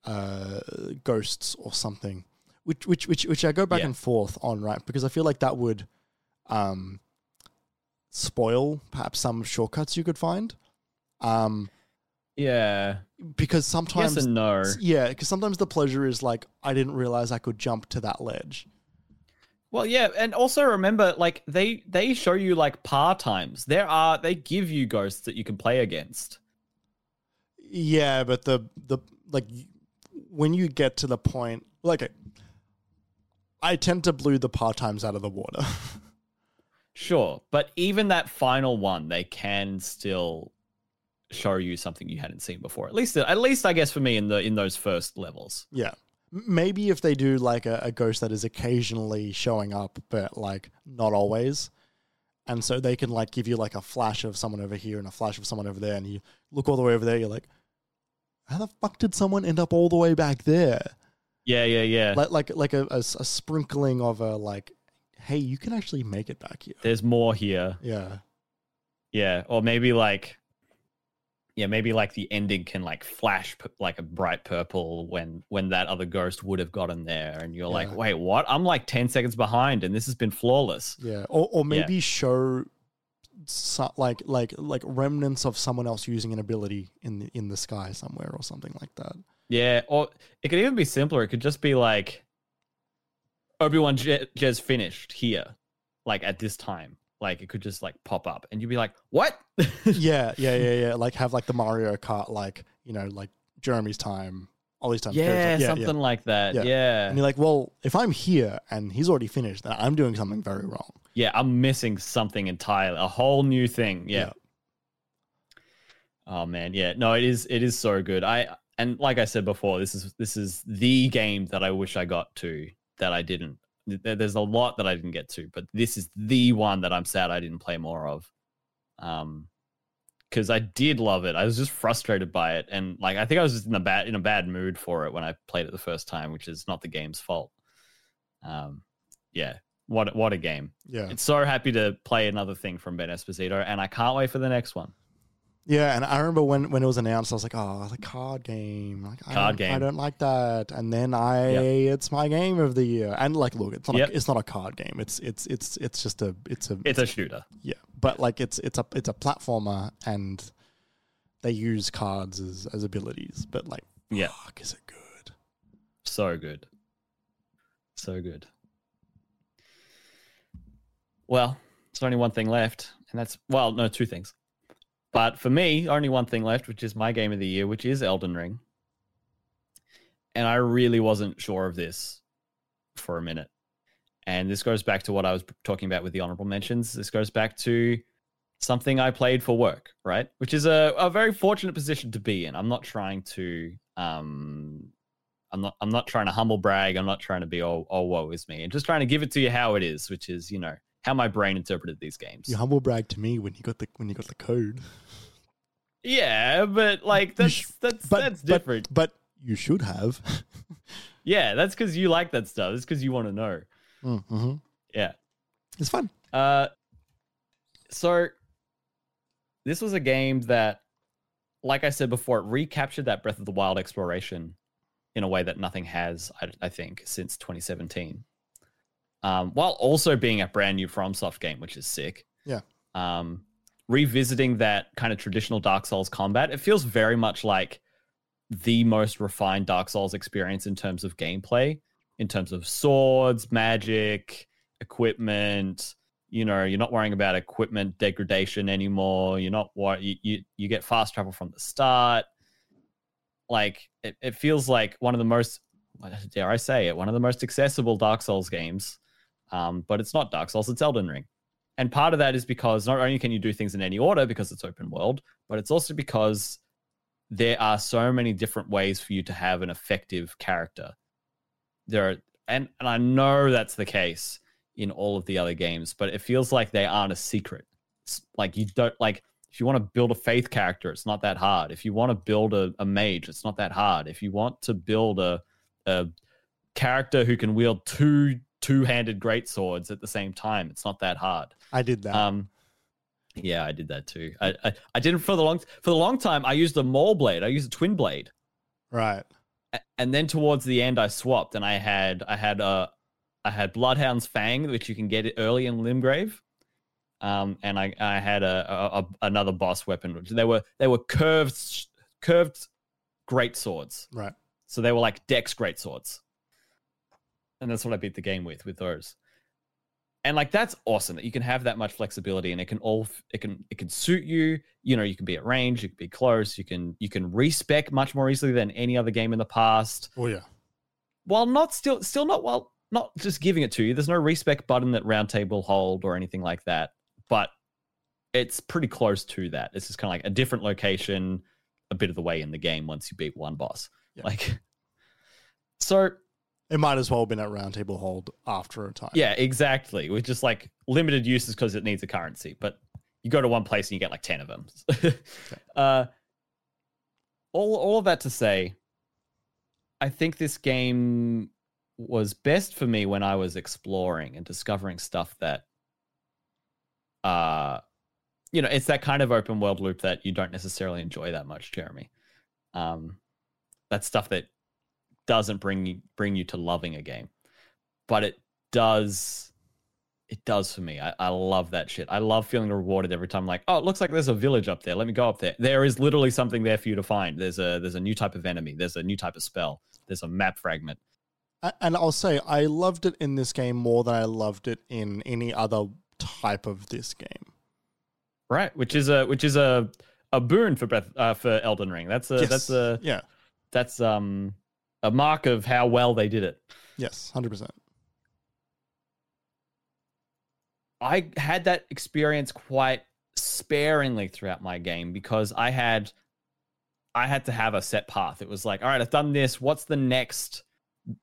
uh ghosts or something. Which which which which I go back Yeah. and forth on, right? Because I feel like that would um spoil perhaps some shortcuts you could find. Um Yeah. because sometimes yes and no. yeah, because sometimes the pleasure is like I didn't realize I could jump to that ledge. Well, yeah, and also remember, like they they show you like par times. There are they give you ghosts that you can play against. Yeah, but the the like when you get to the point like I tend to blew the part times out of the water. Sure, but even that final one, they can still show you something you hadn't seen before. At least, at least I guess for me in the in those first levels. yeah. Maybe if they do like a, a ghost that is occasionally showing up, but like not always. And so they can like give you like a flash of someone over here and a flash of someone over there, and you look all the way over there, you're like, how the fuck did someone end up all the way back there? Yeah, yeah, yeah. like like like a, a a sprinkling of a like, hey, you can actually make it back here. There's more here. Yeah, Yeah, or maybe like, yeah, maybe like the ending can like flash p- like a bright purple when when that other ghost would have gotten there, and you're like, wait, what? I'm like ten seconds behind, and this has been flawless. yeah, or or Yeah. maybe show. So, like like like remnants of someone else using an ability in the in the sky somewhere or something like that. Yeah, or it could even be simpler. It could just be like Obi Wan Je- Jez finished here, like at this time. Like it could just like pop up, and you'd be like, "What?" yeah, yeah, yeah, yeah. Like have like the Mario Kart, like you know, like Jeremy's time, all these times. yeah, something like that. Yeah. Yeah, And you're like, well, if I'm here and he's already finished, then I'm doing something very wrong. yeah. I'm missing something entirely, a whole new thing. Yeah. Oh man, yeah. No, it is. It is so good. I and like I said before, this is this is the game that I wish I got to that I didn't. There's a lot that I didn't get to, but this is the one that I'm sad I didn't play more of. Um, because I did love it. I was just frustrated by it, and like I think I was just in a bad in a bad mood for it when I played it the first time, which is not the game's fault. Um, yeah. What what a game! Yeah. It's so happy to play another thing from Ben Esposito, and I can't wait for the next one. Yeah, and I remember when, when it was announced, I was like, "Oh, the card game! Like, I Card don't, I don't like that." And then I, Yep. it's my game of the year. And like, look, it's not, Yep. a, it's not a card game. It's it's it's it's just a it's a It's a shooter. yeah. But like, it's it's a it's a platformer, and they use cards as as abilities. But like, Yeah. fuck, is it good? So good. So good. Well, there's only one thing left, and that's well, no, two things. But for me, only one thing left, which is my game of the year, which is Elden Ring. And I really wasn't sure of this for a minute. And this goes back to what I was talking about with the honorable mentions. This goes back to something I played for work, right? Which is a, a very fortunate position to be in. I'm not trying to um I'm not I'm not trying to humble brag. I'm not trying to be oh oh woe is me. I'm just trying to give it to you how it is, which is, you know, how my brain interpreted these games. You humble brag to me when you got the when you got the code. Yeah, but like that's sh- that's But that's but- different. But, you should have. yeah, that's because you like that stuff. It's because you want to know. mm-hmm. Yeah. It's fun. Uh, so this was a game that, like I said before, it recaptured that Breath of the Wild exploration in a way that nothing has, I, I think, since 2017. Um, while also being a brand new FromSoft game, which is sick. Yeah. Um, revisiting that kind of traditional Dark Souls combat, it feels very much like the most refined Dark Souls experience in terms of gameplay, in terms of swords, magic, equipment. You know, you're not worrying about equipment degradation anymore. You're not wor- you, you you get fast travel from the start. Like it, it feels like one of the most dare I say it, one of the most accessible Dark Souls games. Um, but it's not Dark Souls, it's Elden Ring. And part of that is because not only can you do things in any order because it's open world, but it's also because there are so many different ways for you to have an effective character. There are, and, and I know that's the case in all of the other games, but it feels like they aren't a secret. It's like you don't like if you want to build a faith character, it's not that hard. If you want to build a, a mage, it's not that hard. If you want to build a a character who can wield two two-handed great swords at the same time, it's not that hard. I did that. Um, yeah, I did that too. I, I I didn't for the long for the long time. I used a maul blade. I used a twin blade, right. A- and then towards the end, I swapped, and I had I had a I had Bloodhound's Fang, which you can get early in Limgrave. Um, and I I had a, a, a another boss weapon, which they were they were curved curved great swords. Right. So they were like Dex great swords. And that's what I beat the game with, with those. And like that's awesome that you can have that much flexibility and it can all it can it can suit you. You know, you can be at range, you can be close, you can you can respec much more easily than any other game in the past. Oh yeah. While not still still not while not just giving it to you. There's no respec button that roundtable hold or anything like that. But it's pretty close to that. It's just kind of like a different location, a bit of the way in the game once you beat one boss. Yeah. Like so It might as well have been at roundtable hold after a time. yeah, exactly. With just like limited uses because it needs a currency, but you go to one place and you get like ten of them. uh, all all of that to say, I think this game was best for me when I was exploring and discovering stuff that uh you know, it's that kind of open world loop that you don't necessarily enjoy that much, Jeremy. Um that's stuff that doesn't bring you bring you to loving a game. But it does it does for me. I, I love that shit. I love feeling rewarded every time. Like, oh, it looks like there's a village up there. Let me go up there. There is literally something there for you to find. There's a there's a new type of enemy. There's a new type of spell. There's a map fragment. And I'll say I loved it in this game more than I loved it in any other type of this game. Right, which is a which is a a boon for Breath uh, for Elden Ring. That's a yes. that's a yeah. That's um a mark of how well they did it. Yes, hundred percent. I had that experience quite sparingly throughout my game because I had I had to have a set path. It was like, all right, I've done this. What's the next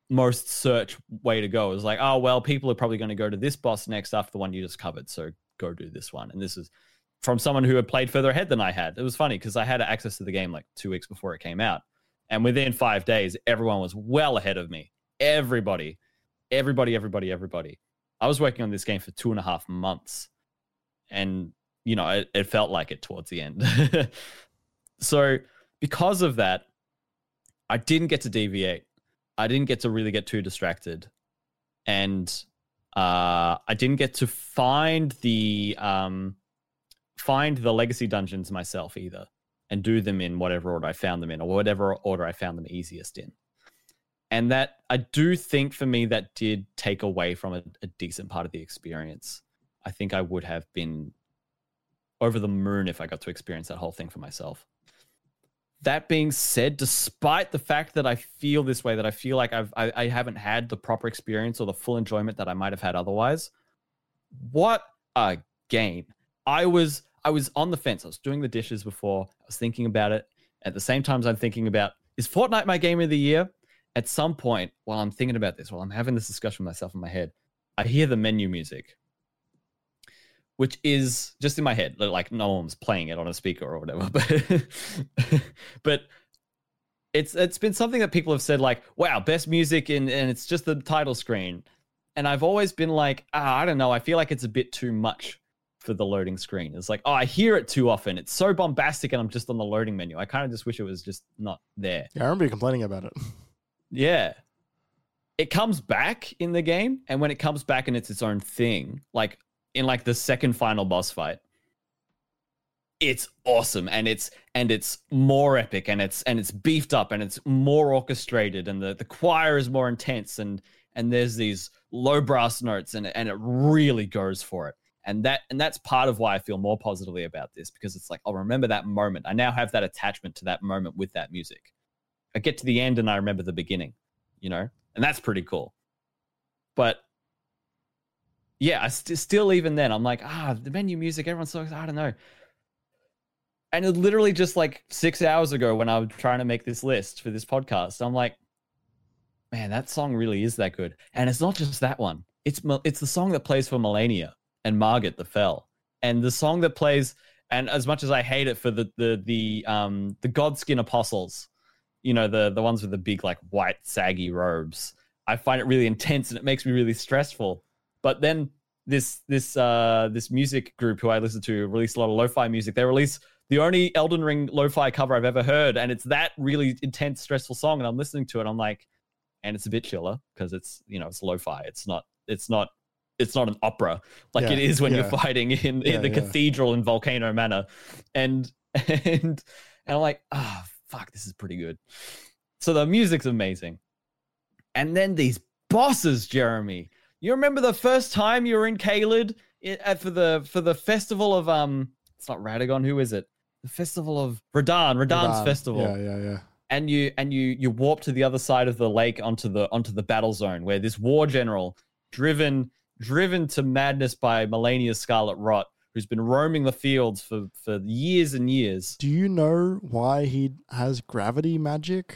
most search way to go? It was like, oh well, people are probably going to go to this boss next after the one you just covered. So go do this one. And this is from someone who had played further ahead than I had. It was funny because I had access to the game like two weeks before it came out. And within five days, everyone was well ahead of me. Everybody, everybody, everybody, everybody. I was working on this game for two and a half months, and you know it, it felt like it towards the end. so because of that, I didn't get to deviate. I didn't get to really get too distracted, and uh, I didn't get to find the um, find the legacy dungeons myself either, and do them in whatever order I found them in, or whatever order I found them easiest in and that I do think for me that did take away from a, a, decent part of the experience. I think I would have been over the moon if I got to experience that whole thing for myself. That being said, despite the fact that I feel this way, that I feel like I've I, I haven't had the proper experience or the full enjoyment that I might have had otherwise, what a game! I was I was on the fence. I was doing the dishes before. I was thinking about it. At the same time, I'm thinking about is Fortnite my game of the year? at some point while I'm thinking about this, while I'm having this discussion with myself in my head, I hear the menu music, which is just in my head, like no one's playing it on a speaker or whatever. But but it's it's been something that people have said like, wow, best music in and it's just the title screen. And I've always been like, ah, I don't know, I feel like it's a bit too much for the loading screen. It's like, oh, I hear it too often. It's so bombastic and I'm just on the loading menu. I kind of just wish it was just not there. Yeah, I remember you complaining about it. Yeah. It comes back in the game, and when it comes back and it's its own thing, like in like the second final boss fight, it's awesome and it's and it's more epic and it's and it's beefed up and it's more orchestrated and the, the choir is more intense and and there's these low brass notes and and it really goes for it and that and that's part of why I feel more positively about this because it's like I'll remember that moment. I now have that attachment to that moment with that music. I get to the end and I remember the beginning, you know, and that's pretty cool. But yeah, I st- still even then I'm like, ah, the menu music, everyone's so I don't know. And it literally just like six hours ago when I was trying to make this list for this podcast, I'm like, man, that song really is that good. And it's not just that one. It's it's the song that plays for Malenia and Margit the Fell, and the song that plays. And as much as I hate it for the the the um the Godskin Apostles, you know the the ones with the big like white saggy robes. I find it really intense and it makes me really stressful. But then this this uh this music group who I listen to release a lot of lo-fi music. They release the only Elden Ring lo-fi cover I've ever heard, and it's that really intense, stressful song. And I'm listening to it, I'm like, and it's a bit chiller because it's you know it's lo-fi. It's not it's not it's not an opera like yeah, it is when yeah. you're fighting in, in yeah, the cathedral in Volcano Manor, and and and I'm like, ah, oh, fuck, this is pretty good. So the music's amazing. And then these bosses, Jeremy. You remember the first time you were in Caelid uh, for the for the festival of um it's not Radagon, who is it? The festival of Radahn, Radahn's festival. Yeah, yeah, yeah. And you and you you warp to the other side of the lake onto the onto the battle zone where this war general driven driven to madness by Malenia's Scarlet Rot who's been roaming the fields for, for years and years. Do you know why he has gravity magic?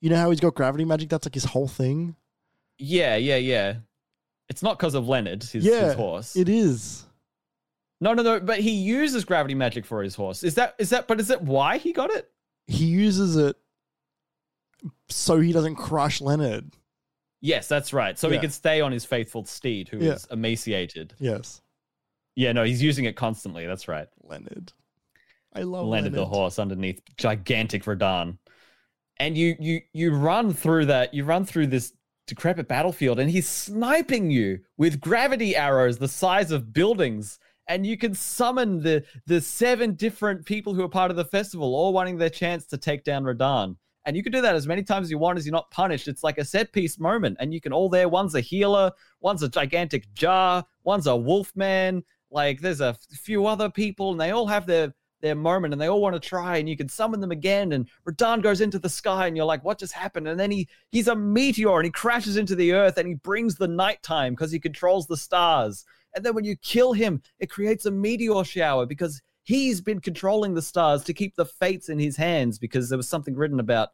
You know how he's got gravity magic? That's like his whole thing. Yeah, yeah, yeah. It's not because of Leonard, his, yeah, his horse. It is. No, no, no. But he uses gravity magic for his horse. Is that is that? But is that why he got it? He uses it so he doesn't crush Leonard. Yes, that's right. So he Yeah. can stay on his faithful steed, who is Yeah. emaciated. Yes, Yeah, no, he's using it constantly. That's right. Leonard. I love Leonard, landed the horse underneath gigantic Radahn. And you you you run through that, you run through this decrepit battlefield, and he's sniping you with gravity arrows the size of buildings. And you can summon the the seven different people who are part of the festival, all wanting their chance to take down Radahn. And you can do that as many times as you want as you're not punished. It's like a set piece moment. And you can all there. One's a healer, one's a gigantic jar, one's a wolf man. Like there's a few other people, and they all have their their moment and they all want to try and you can summon them again and Radahn goes into the sky and you're like what just happened and then he he's a meteor and he crashes into the earth and he brings the nighttime because he controls the stars and then when you kill him it creates a meteor shower because he's been controlling the stars to keep the fates in his hands because there was something written about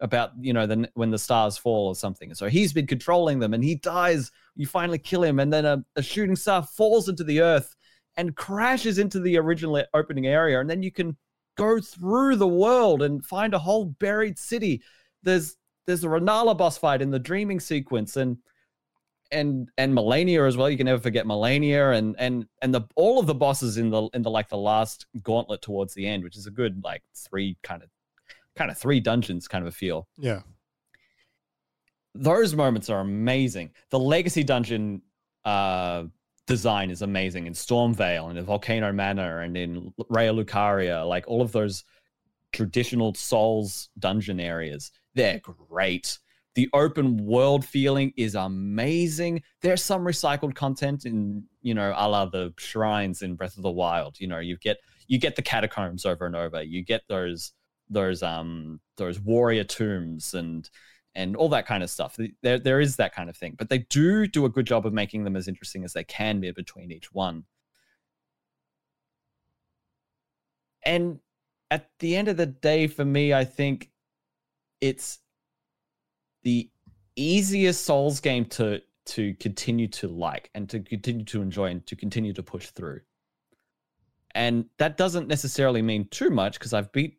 about you know the, when the stars fall or something. So he's been controlling them and he dies. You finally kill him and then a, a shooting star falls into the earth and crashes into the original opening area. And then you can go through the world and find a whole buried city. There's there's a Renala boss fight in the dreaming sequence and and and Malenia as well you can never forget Malenia and and and the all of the bosses in the in the like the last gauntlet towards the end which is a good like three kind of kind of three dungeons kind of a feel Yeah, those moments are amazing. The legacy dungeon uh, design is amazing in Stormveil and in Volcano Manor and in Raya Lucaria. Like all of those traditional Souls dungeon areas, they're great. The open world feeling is amazing. There's some recycled content in, you know, a la the shrines in Breath of the Wild. You know, you get you get the catacombs over and over. You get those those um those warrior tombs and and all that kind of stuff. There, there is that kind of thing, but they do do a good job of making them as interesting as they can be between each one. And at the end of the day, for me, I think it's the easiest Souls game to to continue to like and to continue to enjoy and to continue to push through. And that doesn't necessarily mean too much because I've beat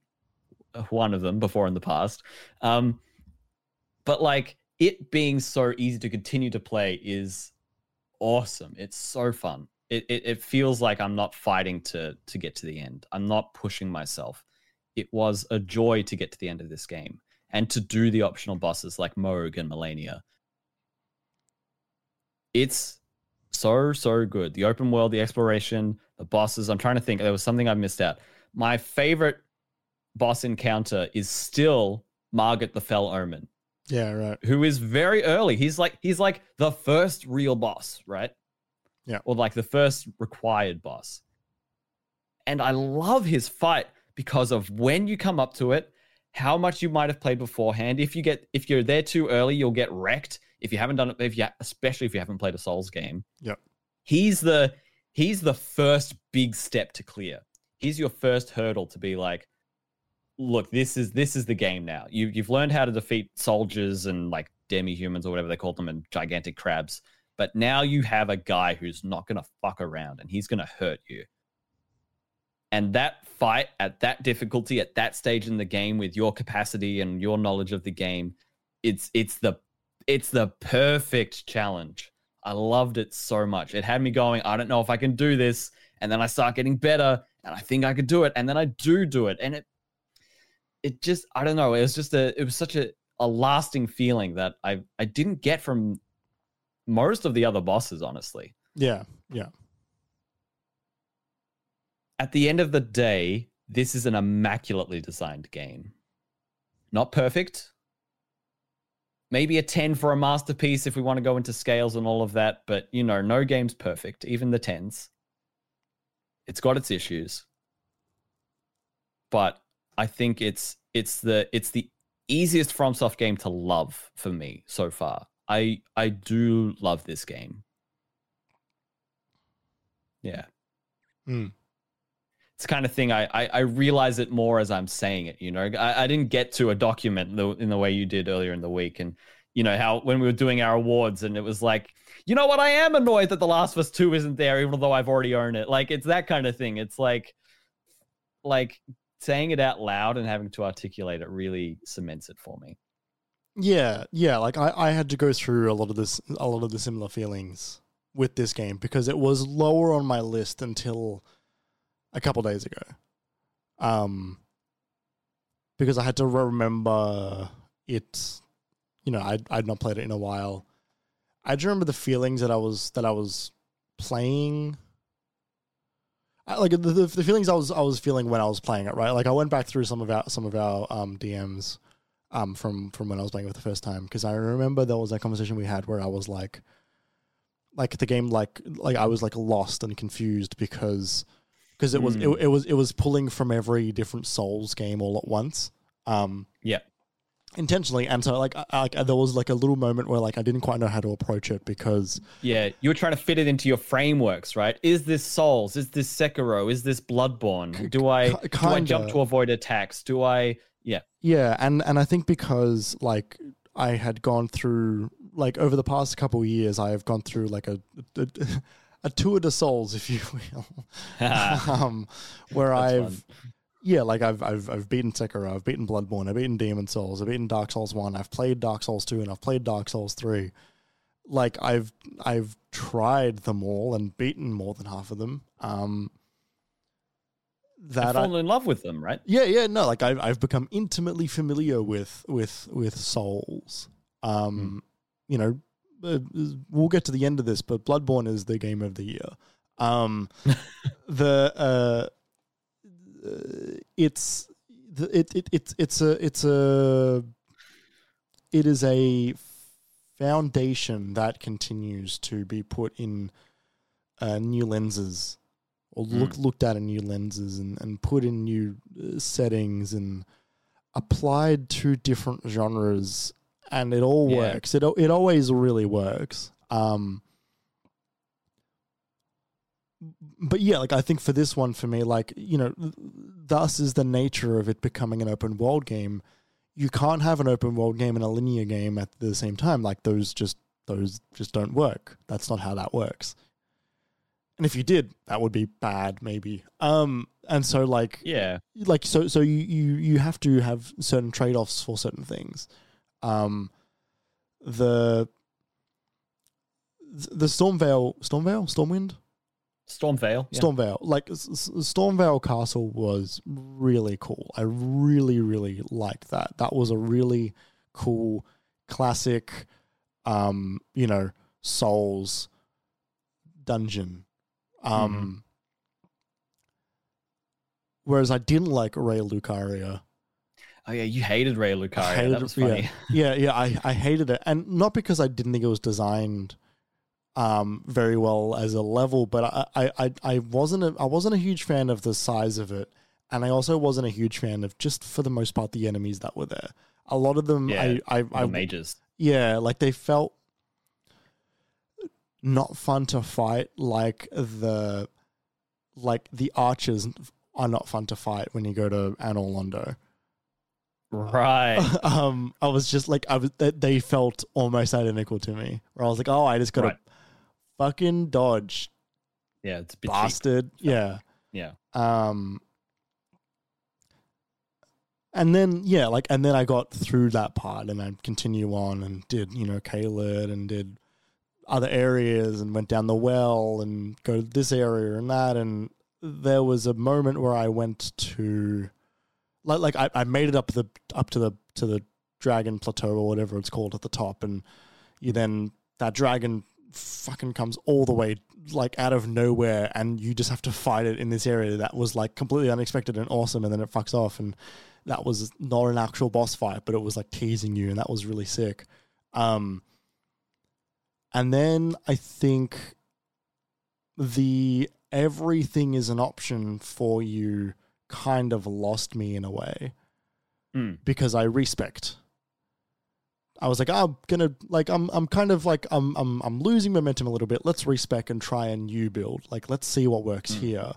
one of them before in the past. Um, but like it being so easy to continue to play is awesome. It's so fun. It, it it feels like I'm not fighting to to get to the end. I'm not pushing myself. It was a joy to get to the end of this game and to do the optional bosses like Mohg and Malenia. It's so so good. The open world, the exploration, the bosses. I'm trying to think. There was something I missed out. My favorite boss encounter is still Margit the Fell Omen yeah, right. who is very early. He's like he's like the first real boss, right? Yeah. Or like the first required boss. And I love his fight because of when you come up to it, how much you might have played beforehand. If you get if you're there too early, you'll get wrecked. If you haven't done it, if you especially if you haven't played a Souls game. Yep. He's the he's the first big step to clear. He's your first hurdle to be like, look, this is this is the game now. You you've learned how to defeat soldiers and like demi humans or whatever they call them and gigantic crabs. But now you have a guy who's not gonna fuck around and he's gonna hurt you. And that fight at that difficulty at that stage in the game with your capacity and your knowledge of the game, it's it's the it's the perfect challenge. I loved it so much. It had me going, I don't know if I can do this. And then I start getting better and I think I could do it. And then I do do it. And it it just I don't know. It was just a it was such a, a lasting feeling that I I didn't get from most of the other bosses, honestly. Yeah, yeah. At the end of the day, this is an immaculately designed game. Not perfect. Maybe a 10 for a masterpiece if we want to go into scales and all of that, but you know, no game's perfect, even the 10s. It's got its issues. But I think it's it's the it's the easiest FromSoft game to love for me so far. I I do love this game. Yeah. Hmm. It's kind of thing I, I I realize it more as I'm saying it. You know, I, I didn't get to a document the, in the way you did earlier in the week, and you know how when we were doing our awards, and it was like, you know what, I am annoyed that The Last of Us Two isn't there, even though I've already owned it. Like it's that kind of thing. It's like, like saying it out loud and having to articulate it really cements it for me. Yeah, yeah. Like I, I had to go through a lot of this, a lot of the similar feelings with this game because it was lower on my list until a couple days ago. Um, because I had to remember it. You know, I'd I'd not played it in a while. I just remember the feelings that I was that I was playing. I, like the, the the feelings I was I was feeling when I was playing it. Right, like I went back through some of our some of our um DMs um, from from when I was playing it for the first time because I remember there was a conversation we had where I was like, like the game like like I was like lost and confused because because it was it, Mm. it was it was pulling from every different Souls game all at once. Um, Yeah. intentionally, and so like I, there was like a little moment where like I didn't quite know how to approach it because Yeah, you were trying to fit it into your frameworks, right? Is this Souls? Is this Sekiro? Is this Bloodborne? Do I ki- do I jump to avoid attacks? Do I? Yeah, Yeah, and and I think because like I had gone through like over the past couple of years, I have gone through like a a, a tour de souls, if you will, um, where That's I've fun. yeah, like I've I've I've beaten Sekiro, I've beaten Bloodborne, I've beaten Demon Souls, I've beaten Dark Souls one, I've played Dark Souls two, and I've played Dark Souls three. Like I've I've tried them all and beaten more than half of them. Um, I've that I, fallen in love with them, right? yeah, yeah, no, like I've I've become intimately familiar with with with souls. Um, you know, uh, we'll get to the end of this, but Bloodborne is the game of the year. Um, the uh, uh, it's the, it, it it's it's a it's a it is a foundation that continues to be put in uh, new lenses or look looked at in new lenses and, and put in new uh, settings and applied to different genres and it all Yeah. works. It it always really works. Um but yeah like i think for this one for me like you know thus is the nature of it becoming an open world game. You can't have an open world game and a linear game at the same time. Like those just those just don't work. That's not how that works. And if you did that would be bad maybe. Um and so like Yeah, like so so you you you have to have certain trade-offs for certain things um the the stormveil stormveil stormwind? Stormveil. Yeah. stormveil like stormveil castle was really cool. I really really liked that. That was a really cool classic um you know souls dungeon. Um whereas i didn't like ray lucaria Oh yeah, you hated Ray Lucario. hated that was it, yeah. funny. yeah, yeah, I, I hated it, and not because I didn't think it was designed um very well as a level, but I I I, I wasn't a, I wasn't a huge fan of the size of it, and I also wasn't a huge fan of just for the most part the enemies that were there. A lot of them, Yeah, I I, I mages. yeah, like they felt not fun to fight. Like the like the archers are not fun to fight when you go to Anor Londo. Right. um, I was just like, I was. They, they felt almost identical to me. Where I was like, oh, I just got to Right. fucking dodge, Yeah, it's a bit cheap. bastard. Yeah. Yeah. Um. And then yeah, like, and then I got through that part, and I continue on and did you know Caelid and did other areas and went down the well and go to this area and that, and there was a moment where I went to like like I, I made it up the up to the to the dragon plateau or whatever it's called at the top and you then that dragon fucking comes all the way like out of nowhere and you just have to fight it in this area that was like completely unexpected and awesome and then it fucks off and that was not an actual boss fight but it was like teasing you and that was really sick. Um and then i think the everything is an option for you kind of lost me in a way Mm. because I respect. I was like, oh, I'm gonna like I'm I'm kind of like I'm I'm I'm losing momentum a little bit. Let's respec and try a new build. Like let's see what works Mm. here.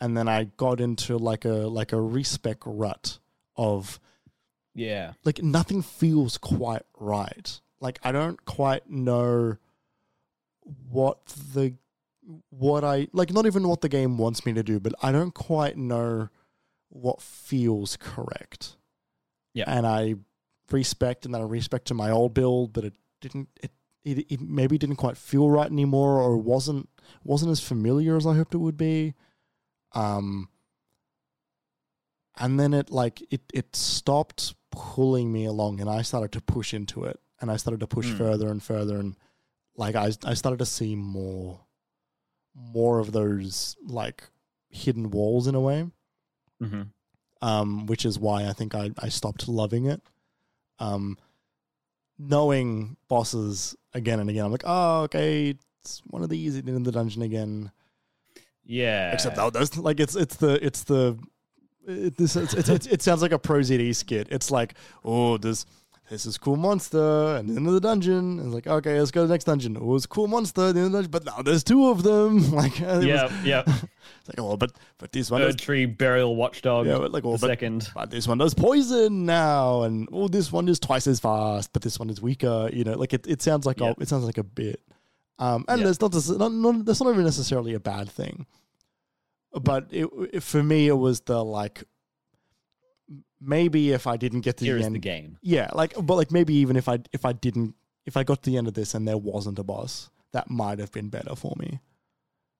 And then I got into like a like a respec rut of Yeah. like nothing feels quite right. Like I don't quite know what the what I like not even what the game wants me to do, but I don't quite know what feels correct. Yeah. And I respect and that I respect to my old build, but it didn't it, it it maybe didn't quite feel right anymore or wasn't wasn't as familiar as I hoped it would be. Um and then it like it it stopped pulling me along and I started to push into it and I started to push Hmm. further and further and like I I started to see more more of those like hidden walls in a way hmm um, which is why I think I, I stopped loving it. Um, knowing bosses again and again, I'm like, oh, okay, it's one of these in the dungeon again. Yeah. Except oh, that's like it's it's the it's the it, this it's, it's, it's, it sounds like a ProZD skit. It's like, oh, this this is cool monster, and into the dungeon. And it's like, okay, let's go to the next dungeon. it was cool monster, in the dungeon, but now there's two of them. Like, was- Yeah, yeah. it's like, oh, but but this one does tree burial watchdog. Yeah, but like, the but- second. but this one does poison now, and oh, this one is twice as fast, but this one is weaker. You know, like it, it sounds like Yeah. a, it sounds like a bit, um, and Yeah. that's not, not, not that's not even necessarily a bad thing, but it, it for me it was the like maybe if I didn't get to Here the end, the game. yeah, like but like maybe even if I if I didn't if I got to the end of this and there wasn't a boss, that might have been better for me,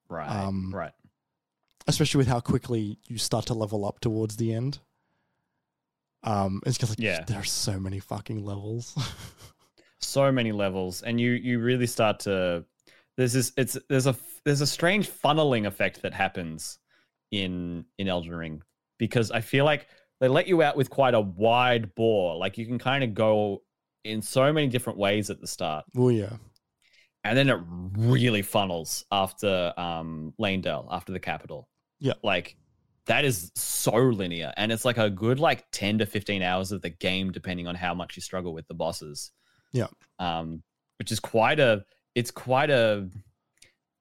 Right. Um, right. especially with how quickly you start to level up towards the end. Um, it's because like Yeah. there are so many fucking levels. so many levels and you you really start to there's this it's there's a there's a strange funneling effect that happens in in Elden Ring because I feel like they let you out with quite a wide bore. Like you can kind of go in so many different ways at the start. Oh yeah, and then it really funnels after um Leyndell after the capital Yeah. like that is so linear. And it's like a good like 10 to 15 hours of the game depending on how much you struggle with the bosses. Yeah. um which is quite a it's quite a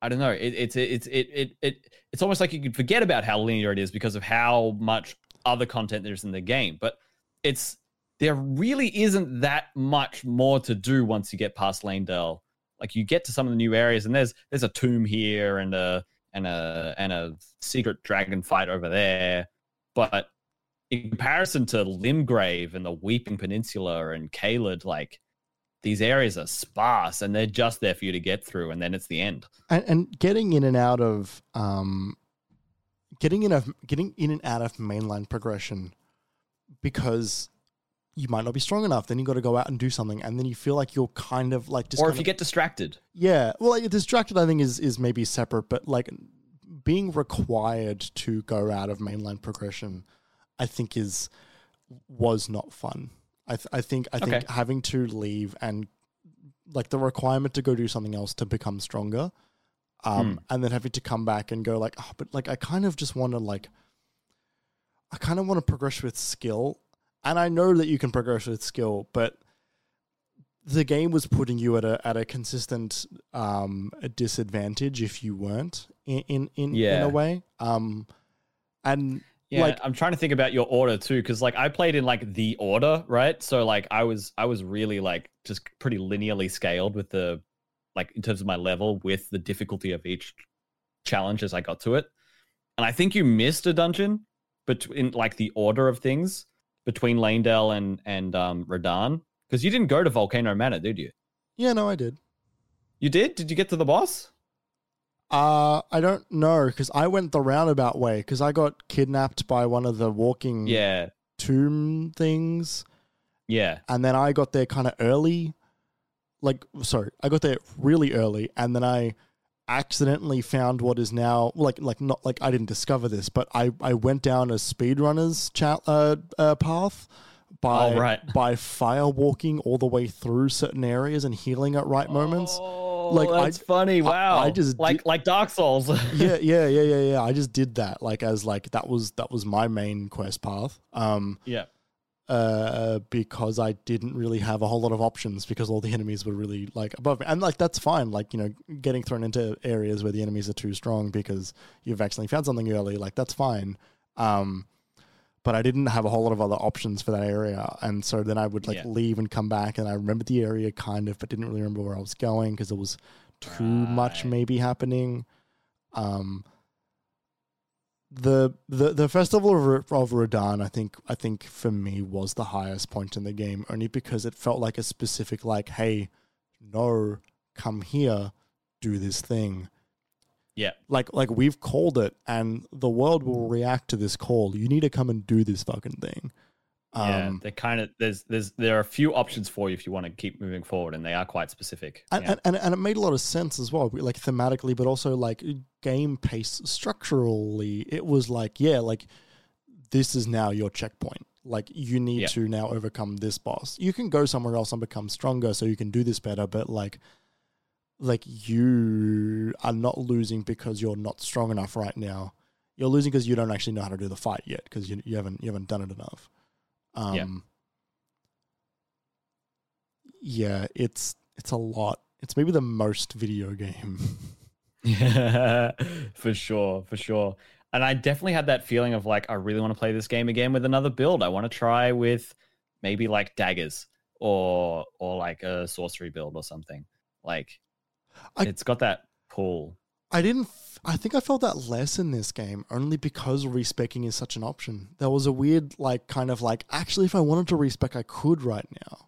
i don't know. It, it's it's it, it it it's almost like you could forget about how linear it is because of how much other content there's in the game but it's there really isn't that much more to do once you get past Leyndell like you get to some of the new areas and there's there's a tomb here and a and a and a secret dragon fight over there but in comparison to limgrave and the weeping peninsula and Caelid, like these areas are sparse and they're just there for you to get through and then it's the end. And, and getting in and out of um, getting in of getting in and out of mainline progression because you might not be strong enough. Then you got to go out and do something, and then you feel like you're kind of like just or if you of- get distracted Yeah, well, like, distracted, I think is is maybe separate, but like being required to go out of mainline progression, I think is was not fun. I th- I think I think Okay. having to leave and like the requirement to go do something else to become stronger, um, and then having to come back and go like, oh, but like I kind of just want to like, I kind of want to progress with skill, and I know that you can progress with skill, but the game was putting you at a at a consistent um a disadvantage if you weren't in in in, in a way. Um and yeah Like- i'm trying to think about your order too because like i played in like the order right? So like i was i was really like just pretty linearly scaled with the like in terms of my level with the difficulty of each challenge as i got to it and i think you missed a dungeon between like the order of things between Leyndell and and um Radahn because you didn't go to Volcano Manor, did you? yeah no I did You did? Did you get to the boss? uh I don't know because I went the roundabout way because I got kidnapped by one of the walking Yeah, tomb things yeah, and then I got there kind of early like sorry I got there really early and then I accidentally found what is now like like not like I didn't discover this but I I went down a speedrunner's cha- uh, uh, path by Oh, right. by fire walking all the way through certain areas and healing at right moments Oh, Like, I- that's funny. I- Wow, I just like did- like Dark Souls. yeah yeah yeah yeah yeah I just did that like as like that was that was my main quest path um yeah, uh, because I didn't really have a whole lot of options because all the enemies were really like above me. And like that's fine, like, you know, getting thrown into areas where the enemies are too strong because you've accidentally found something early, like that's fine. Um, but I didn't have a whole lot of other options for that area. And so then I would like Yeah. leave and come back and I remembered the area kind of, but didn't really remember where I was going because there was too much maybe happening. Um, the the the festival of, of Radahn, I think I think for me was the highest point in the game, only because it felt like a specific like, hey, no, come here, do this thing. Yeah. Like like we've called it, and the world will react to this call. You need to come and do this fucking thing. Yeah, Um, they're kind of there's there's there are a few options for you if you want to keep moving forward, and they are quite specific. and, yeah. and, and, and it made a lot of sense as well, like thematically, but also like game pace structurally. It was like, yeah, like this is now your checkpoint. Like you need Yeah. to now overcome this boss. You can go somewhere else and become stronger, so you can do this better. But like, like you are not losing because you're not strong enough right now. You're losing because you don't actually know how to do the fight yet because you, you haven't you haven't done it enough. Um, Yeah. yeah, it's it's a lot. It's maybe the most video game. Yeah, for sure, for sure. And I definitely had that feeling of like, I really want to play this game again with another build. I want to try with maybe like daggers or or like a sorcery build or something. Like, I- it's got that pull. I didn't. I think I felt that less in this game only because respecking is such an option. There was a weird, like, kind of like, actually, if I wanted to respec, I could right now.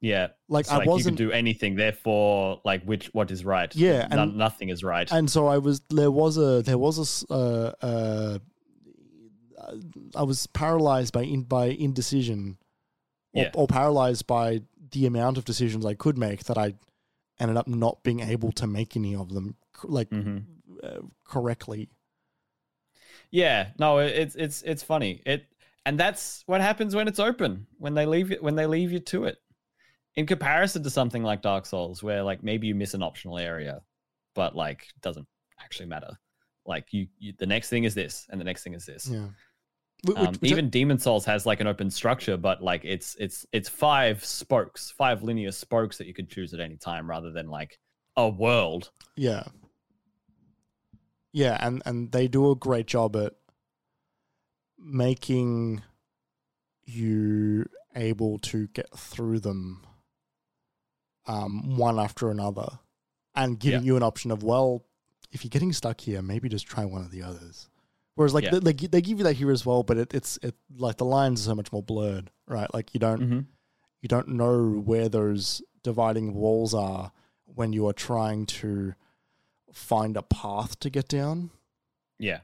Yeah, Like, it's I like wasn't. you can do anything. Therefore, like which what is right? Yeah, No- and- nothing is right. and so I was. There was a. There was a. Uh, uh, I was paralyzed by in, by indecision, or, Yeah. or paralyzed by the amount of decisions I could make that I ended up not being able to make any of them like hmm uh, correctly. Yeah, no, it's it's it's funny. It and that's what happens when it's open. When they leave it when they leave you to it. In comparison to something like Dark Souls where like maybe you miss an optional area, but like doesn't actually matter. Like you, you the next thing is this and the next thing is this. Yeah. Which- Um, which I- even Demon Souls has like an open structure, but like it's it's it's five spokes, five linear spokes that you could choose at any time rather than like a world. Yeah. Yeah, and and they do a great job at making you able to get through them um one after another and giving Yeah. you an option of well if you're getting stuck here maybe just try one of the others whereas like Yeah. they, they, they give you that here as well but it, it's it like the lines are so much more blurred right like you don't Mm-hmm. you don't know where those dividing walls are when you are trying to find a path to get down. Yeah.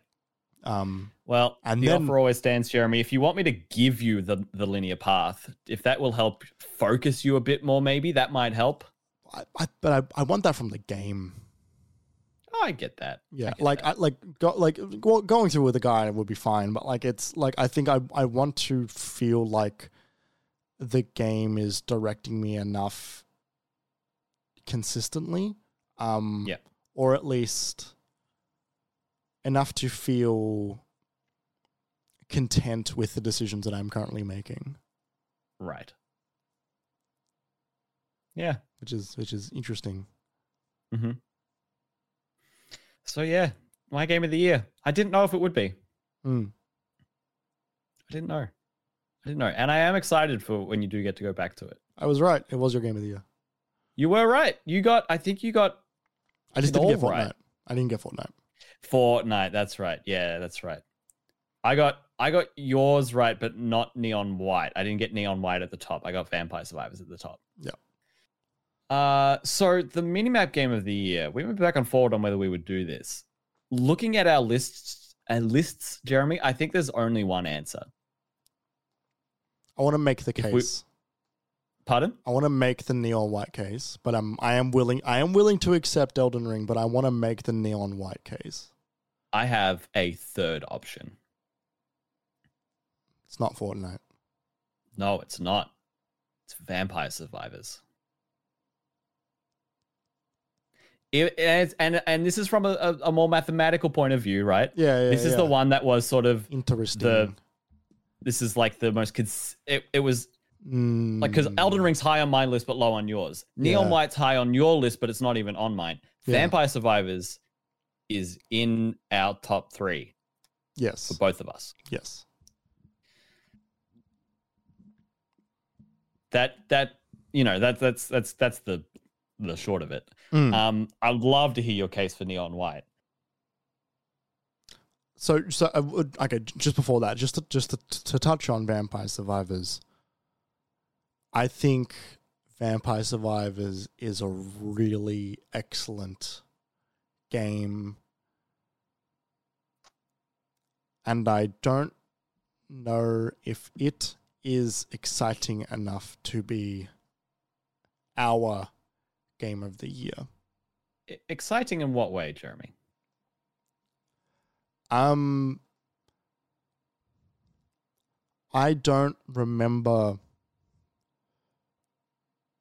Um, Well, And the then- offer always stands, Jeremy. If you want me to give you the, the linear path, if that will help focus you a bit more, maybe that might help. I, I, but I, I want that from the game. Oh, I get that. Yeah, get like that. I like go, like go, going through with a guy would be fine, but like it's like I think I I want to feel like the game is directing me enough consistently. Um, Yeah. Or at least enough to feel content with the decisions that I'm currently making, Right. Yeah. which is which is interesting. Mm-hmm. So yeah, my game of the year. I didn't know if it would be. Mm. I didn't know. I didn't know, and I am excited for when you do get to go back to it. I was right; it was your game of the year. You were right. You got. I think you got I just didn't get Fortnite. right. I didn't get Fortnite. Fortnite. That's right. Yeah, that's right. I got. I got yours right, but not Neon White. I didn't get Neon White at the top. I got Vampire Survivors at the top. Yeah. Uh, so the minimap game of the year. We went back and forward on whether we would do this. Looking at our lists, our lists, Jeremy. I think there's only one answer. I want to make the case. Pardon? I want to make the neon white case, but I'm I am willing I am willing to accept Elden Ring, but I want to make the neon white case. I have a third option. It's not Fortnite. No, it's not. It's Vampire Survivors. It, and, and and this is from a, a, more mathematical point of view, right? Yeah, yeah. this is yeah. the one that was sort of interesting. the- this is like the most cons- it, it was Mm, like because Elden Ring's high on my list but low on yours. Neon Yeah. White's high on your list but it's not even on mine. Yeah. Vampire Survivors is in our top three Yes, for both of us. yes. That that you know that that's that's that's the the short of it. Mm. Um, I'd love to hear your case for Neon White. So, so uh, would- okay. Just before that, just to, just to, to touch on Vampire Survivors, I think Vampire Survivors is a really excellent game, and I don't know if it is exciting enough to be our game of the year. Exciting in what way, Jeremy? Um, I don't remember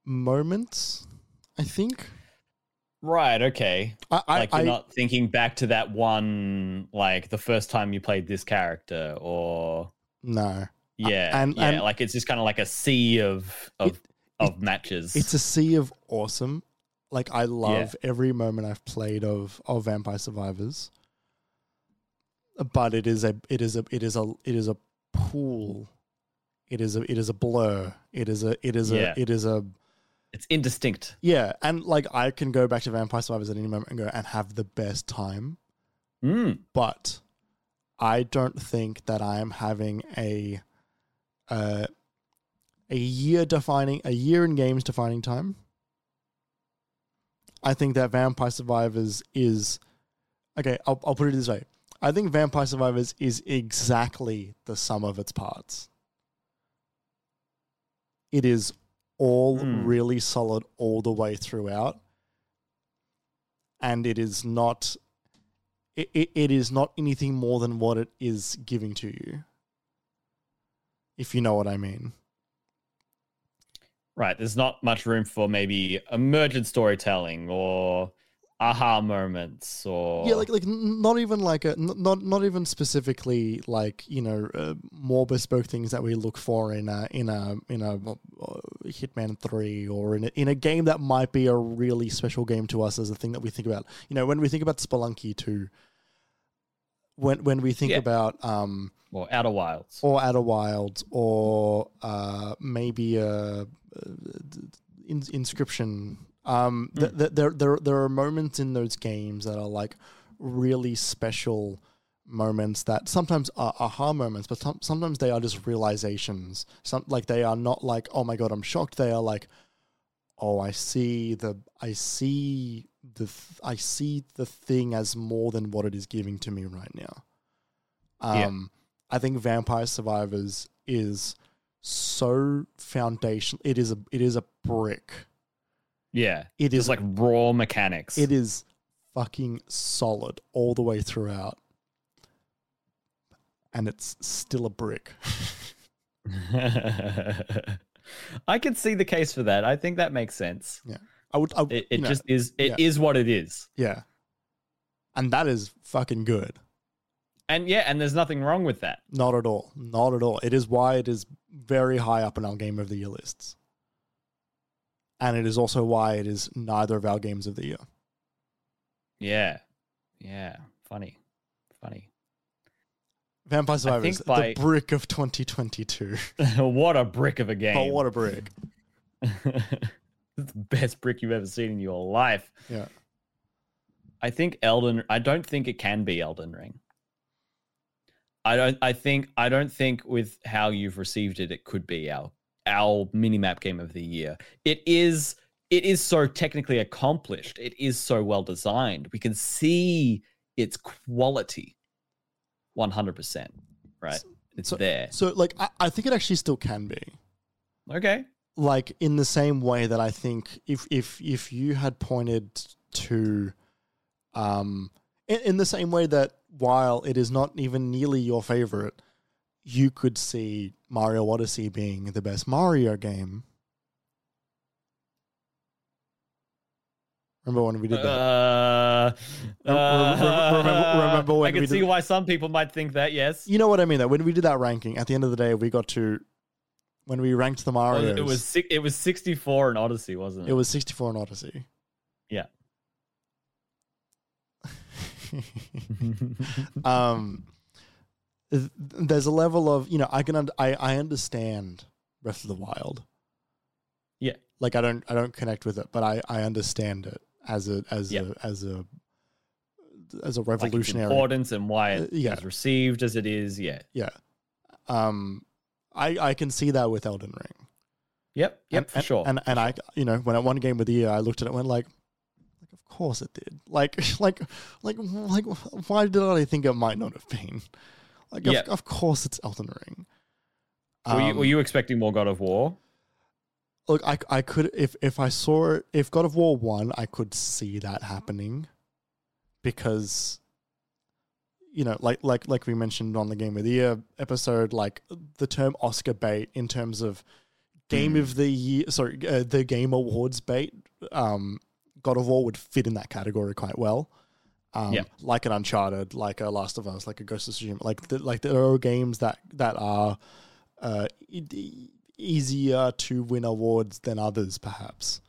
moments. I think Right. Okay. I I, like you're I not thinking back to that one, like the first time you played this character, or no. yeah, and- yeah, and- like it's just kind of like a sea of of It- of matches. It's a sea of awesome. Like I love every moment I've played of of Vampire Survivors. But it is a it is a it is a it is a pool. It is a it is a blur. It is a it is a Yeah. it is a it's indistinct. yeah, and like I can go back to Vampire Survivors at any moment and go and have the best time. Mm. but I don't think that I am having a uh, a year defining a year in games defining time. I think that Vampire Survivors is okay. I'll, I'll put it this way: I think Vampire Survivors is exactly the sum of its parts. It is all Hmm. really solid all the way throughout, and it is not it, it, it is not anything more than what it is giving to you. If you know what I mean. Right. There's not much room for maybe emergent storytelling or aha moments or Yeah, like like not even like a not not even specifically like you know uh, more bespoke things that we look for in a in a in a uh, Hitman three or in a, in a game that might be a really special game to us as a thing that we think about. You know, when we think about Spelunky two. When when we think Yeah. about um or Outer Wilds. or Outer Wilds, or uh, maybe a, uh in, Inscryption. Um, th- th- there, there, there are moments in those games that are like really special moments that sometimes are aha moments, but some, sometimes they are just realizations. Some like they are not like, oh my god, I'm shocked. They are like, oh, I see the, I see the, th- I see the thing as more than what it is giving to me right now. Yeah. Um, I think Vampire Survivors is so foundational. It is a, it is a brick. Yeah. It's like raw mechanics. it is fucking solid all the way throughout. And it's still a brick. I can see the case for that. I think that makes sense. I would, I, would- It, it know, just is. It is yeah. what it is. yeah. And that is fucking good. And yeah, and there's nothing wrong with that. Not at all. Not at all. It is why it is very high up in our game of the year lists. And it is also why it is neither of our games of the year. Yeah. Yeah. Funny. Funny. Vampire Survivors, by- the brick of 2022. what a brick of a game. oh, what a brick. the best brick you've ever seen in your life. Yeah. I think Elden I don't think it can be Elden Ring. I don't I think I don't think with how you've received it it could be our our minimap game of the year. It is it is so technically accomplished. It is so well designed. We can see its quality. 100%, right? It's so- there. So, like, I, I think it actually still can be. Okay. like in the same way that I think if if if you had pointed to um in, in the same way that while it is not even nearly your favorite, you could see Mario Odyssey being the best Mario game. Remember when we did that? Uh, rem- remember- remember when I can we see did- why some people might think that. Yes, you know what I mean though. When we did that ranking, at the end of the day, we got to when we ranked the Well, Mario's. it was it was sixty four in Odyssey, wasn't it? It was 64 in Odyssey. Yeah. um, there's a level of you know I can I I understand Breath of the Wild. Yeah. like I don't I don't connect with it, but I I understand it as a as Yeah. a as a as a like revolutionary. importance and why it Uh, yeah. is received as it is. Yeah. yeah. Um, I I can see that with Elden Ring. Yep. Yep. and, for and- sure. And and I, you know, when I won game of the year, I looked at it and went like, like of course it did. Like like like like why did I think it might not have been? Like Yeah. of, of course it's Elden Ring. were, you, Um, were you expecting more God of War? look? I I could if if I saw it if God of War one, I could see that happening, because. You know, like like like we mentioned on the Game of the Year episode, like the term Oscar bait in terms of game Mm. of the year sorry uh, the game awards bait um god of war would fit in that category quite well um Yeah. like an uncharted like a last of us like a ghost of tsushima like the, like there are games that that are uh e- easier to win awards than others perhaps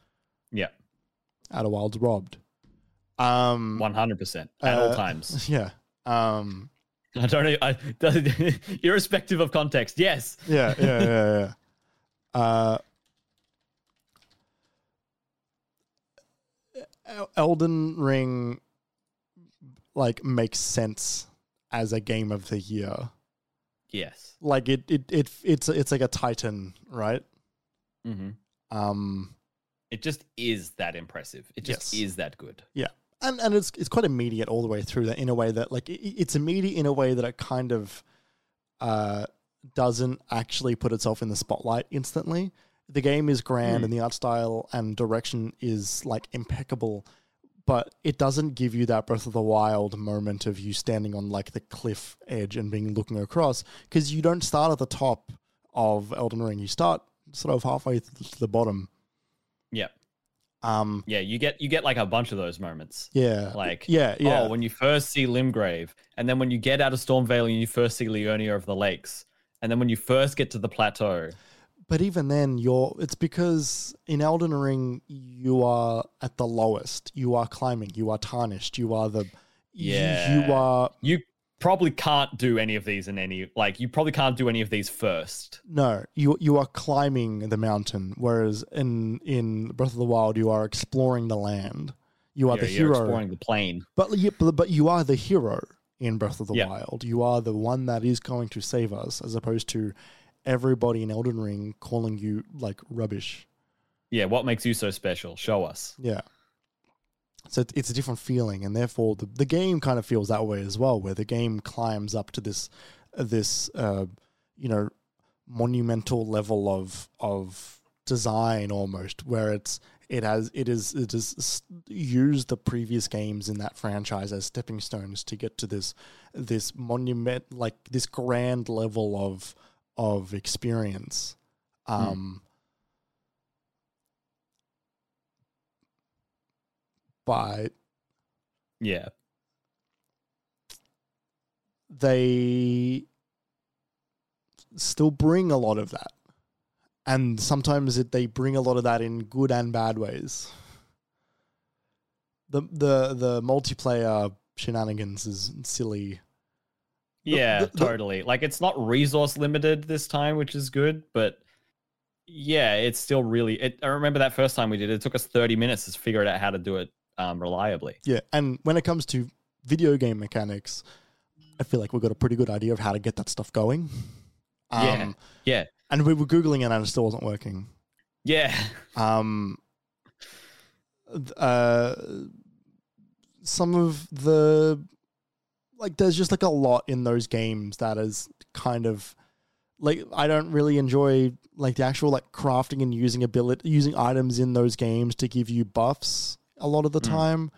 Yeah. outer wilds robbed um 100% at all uh, times. yeah um I don't know. I, irrespective of context, yes. yeah, yeah, yeah, yeah. Uh, El- Elden Ring like makes sense as a game of the year. Yes. Like it, it, it it's it's like a titan, right? hmm Um, It just is that impressive. It just Yes. is that good. Yeah. And and it's it's quite immediate all the way through that in a way that like it, it's immediate in a way that it kind of uh doesn't actually put itself in the spotlight instantly the game is grand Hmm. and the art style and direction is like impeccable but it doesn't give you that breath of the wild moment of you standing on like the cliff edge and being looking across because you don't start at the top of elden ring you start sort of halfway to the bottom Yeah. um Yeah. You get you get like a bunch of those moments. yeah Like yeah yeah oh, when you first see Limgrave, and then when you get out of Stormveil and you first see Liurnia of the Lakes, and then when you first get to the plateau. But even then, you're. It's because in Elden Ring you are at the lowest. You are climbing. You are tarnished. You are the. Yeah. You, are You probably can't do any of these in any like you probably can't do any of these first. no. You you are climbing the mountain. Whereas in in Breath of the Wild, you are exploring the land. You are You're- the hero. exploring the plane. But, you- but but you are the hero in Breath of the Yeah. Wild. You are the one that is going to save us, as opposed to everybody in Elden Ring calling you like rubbish. Yeah, what makes you so special? Show us. Yeah. So it's a different feeling, and therefore the, the game kind of feels that way as well, where the game climbs up to this this uh, you know monumental level of of design almost, where it's it has it is it is used the previous games in that franchise as stepping stones to get to this this monument like this grand level of of experience. Um, But Yeah. they still bring a lot of that. And sometimes it, they bring a lot of that in good and bad ways. The the the multiplayer shenanigans is silly. Yeah, the- the- totally. Like it's not resource limited this time, which is good, but yeah, it's still really it, I remember that first time we did it, it took us 30 minutes to figure out how to do it um, reliably. Yeah, and when it comes to video game mechanics, I feel like we've got a pretty good idea of how to get that stuff going. Um, Yeah. Yeah. And we were googling it and it still wasn't working. Yeah. um uh some of the like there's just like a lot in those games that is kind of like I don't really enjoy like the actual like crafting and using ability using items in those games to give you buffs a lot of the Mm. time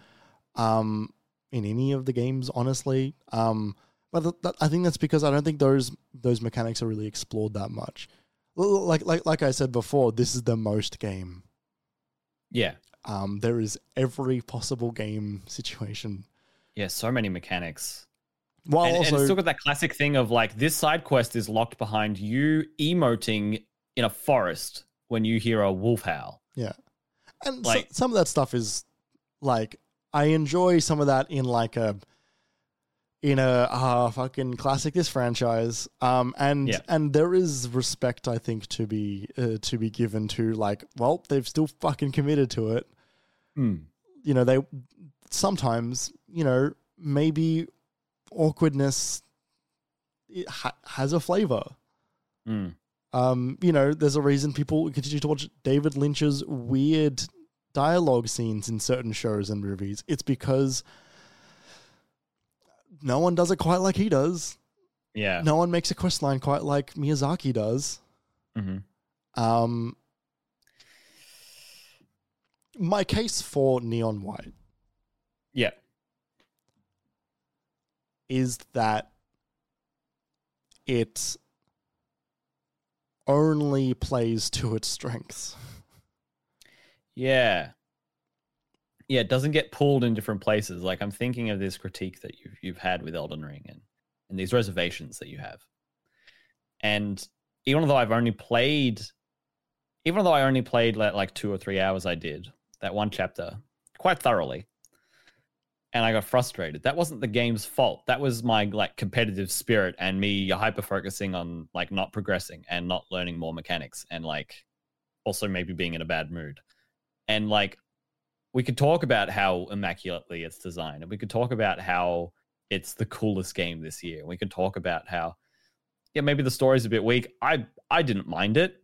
um in any of the games honestly um but th- th- I think that's because I don't think those those mechanics are really explored that much like like like I said before this is the most game Yeah. um, there is every possible game situation. Yeah, so many mechanics. While and, and also, it's still got that classic thing of like this side quest is locked behind you emoting in a forest when you hear a wolf howl. Yeah, and like- so, some of that stuff is like I enjoy some of that in like a in a uh, fucking classic this franchise. Um, and Yeah. and there is respect I think to be uh, to be given to like well they've still fucking committed to it. Hmm. You know they sometimes you know maybe awkwardness it ha- has a flavor. Mm. Um, you know, there's a reason people continue to watch David Lynch's weird dialogue scenes in certain shows and movies. It's because no one does it quite like he does. Yeah. No one makes a quest line quite like Miyazaki does. hmm Um, my case for Neon White Yeah. Is that it only plays to its strengths. Yeah. Yeah, it doesn't get pulled in different places. Like I'm thinking of this critique that you've you've had with Elden Ring and, and these reservations that you have. And even though I've only played even though I only played like, like two or three hours I did, that one chapter quite thoroughly. And I got frustrated. That wasn't the game's fault. That was my like competitive spirit and me hyper focusing on like not progressing and not learning more mechanics and like also maybe being in a bad mood and like we could talk about how immaculately it's designed and we could talk about how it's the coolest game this year we could talk about how yeah maybe the story's a bit weak i i didn't mind it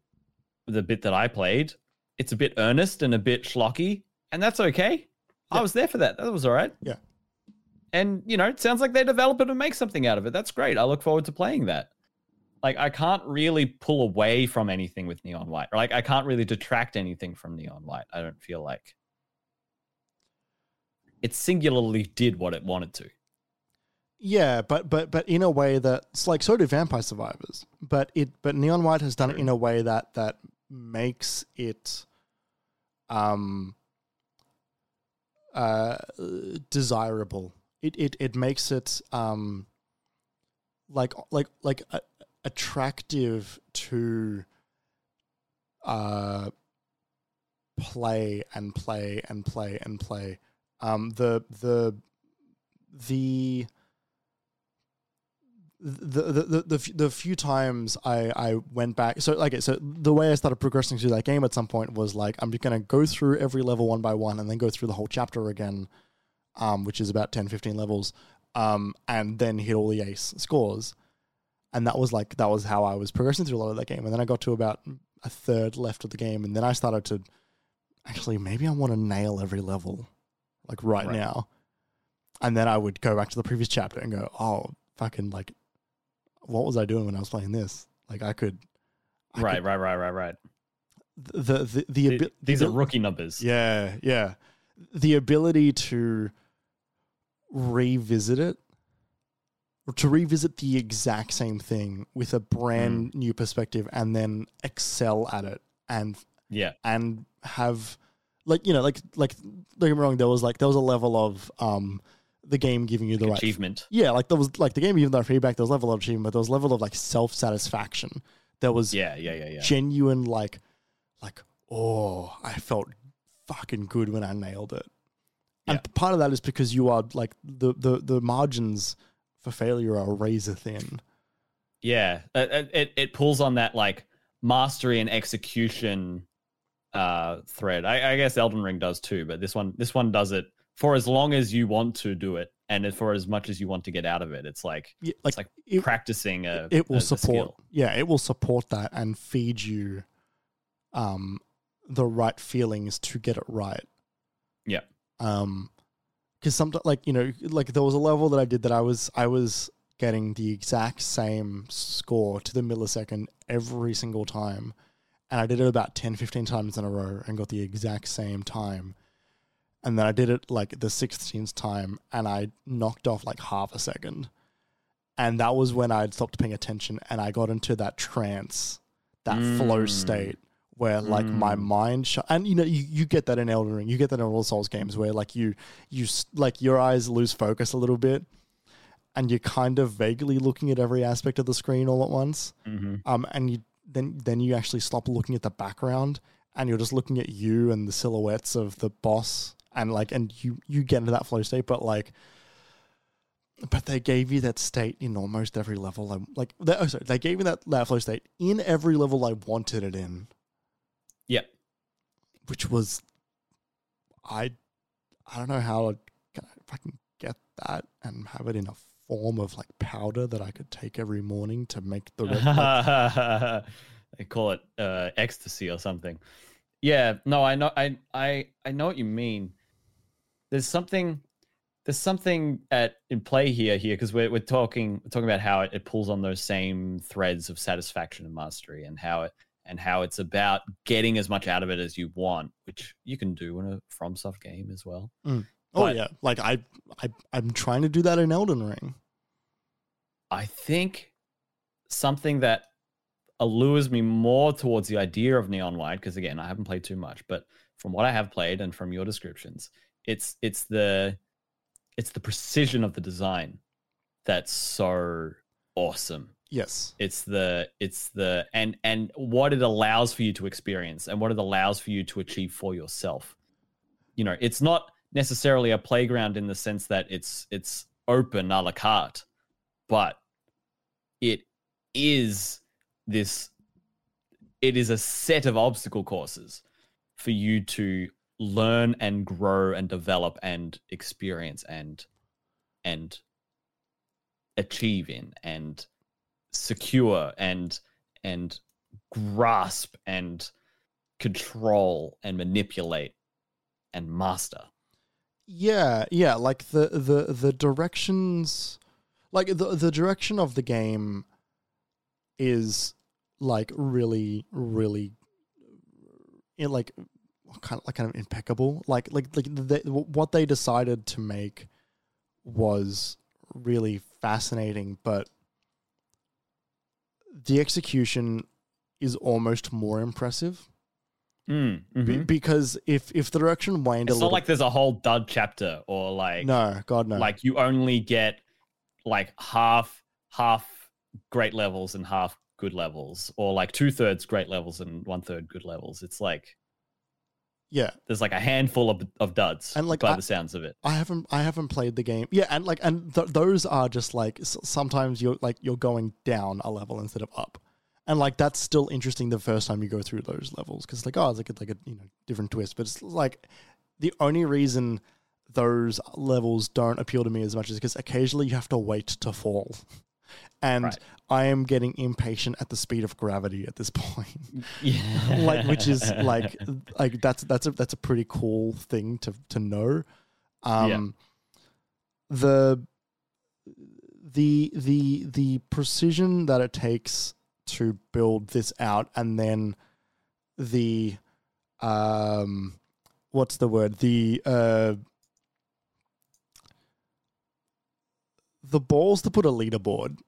the bit that i played it's a bit earnest and a bit schlocky and that's okay i was there for that that was all right Yeah. and you know it sounds like they develop it and make something out of it that's great i look forward to playing that like I can't really pull away from anything with Neon White. Like I can't really detract anything from Neon White. I don't feel like it singularly did what it wanted to. Yeah, but but but in a way that's like so do Vampire Survivors. But it but Neon White has done it in a way that that makes it um uh desirable. It it it makes it um like like like a, attractive to uh play and play and play and play. Um the the the the the the the, few times I I went back so like so the way I started progressing through that game at some point was like I'm just gonna go through every level one by one and then go through the whole chapter again, um which is about 10, 15 levels, um and then hit all the ace scores, and that was like that was how I was progressing through a lot of that game. And then I got to about a third left of the game and then I started to actually maybe I want to nail every level like right, Right. now, and then I would go back to the previous chapter and go oh fucking like what was I doing when I was playing this? Like I could, I right, could- right, right, right, right. the the the, the, Th- abi- These the, are rookie numbers. Yeah, yeah. The ability to revisit it, or to revisit the exact same thing with a brand new perspective, and then excel at it, and Yeah. and have like you know like like don't get me wrong, there was like there was a level of um the game giving you the right Achievement. yeah, like there was like the game even though feedback, there was level of achievement, but there was level of like self satisfaction. There was Yeah, yeah, yeah, yeah. genuine like like oh, I felt fucking good when I nailed it. Yeah. And part of that is because you are like the the the margins for failure are razor thin. Yeah, it, it- it it pulls on that like mastery and execution uh thread. I, I guess Elden Ring does too, but this one this one does it for as long as you want to do it, and for as much as you want to get out of it. It's like Yeah, like, it's like it, practicing a. it will a- a support skill. yeah, it will support that and feed you um the right feelings to get it right. Yeah. Um because sometimes like you know like there was a level that I did that I was I was getting the exact same score to the millisecond every single time and I did it about 10 15 times in a row and got the exact same time and then I did it like the 16th time and I knocked off like half a second and that was when I'd stopped paying attention and I got into that trance that flow Mm. state where like my Mm. mind sh- and you know you, you get that in Elden Ring you get that in all Souls games where like you you like your eyes lose focus a little bit and you're kind of vaguely looking at every aspect of the screen all at once Mhm. um and you then then you actually stop looking at the background and you're just looking at you and the silhouettes of the boss and like and you you get into that flow state but like but they gave you that state in almost every level I, like they, oh, sorry, they gave me that, that flow state in every level I wanted it in Yeah. which was I I don't know how I fucking get that and have it in a form of like powder that I could take every morning to make the red. like, they call it uh, ecstasy or something. Yeah, no, I know, I, I, I know what you mean. There's something, there's something at in play here, here because we're we're talking we're talking about how it, it pulls on those same threads of satisfaction and mastery, and how it and how it's about getting as much out of it as you want, which you can do in a FromSoft game as well. Mm. oh but- yeah, like I, I, I'm trying to do that in Elden Ring. I think something that allures me more towards the idea of Neon White, because again, I haven't played too much, but from what I have played and from your descriptions, it's it's the it's the precision of the design that's so awesome. Yes. It's the it's the and and what it allows for you to experience and what it allows for you to achieve for yourself. You know, it's not necessarily a playground in the sense that it's it's open a la carte, but it is this it is a set of obstacle courses for you to learn and grow and develop and experience and and achieve in and secure and and grasp and control and manipulate and master. Yeah, yeah, like the the the directions like the the direction of the game is like really really in like kind of like kind of impeccable. Like like like the, what they decided to make was really fascinating, but the execution is almost more impressive Mm, Be- mhm. because if if the direction waned a it's little like there's a whole dud chapter or like no god no like you only get like half half great levels and half good levels or like two-thirds great levels and one-third good levels it's like yeah there's like a handful of, of duds And, like, by I- the sounds of it I haven't I haven't played the game. Yeah, and like and th- those are just like s- sometimes you're like you're going down a level instead of up. And like that's still interesting the first time you go through those levels cuz like oh it's like a, like a you know different twist, but it's like the only reason those levels don't appeal to me as much is because occasionally you have to wait to fall. And Right. I am getting impatient at the speed of gravity at this point. yeah like which is like like that's that's a that's a pretty cool thing to to know um the the the the precision that it takes to build this out and then the um what's the word the uh the balls to put a leaderboard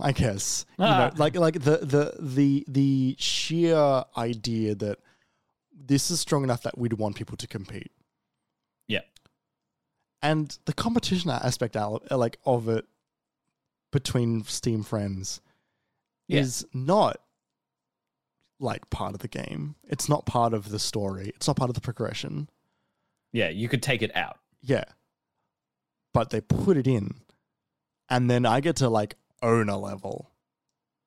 i guess you know Ah. like like the the the the sheer idea that this is strong enough that we'd want people to compete. Yeah. and the competition aspect out like of it between steam friends Yeah. is not like part of the game. It's not part of the story. It's not part of the progression. Yeah you could take it out. Yeah. But they put it in and then i get to like own a level.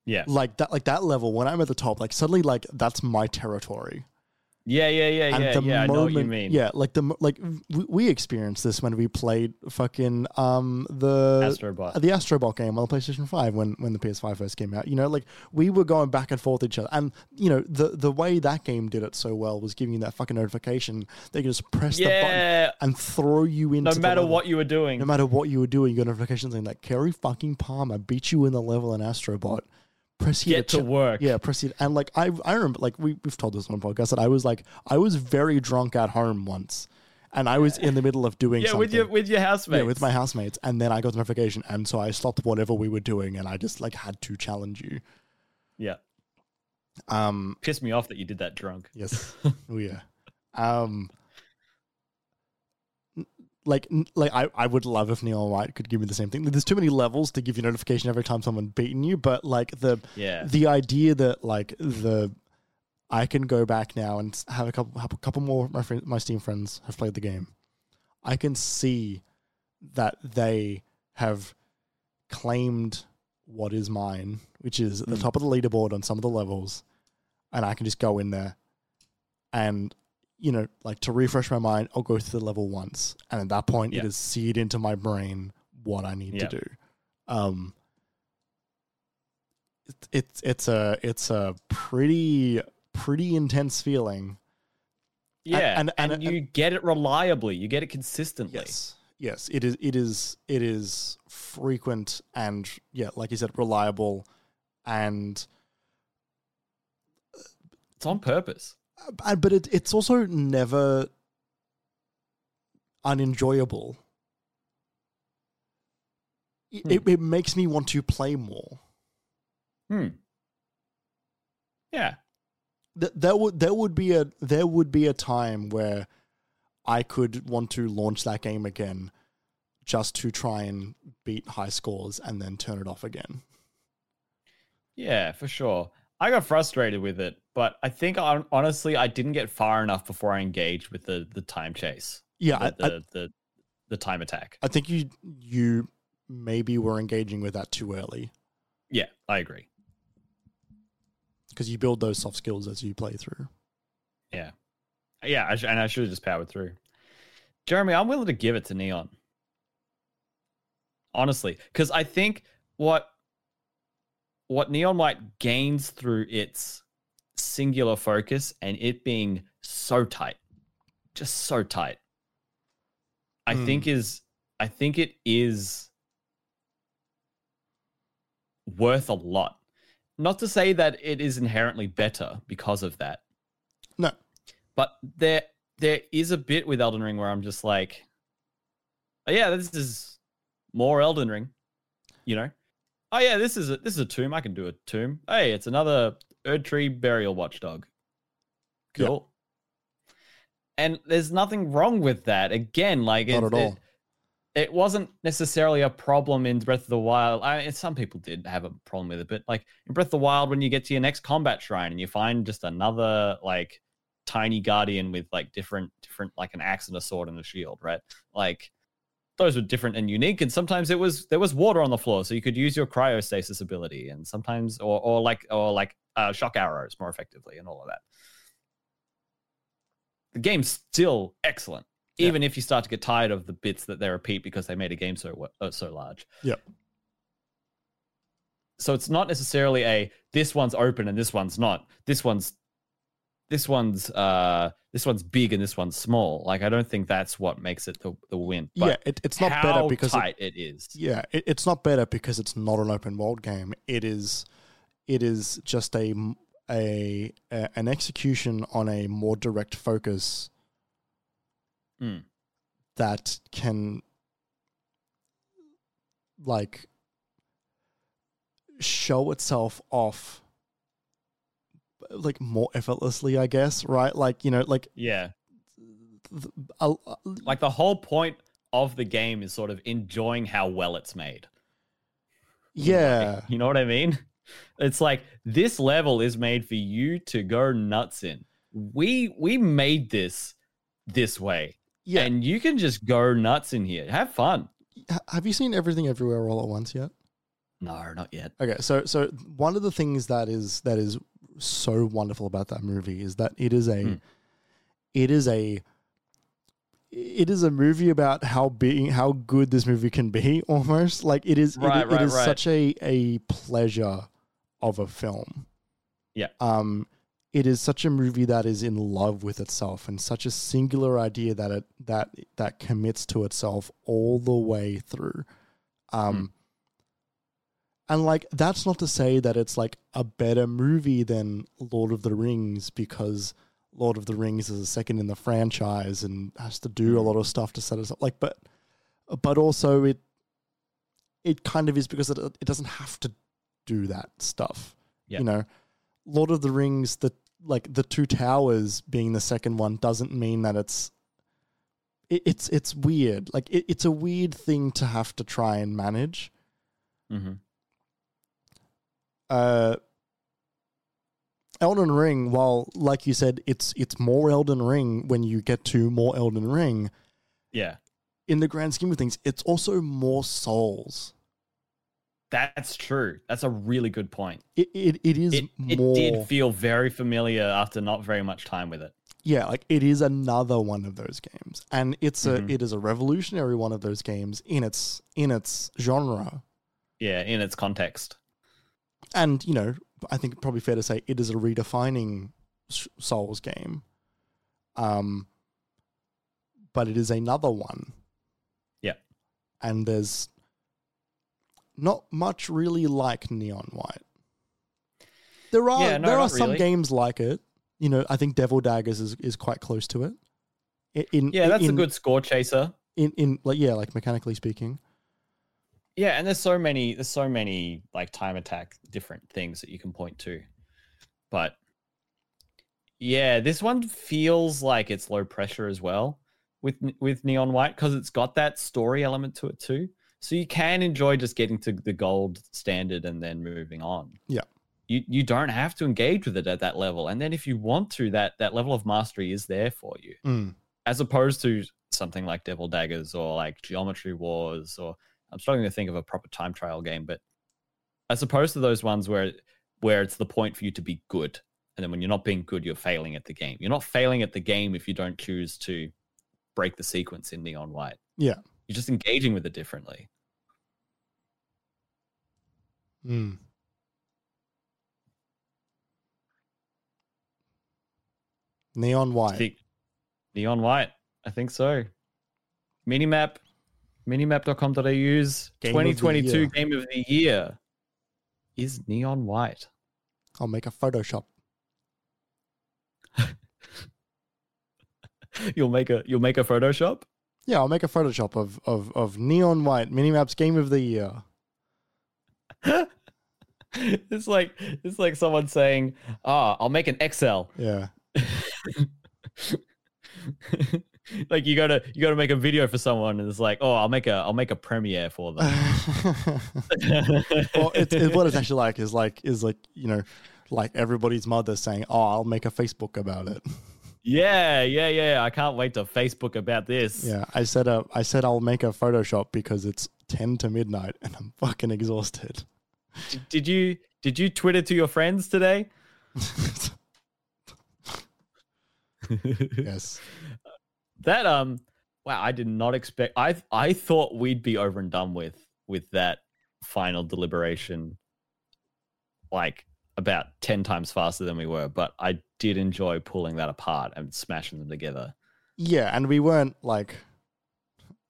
Yeah like that like that level when i'm at the top like suddenly like that's my territory yeah yeah yeah and yeah the yeah i know what you mean yeah like the like we, we experienced this when we played fucking um the astrobot the Astrobot game on the PlayStation 5 when, when the PS5 first came out. You know, like we were going back and forth each other. And, you know, the, the way that game did it so well was giving you that fucking notification. They could just press the button and throw you into no matter what you were doing No matter what you were doing, you got a notification saying like Kerry fucking Palmer beat you in the level in Astrobot. Press here get to ch- work yeah, proceed. And like I, I remember, like we we've told this on the podcast that I was like I was very drunk at home once, and I was in the middle of doing yeah something. with your with your housemates yeah, with my housemates, and then I got the notification, and so I stopped whatever we were doing, and I just like had to challenge you. yeah Um, pissed me off that you did that drunk yes, oh yeah. Um, like, like I, I would love if Neon White could give me the same thing. There's too many levels to give you notification every time someone beaten you, but like the yeah the idea that like the I can go back now and have a couple have a couple more of my friend, my Steam friends have played the game. I can see that they have claimed what is mine, which is at the Mm. top of the leaderboard on some of the levels, and I can just go in there and you know, like to refresh my mind, I'll go through the level once, and at that point, Yeah. it has seared into my brain what I need Yeah. to do. Um, it, it's it's a it's a pretty pretty intense feeling. Yeah, and- and, and- you get it reliably. You get it consistently. Yes, yes, it is. It is. It is frequent and yeah, like you said, reliable, and It's on purpose. Uh, but it, it's also never unenjoyable. It, Hmm. it, it makes me want to play more. Hmm. Yeah. Th- There would there would be a there would be a time where I could want to launch that game again, just to try and beat high scores and then turn it off again. Yeah, for sure. I got frustrated with it, but I think honestly I didn't get far enough before I engaged with the the time chase. Yeah, the I, I, the, the, the time attack. I think you you maybe were engaging with that too early Yeah, I agree. because you build those soft skills as you play through. Yeah, yeah, I sh- and I should have just powered through. Jeremy, I'm willing to give it to Neon. Honestly, because I think what what Neon White gains through its singular focus and it being so tight, just so tight, I Hmm. think is I think it is worth a lot. Not to say that it is inherently better because of that. No. But there there is a bit with Elden Ring where I'm just like, oh, yeah, this is more Elden Ring. You know? Oh yeah, this is a this is a tomb. I can do a tomb. Hey, it's another Erdtree burial watchdog. Cool. And there's nothing wrong with that. Again, like Not it, at all. It, it wasn't necessarily a problem in Breath of the Wild. I mean, some people did have a problem with it, but like in Breath of the Wild, when you get to your next combat shrine and you find just another like tiny guardian with like different, different like an axe and a sword and a shield, right? Like those were different and unique. And sometimes it was there was water on the floor, so you could use your cryostasis ability, and sometimes or or like or like uh, shock arrows more effectively, and all of that. The game's still excellent Yeah. even if you start to get tired of the bits that they repeat because they made a game so uh, so large. Yep. So it's not necessarily a this one's open and this one's not. This one's this one's uh this one's big and this one's small. Like I don't think that's what makes it the, the win. But yeah, it, it's not better because it, tight it is. yeah, it, it's not better because it's not an open world game. It is, it is just a, a, a- an execution on a more direct focus Mm. that can like show itself off like more effortlessly i guess right like you know like Yeah. th- a- a- Like the whole point of the game is sort of enjoying how well it's made. yeah You know what I mean? It's like this level is made for you to go nuts in. We we made this this way. yeah And you can just go nuts in here. Have fun. Have you seen everything everywhere all at once yet No, not yet. Okay, so so one of the things that is that is so wonderful about that movie is that it is a Hmm. it is a it is a movie about how being how good this movie can be almost like it is it- Right, it right, is right. such a a pleasure of a film Yeah. um it is such a movie that is in love with itself and such a singular idea that it that that commits to itself all the way through um Hmm. And like that's not to say that it's like a better movie than Lord of the Rings because Lord of the Rings is a second in the franchise and has to do a Hmm. lot of stuff to set us up like but but also it it kind of is because it it doesn't have to do that stuff. Yeah. You know, Lord of the Rings the like the two towers being the second one doesn't mean that it's it, it's it's weird. Like it, it's a weird thing to have to try and manage. hmm uh Elden Ring, while like you said, it's it's more Elden Ring when you get to more Elden Ring. Yeah. In the grand scheme of things, it's also more Souls. That's true. That's a really good point. It it, it is It, it did feel very familiar after not very much time with it. yeah, like it is another one of those games, and it's a Mhm. it is a revolutionary one of those games in its in its genre. Yeah, in its context. And you know, I think probably fair to say it is a redefining Souls game. Um, but it is another one. Yeah. and there's not much really like Neon White. There are Yeah, no, there are some really. games like it. You know, I think Devil Daggers is, is quite close to it. In, Yeah, that's in, a good score chaser. in in like yeah, like mechanically speaking. Yeah, and there's so many there's so many like time attack different things that you can point to. But yeah, this one feels like it's low pressure as well with with Neon White because it's got that story element to it too. So you can enjoy just getting to the gold standard and then moving on. Yeah. You you don't have to engage with it at that level. And then if you want to, that that level of mastery is there for you. Mm. As opposed to something like Devil Daggers or like Geometry Wars or I'm struggling to think of a proper time trial game, but as opposed to those ones where where it's the point for you to be good, and then when you're not being good, you're failing at the game. You're not failing at the game if you don't choose to break the sequence in Neon White. Yeah. You're just engaging with it differently. Mm. Neon White. Neon White, I think so. Minimap, minimap.com.au's Game of the 2022 year. game of the year is Neon White. I'll make a Photoshop. You'll make a you'll make a Photoshop. Yeah, I'll make a Photoshop of of of Neon White Minimaps Game of the Year. it's like it's like someone saying, "Ah, I'll make an Excel." Yeah. like you gotta you gotta make a video for someone, and it's like, "Oh, I'll make a I'll make a premiere for them." well, it's, it's what it's actually like is like is like you know, like everybody's mother saying, "Oh, I'll make a Facebook about it." yeah, yeah, yeah. I can't wait to Facebook about this. Yeah, I said uh, I said I'll make a Photoshop because it's ten to midnight and I'm fucking exhausted. D- Did you did you Twitter to your friends today? yes. That um wow, I did not expect I I thought we'd be over and done with with that final deliberation like about 10 times faster than we were, but I did enjoy pulling that apart and smashing them together. Yeah, and we weren't like,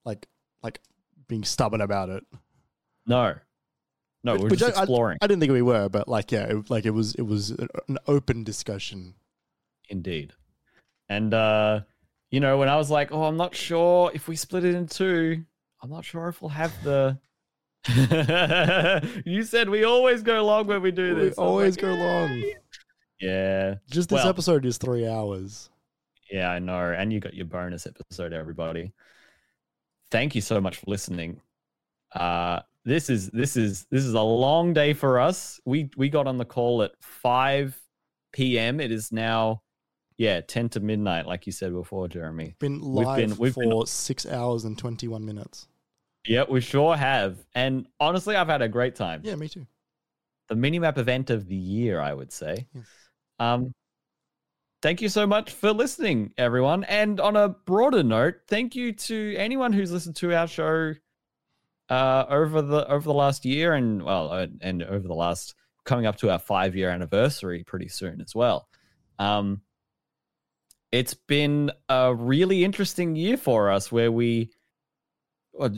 like, like being stubborn about it. No. No, Which- we're which just I- I- exploring. I didn't think we were, but like, yeah, it, like it was, it was an open discussion. Indeed. And uh you know, when I was like, "Oh, I'm not sure if we split it in two, I'm not sure if we'll have the You said we always go long when we do We this. Was always like, go long. Yeah. Just this Well- episode is three hours. Yeah, I know. And you got your bonus episode, everybody. Thank you so much for listening. Uh this is this is this is a long day for us. We we got on the call at 5 p.m. It is now yeah, 10 to midnight, like you said before, Jeremy. Been We've live been- we've for been- six hours and twenty-one minutes. Yeah, we sure have. And honestly, I've had a great time. Yeah, me too. The minimap event of the year, I would say. Yes. Um, thank you so much for listening, everyone. And on a broader note, thank you to anyone who's listened to our show uh, over the over the last year, and well, uh, and over the last coming up to our five year anniversary pretty soon as well. Um, it's been a really interesting year for us, where we,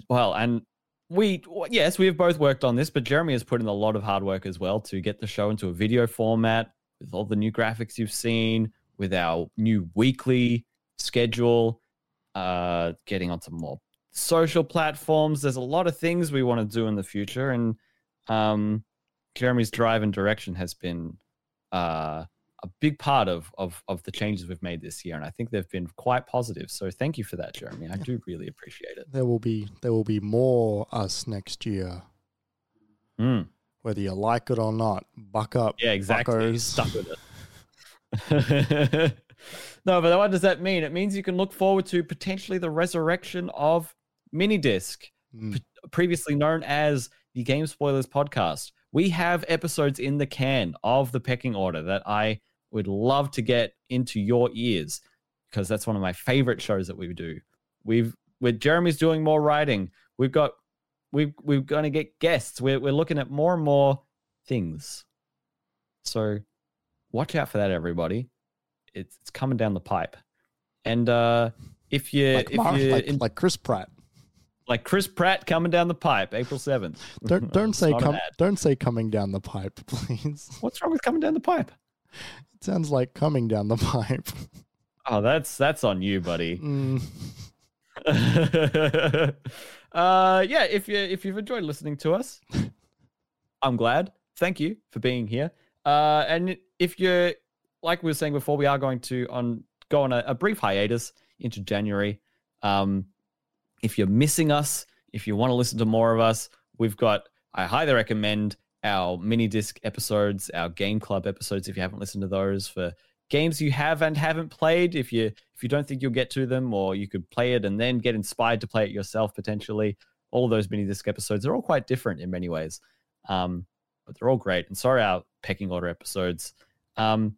well, and we yes we have both worked on this but jeremy has put in a lot of hard work as well to get the show into a video format with all the new graphics you've seen with our new weekly schedule uh getting onto more social platforms. There's a lot of things we want to do in the future and um jeremy's drive and direction has been uh a big part of of of the changes we've made this year and i think they've been quite positive so thank you for that jeremy i do really appreciate it There will be there will be more us next year, Mm. whether you like it or not. Buck up. Yeah, exactly. Stuck with it. no, but what does that mean? It means you can look forward to potentially the resurrection of Minidisc, Mm. previously known as the Game Spoilers podcast. We have episodes in the can of the pecking order that I would love to get into your ears. because that's one of my favorite shows that we do. We've with Jeremy's doing more writing. We've got we've we're going to get guests. We're we're looking at more and more things. So watch out for that, everybody. It's it's coming down the pipe. And uh, if you like, if Mar- you like, in- like Chris Pratt. like Chris Pratt coming down the pipe, April seventh. Don't don't say com- don't say coming down the pipe, please. What's wrong with coming down the pipe? Sounds like coming down the pipe. Oh, that's that's on you, buddy. Mm, uh, yeah, if you if you've enjoyed listening to us, I'm glad. Thank you for being here. Uh, and if you're like we were saying before, we are going to on go on a, a brief hiatus into January. Um, if you're missing us, if you want to listen to more of us, we've got. I highly recommend our mini disc episodes, our game club episodes. If you haven't listened to those for games you have and haven't played, if you if you don't think you'll get to them, or you could play it and then get inspired to play it yourself potentially. All those mini disc episodes are all quite different in many ways, um, but they're all great. And sorry, our pecking order episodes. Um,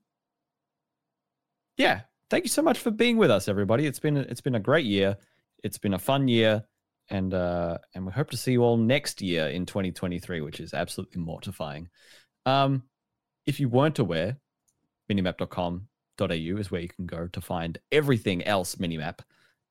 yeah, thank you so much for being with us, everybody. It's been it's been a great year. It's been a fun year, and uh, and we hope to see you all next year in 2023, which is absolutely mortifying. Um, if you weren't aware, minimap.com.au is where you can go to find everything else Minimap.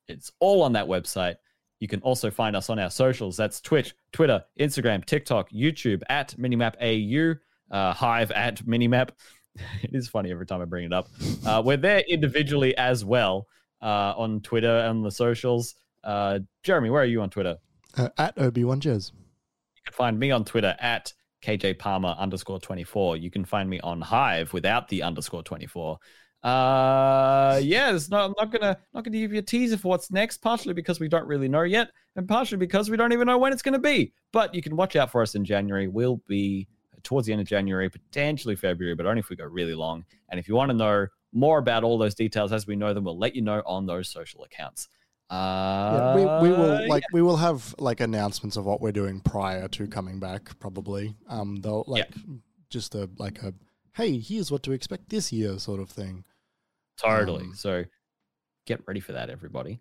It's all on that website. You can also find us on our socials. That's Twitch, Twitter, Instagram, TikTok, YouTube at minimapau, uh, Hive at minimap. it is funny every time I bring it up. Uh, we're there individually as well uh, on Twitter and the socials. Uh, Jeremy, where are you on Twitter? uh, at Obi Wan Jez. You can find me on Twitter at KJ Palmer underscore 24. You can find me on Hive without the underscore 24. Uh yeah, it's not, I'm not gonna not gonna give you a teaser for what's next, partially because we don't really know yet, and partially because we don't even know when it's gonna be. But you can watch out for us in January. We'll be towards the end of January, potentially February, but only if we go really long. And if you want to know more about all those details as we know them, we'll let you know on those social accounts. Uh, Yeah, we, we will yeah. like we will have like announcements of what we're doing prior to coming back. Probably, um, they'll like just a like a hey, here's what to expect this year sort of thing. Totally. Um, so get ready for that, everybody.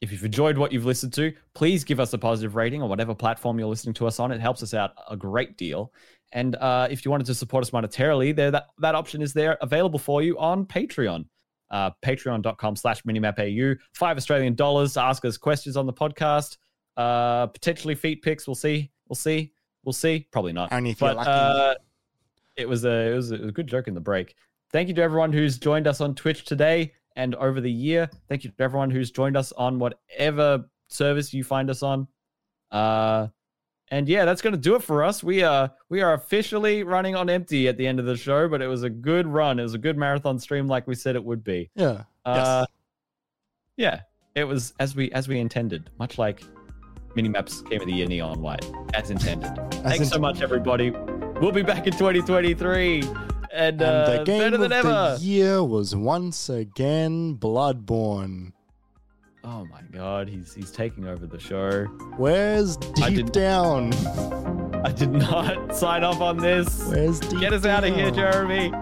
If you've enjoyed what you've listened to, please give us a positive rating on whatever platform you're listening to us on. It helps us out a great deal. And uh, if you wanted to support us monetarily, there that, that option is there available for you on Patreon. Uh, Patreon.com slash minimapau. Five Australian dollars ask us questions on the podcast. Uh, potentially feet pics. We'll see. We'll see. We'll see. Probably not. Only if But uh, it was a it was a, it was a good joke in the break. Thank you to everyone who's joined us on Twitch today and over the year. Thank you to everyone who's joined us on whatever service you find us on. Uh, and yeah, that's gonna do it for us. We are we are officially running on empty at the end of the show, but it was a good run. It was a good marathon stream, like we said it would be. Yeah. Uh, yeah, it was as we as we intended, much like Minimaps came of the Year Neon White, as intended. Thanks in- so much, everybody. We'll be back in 2023, and, And uh, the game better of than ever. the year was once again Bloodborne. Oh my God, he's he's taking over the show. Where's I deep didn't- down? I did not sign off on this. Where's deep Get us out of here. Jeremy.